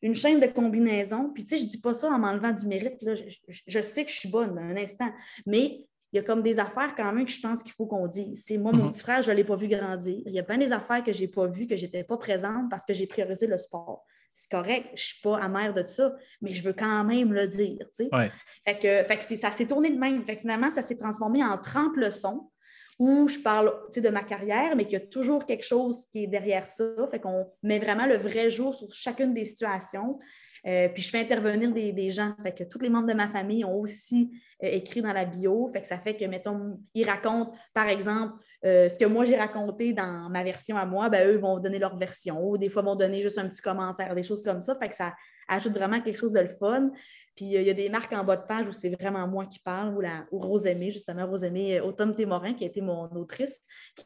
une chaîne de combinaisons. Puis, tu sais, je ne dis pas ça en m'enlevant du mérite. Là. Je, sais que je suis bonne, un instant. Mais il y a comme des affaires quand même que je pense qu'il faut qu'on dise. moi, mon mhm. petit frère, je ne l'ai pas vu grandir. Il y a plein des affaires que je n'ai pas vues, que je n'étais pas présente parce que j'ai priorisé le sport. C'est correct, je ne suis pas amère de ça, mais je veux quand même le dire. Fait que, fait que ça s'est tourné de même. Fait finalement, ça s'est transformé en 30 leçons où je parle de ma carrière, mais qu'il y a toujours quelque chose qui est derrière ça. Fait qu'on met vraiment le vrai jour sur chacune des situations. Euh, puis je fais intervenir des, gens. Fait que tous les membres de ma famille ont aussi euh, écrit dans la bio. Fait que ça fait que, mettons, ils racontent, par exemple, euh, ce que moi j'ai raconté dans ma version à moi, ben, eux vont donner leur version. Ou des fois, vont donner juste un petit commentaire, des choses comme ça. Fait que ça ajoute vraiment quelque chose de le fun. Puis euh, il y a des marques en bas de page où c'est vraiment moi qui parle, ou, la, ou Rosemée, justement, Rosemée euh, Automne Témorin, qui a été mon autrice,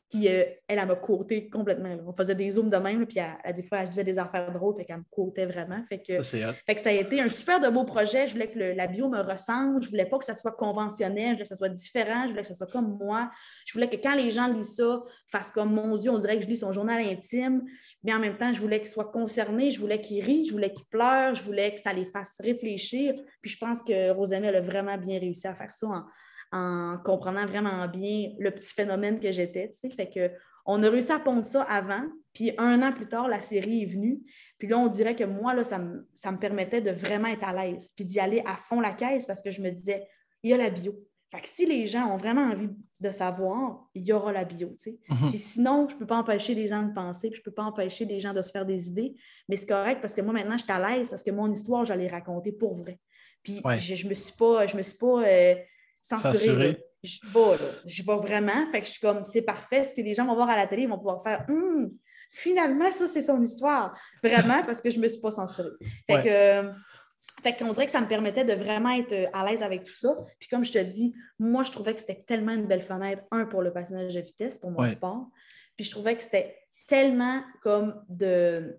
qui, euh, elle, elle m'a côté complètement. On faisait des zooms de même, puis des fois, elle disait des affaires drôles, fait qu'elle me côtait vraiment. Fait que, ça, fait que ça a été un super de beau projet. Je voulais que la bio me ressemble, je voulais pas que ça soit conventionnel, je voulais que ça soit différent, je voulais que ça soit comme moi. Je voulais que quand les gens lisent ça, fassent comme, mon Dieu, on dirait que je lis son journal intime, mais en même temps, je voulais qu'ils soient concernés, je voulais qu'ils rient, je voulais qu'ils pleurent, je voulais que ça les fasse réfléchir. Puis je pense que Rosamie, elle a vraiment bien réussi à faire ça en, comprenant vraiment bien le petit phénomène que j'étais. Fait que on a réussi à pondre ça avant, puis un an plus tard, la série est venue. Puis là, on dirait que moi, là, ça, ça me permettait de vraiment être à l'aise, puis d'y aller à fond la caisse parce que je me disais, il y a la bio, fait que si les gens ont vraiment envie de savoir, il y aura la bio, tu sais. Mhm. Puis sinon, je ne peux pas empêcher les gens de penser, puis je ne peux pas empêcher les gens de se faire des idées, mais c'est correct parce que moi, maintenant, je suis à l'aise parce que mon histoire, j'allais raconter pour vrai. Puis je ne me suis pas, je me suis pas euh, censurée. Je vais, là. Je vais vraiment. Fait que je suis comme, c'est parfait. Ce que les gens vont voir à la télé, ils vont pouvoir faire, hum, finalement, ça, c'est son histoire. Vraiment, parce que je ne me suis pas censurée. Fait que... Euh, fait qu'on dirait que ça me permettait de vraiment être euh, à l'aise avec tout ça. Puis comme je te dis, moi, je trouvais que c'était tellement une belle fenêtre, un, pour le patinage de vitesse, pour mon sport. Puis je trouvais que c'était tellement comme de,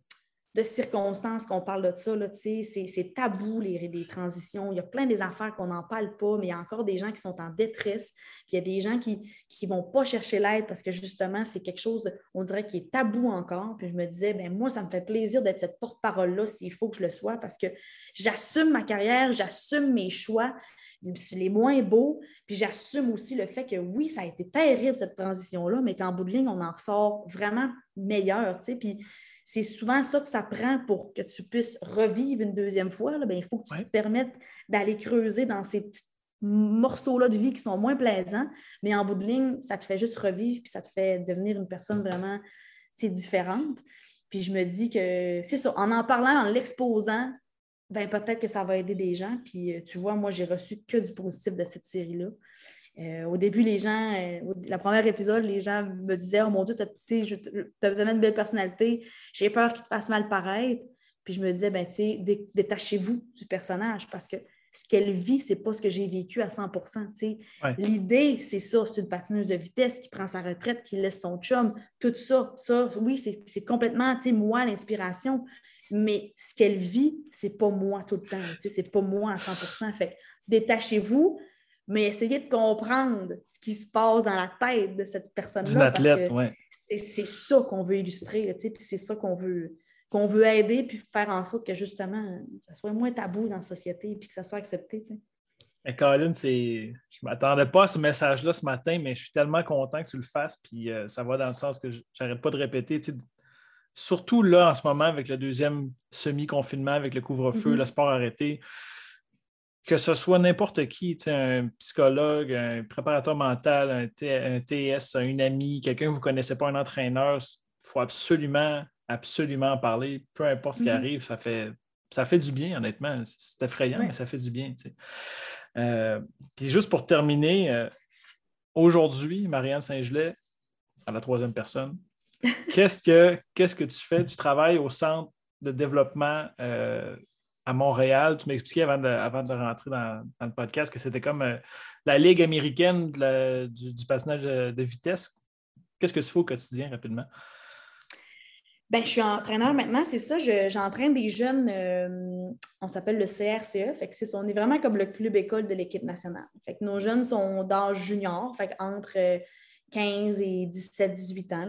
de circonstances qu'on parle de ça. C'est tabou, les, transitions. Il y a plein des affaires qu'on n'en parle pas, mais il y a encore des gens qui sont en détresse. Puis il y a des gens qui ne vont pas chercher l'aide parce que justement, c'est quelque chose, on dirait, qui est tabou encore. Puis je me disais, ben moi, ça me fait plaisir d'être cette porte-parole-là s'il faut que je le sois parce que j'assume ma carrière, j'assume mes choix les moins beaux, puis j'assume aussi le fait que oui, ça a été terrible cette transition-là, mais qu'en bout de ligne, on en ressort vraiment meilleur, puis c'est souvent ça que ça prend pour que tu puisses revivre une deuxième fois. Là, il faut que tu te permettes d'aller creuser dans ces petits morceaux-là de vie qui sont moins plaisants, mais en bout de ligne, ça te fait juste revivre, puis ça te fait devenir une personne vraiment différente. Puis je me dis que c'est ça, en en parlant, en l'exposant, ben peut-être que ça va aider des gens. Puis euh, tu vois, moi, j'ai reçu que du positif de cette série-là. Euh, au début, les gens, euh, la première épisode, les gens me disaient Oh mon Dieu, tu as, vraiment une belle personnalité, j'ai peur qu'il te fasse mal paraître. Puis je me disais, ben, détachez-vous du personnage parce que ce qu'elle vit, c'est pas ce que j'ai vécu à 100% L'idée, c'est ça, c'est une patineuse de vitesse qui prend sa retraite, qui laisse son chum, tout ça. Ça, oui, c'est complètement moi l'inspiration, mais ce qu'elle vit, c'est pas moi tout le temps. C'est pas moi à 100% Fait détachez-vous, mais essayez de comprendre ce qui se passe dans la tête de cette personne-là. C'est ça qu'on veut illustrer, puis c'est ça qu'on veut, qu'on veut aider, puis faire en sorte que justement, ça soit moins tabou dans la société, puis que ça soit accepté. Et Colin, c'est... je ne m'attendais pas à ce message-là ce matin, mais je suis tellement content que tu le fasses, puis euh, ça va dans le sens que j'arrête pas de répéter. Surtout là, en ce moment, avec le deuxième semi-confinement, avec le couvre-feu, mm-hmm. le sport arrêté, que ce soit n'importe qui, un psychologue, un préparateur mental, un, TS, un ami, quelqu'un que vous ne connaissez pas, un entraîneur, il faut absolument, absolument en parler. Peu importe ce qui mm-hmm. arrive, ça fait, ça fait du bien, honnêtement. C'est effrayant, mais ça fait du bien. Euh, puis juste pour terminer, euh, aujourd'hui, Marianne Saint-Gelais, à la troisième personne, qu'est-ce que, qu'est-ce que tu fais? Tu travailles au centre de développement euh, à Montréal. Tu m'expliquais avant de, avant de rentrer dans, le podcast que c'était comme euh, la Ligue américaine du, du, patinage de, vitesse. Qu'est-ce que tu fais au quotidien rapidement? Ben, je suis entraîneur maintenant, c'est ça. J'entraîne des jeunes, euh, on s'appelle le CRCE. Que on est vraiment comme le club école de l'équipe nationale. Fait que nos jeunes sont d'âge junior, fait entre euh, 15 et 17, 18 ans,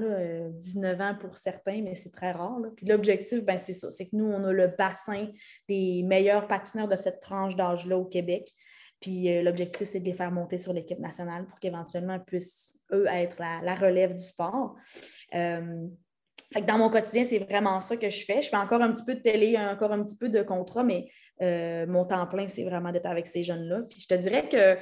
19 euh, ans pour certains, mais c'est très rare. Puis l'objectif, ben, c'est ça, c'est que nous, on a le bassin des meilleurs patineurs de cette tranche d'âge-là au Québec. Puis euh, l'objectif, c'est de les faire monter sur l'équipe nationale pour qu'éventuellement ils puissent, eux, être la, relève du sport. Euh, dans mon quotidien, c'est vraiment ça que je fais. Je fais encore un petit peu de télé, encore un petit peu de contrat, mais mon temps plein, c'est vraiment d'être avec ces jeunes-là. Puis je te dirais que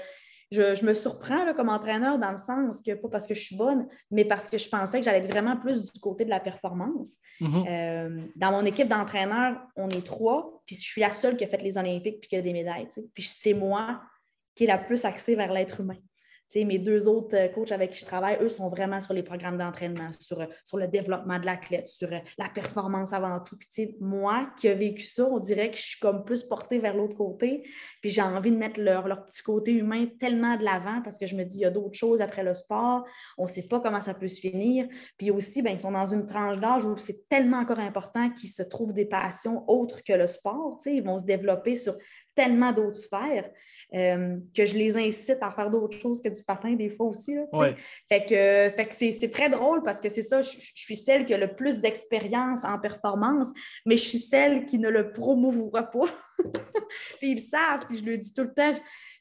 je, me surprends comme entraîneur dans le sens que, pas parce que je suis bonne, mais parce que je pensais que j'allais être vraiment plus du côté de la performance. Mm-hmm. Euh, dans mon équipe d'entraîneurs, on est trois, puis je suis la seule qui a fait les Olympiques puis qui a des médailles. Puis c'est moi qui est la plus axée vers l'être humain. Mes deux autres euh, coachs avec qui je travaille, eux, sont vraiment sur les programmes d'entraînement, sur, sur le développement de l'athlète, sur la performance avant tout. Moi, qui ai vécu ça, on dirait que je suis comme plus portée vers l'autre côté. Puis, j'ai envie de mettre leur, leur petit côté humain tellement de l'avant parce que je me dis, il y a d'autres choses après le sport. On ne sait pas comment ça peut se finir. Puis aussi, ben, ils sont dans une tranche d'âge où c'est tellement encore important qu'ils se trouvent des passions autres que le sport. Ils vont se développer sur tellement d'autres sphères euh, que je les incite à faire d'autres choses que du patin des fois aussi. fait que, fait que c'est très drôle parce que c'est ça, je, suis celle qui a le plus d'expérience en performance, mais je suis celle qui ne le promouvera pas. puis ils le savent, puis je le dis tout le temps.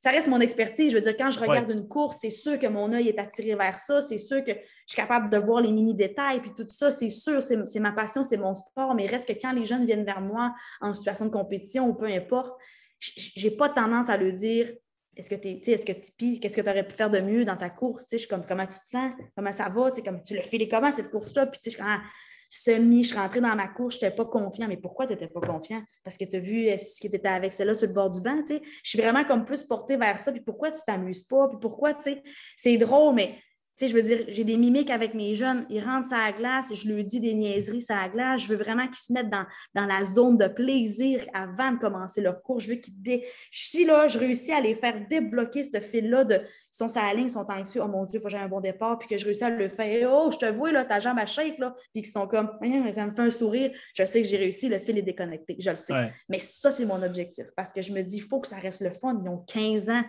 Ça reste mon expertise. Je veux dire, quand je regarde une course, c'est sûr que mon œil est attiré vers ça. C'est sûr que je suis capable de voir les mini-détails, puis tout ça, c'est sûr, c'est ma passion, c'est mon sport. Mais reste que quand les jeunes viennent vers moi en situation de compétition ou peu importe, j'ai pas tendance à le dire est-ce que tu est-ce que qu'est-ce que tu aurais pu faire de mieux dans ta course? Je suis comme comment tu te sens, comment ça va, comme tu le fais comment cette course-là? Puis je suis ah, semi, je suis rentrée dans ma course, je n'étais pas confiant. Mais pourquoi tu n'étais pas confiant? Parce que tu as vu ce qui était avec celle-là sur le bord du banc. Je suis vraiment comme plus portée vers ça. Puis pourquoi tu t'amuses pas? Puis pourquoi, tu sais, c'est drôle, mais sais, je veux dire, j'ai des mimiques avec mes jeunes. Ils rentrent sur la glace, je leur dis des niaiseries sur la glace. Je veux vraiment qu'ils se mettent dans, la zone de plaisir avant de commencer leur cours. Je veux qu'ils. Dé... Si là, je réussis à les faire débloquer ce fil-là de. Ils sont sur la ligne, ils sont anxieux. Oh mon Dieu, il faut que j'ai un bon départ. Puis que je réussis à le faire. Oh, je te vois, là, ta jambe à shake, là. Puis qu'ils sont comme. Ça me fait un sourire. Je sais que j'ai réussi, le fil est déconnecté. Je le sais. Mais ça, c'est mon objectif. Parce que je me dis, il faut que ça reste le fun. Ils ont 15 ans.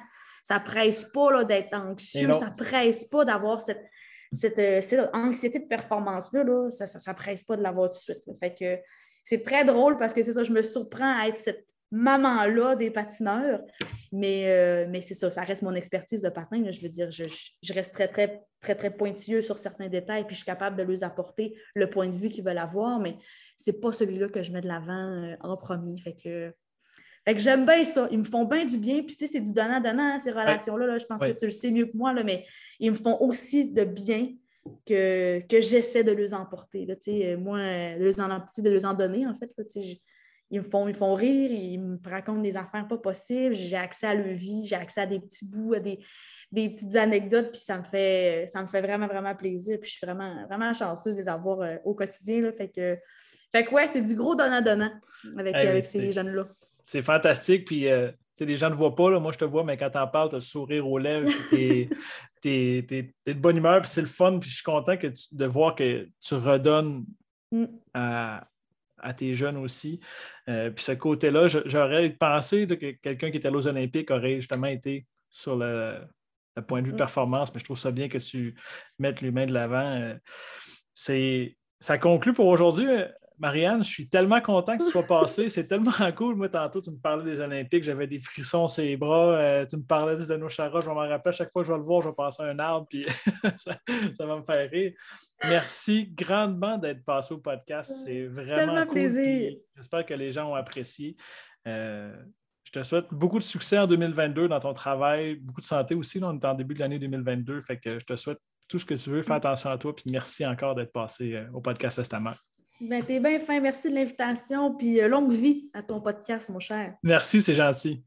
Ça presse pas d'être anxieux, ça presse pas d'avoir cette, euh, cette, anxiété de performance-là. ça, ça, presse pas de l'avoir tout de suite. Fait que c'est très drôle parce que c'est ça, je me surprends à être cette maman-là des patineurs. Mais, euh, mais c'est ça, ça reste mon expertise de patin. Je veux dire, je, reste très, très, très, très pointilleux sur certains détails, puis je suis capable de leur apporter le point de vue qu'ils veulent avoir, mais c'est pas celui-là que je mets de l'avant euh, en premier. Fait que fait que j'aime bien ça. Ils me font bien du bien. Puis, tu sais, c'est du donnant-donnant, hein, ces relations-là. Je pense que tu le sais mieux que moi, là, mais ils me font aussi de bien que, que j'essaie de les emporter. Là, moi, de les, en, de les en donner, en fait. ils, me font, ils font rire, ils me racontent des affaires pas possibles. J'ai accès à leur vie, j'ai accès à des petits bouts, à des, des petites anecdotes, puis ça me fait, ça me fait vraiment, vraiment plaisir. Puis je suis vraiment, vraiment chanceuse de les avoir euh, au quotidien. Là, fait que, fait que ouais, c'est du gros donnant-donnant avec, avec ces jeunes-là c'est fantastique. Puis, euh, les gens ne voient pas, là, moi je te vois, mais quand tu en parles, tu as le sourire aux lèvres, tu es, de bonne humeur, puis c'est le fun. Puis je suis content que de voir que tu redonnes mm. à, tes jeunes aussi. Euh, puis ce côté-là, j'aurais pensé que quelqu'un qui était aux Olympiques aurait justement été sur le, point de vue mm. performance, mais je trouve ça bien que tu mettes l'humain de l'avant. Euh, c'est ça conclut pour aujourd'hui. Marianne, je suis tellement content que ce soit passé. C'est tellement cool. Moi, tantôt, tu me parlais des Olympiques, j'avais des frissons sur les bras. Euh, tu me parlais de nos Chara, je vais m'en rappeler. À chaque fois que je vais le voir, je vais passer un arbre, puis ça, va me faire rire. Merci grandement d'être passé au podcast. C'est vraiment tellement plaisir. J'espère que les gens ont apprécié. Euh, je te souhaite beaucoup de succès en 2022 dans ton travail, beaucoup de santé aussi. on est en début de l'année 2022. Fait que je te souhaite tout ce que tu veux. Fais attention à toi. Puis merci encore d'être passé euh, au podcast Estamar. Ben, t'es bien fin. Merci de l'invitation. Puis euh, longue vie à ton podcast, mon cher. Merci, c'est gentil.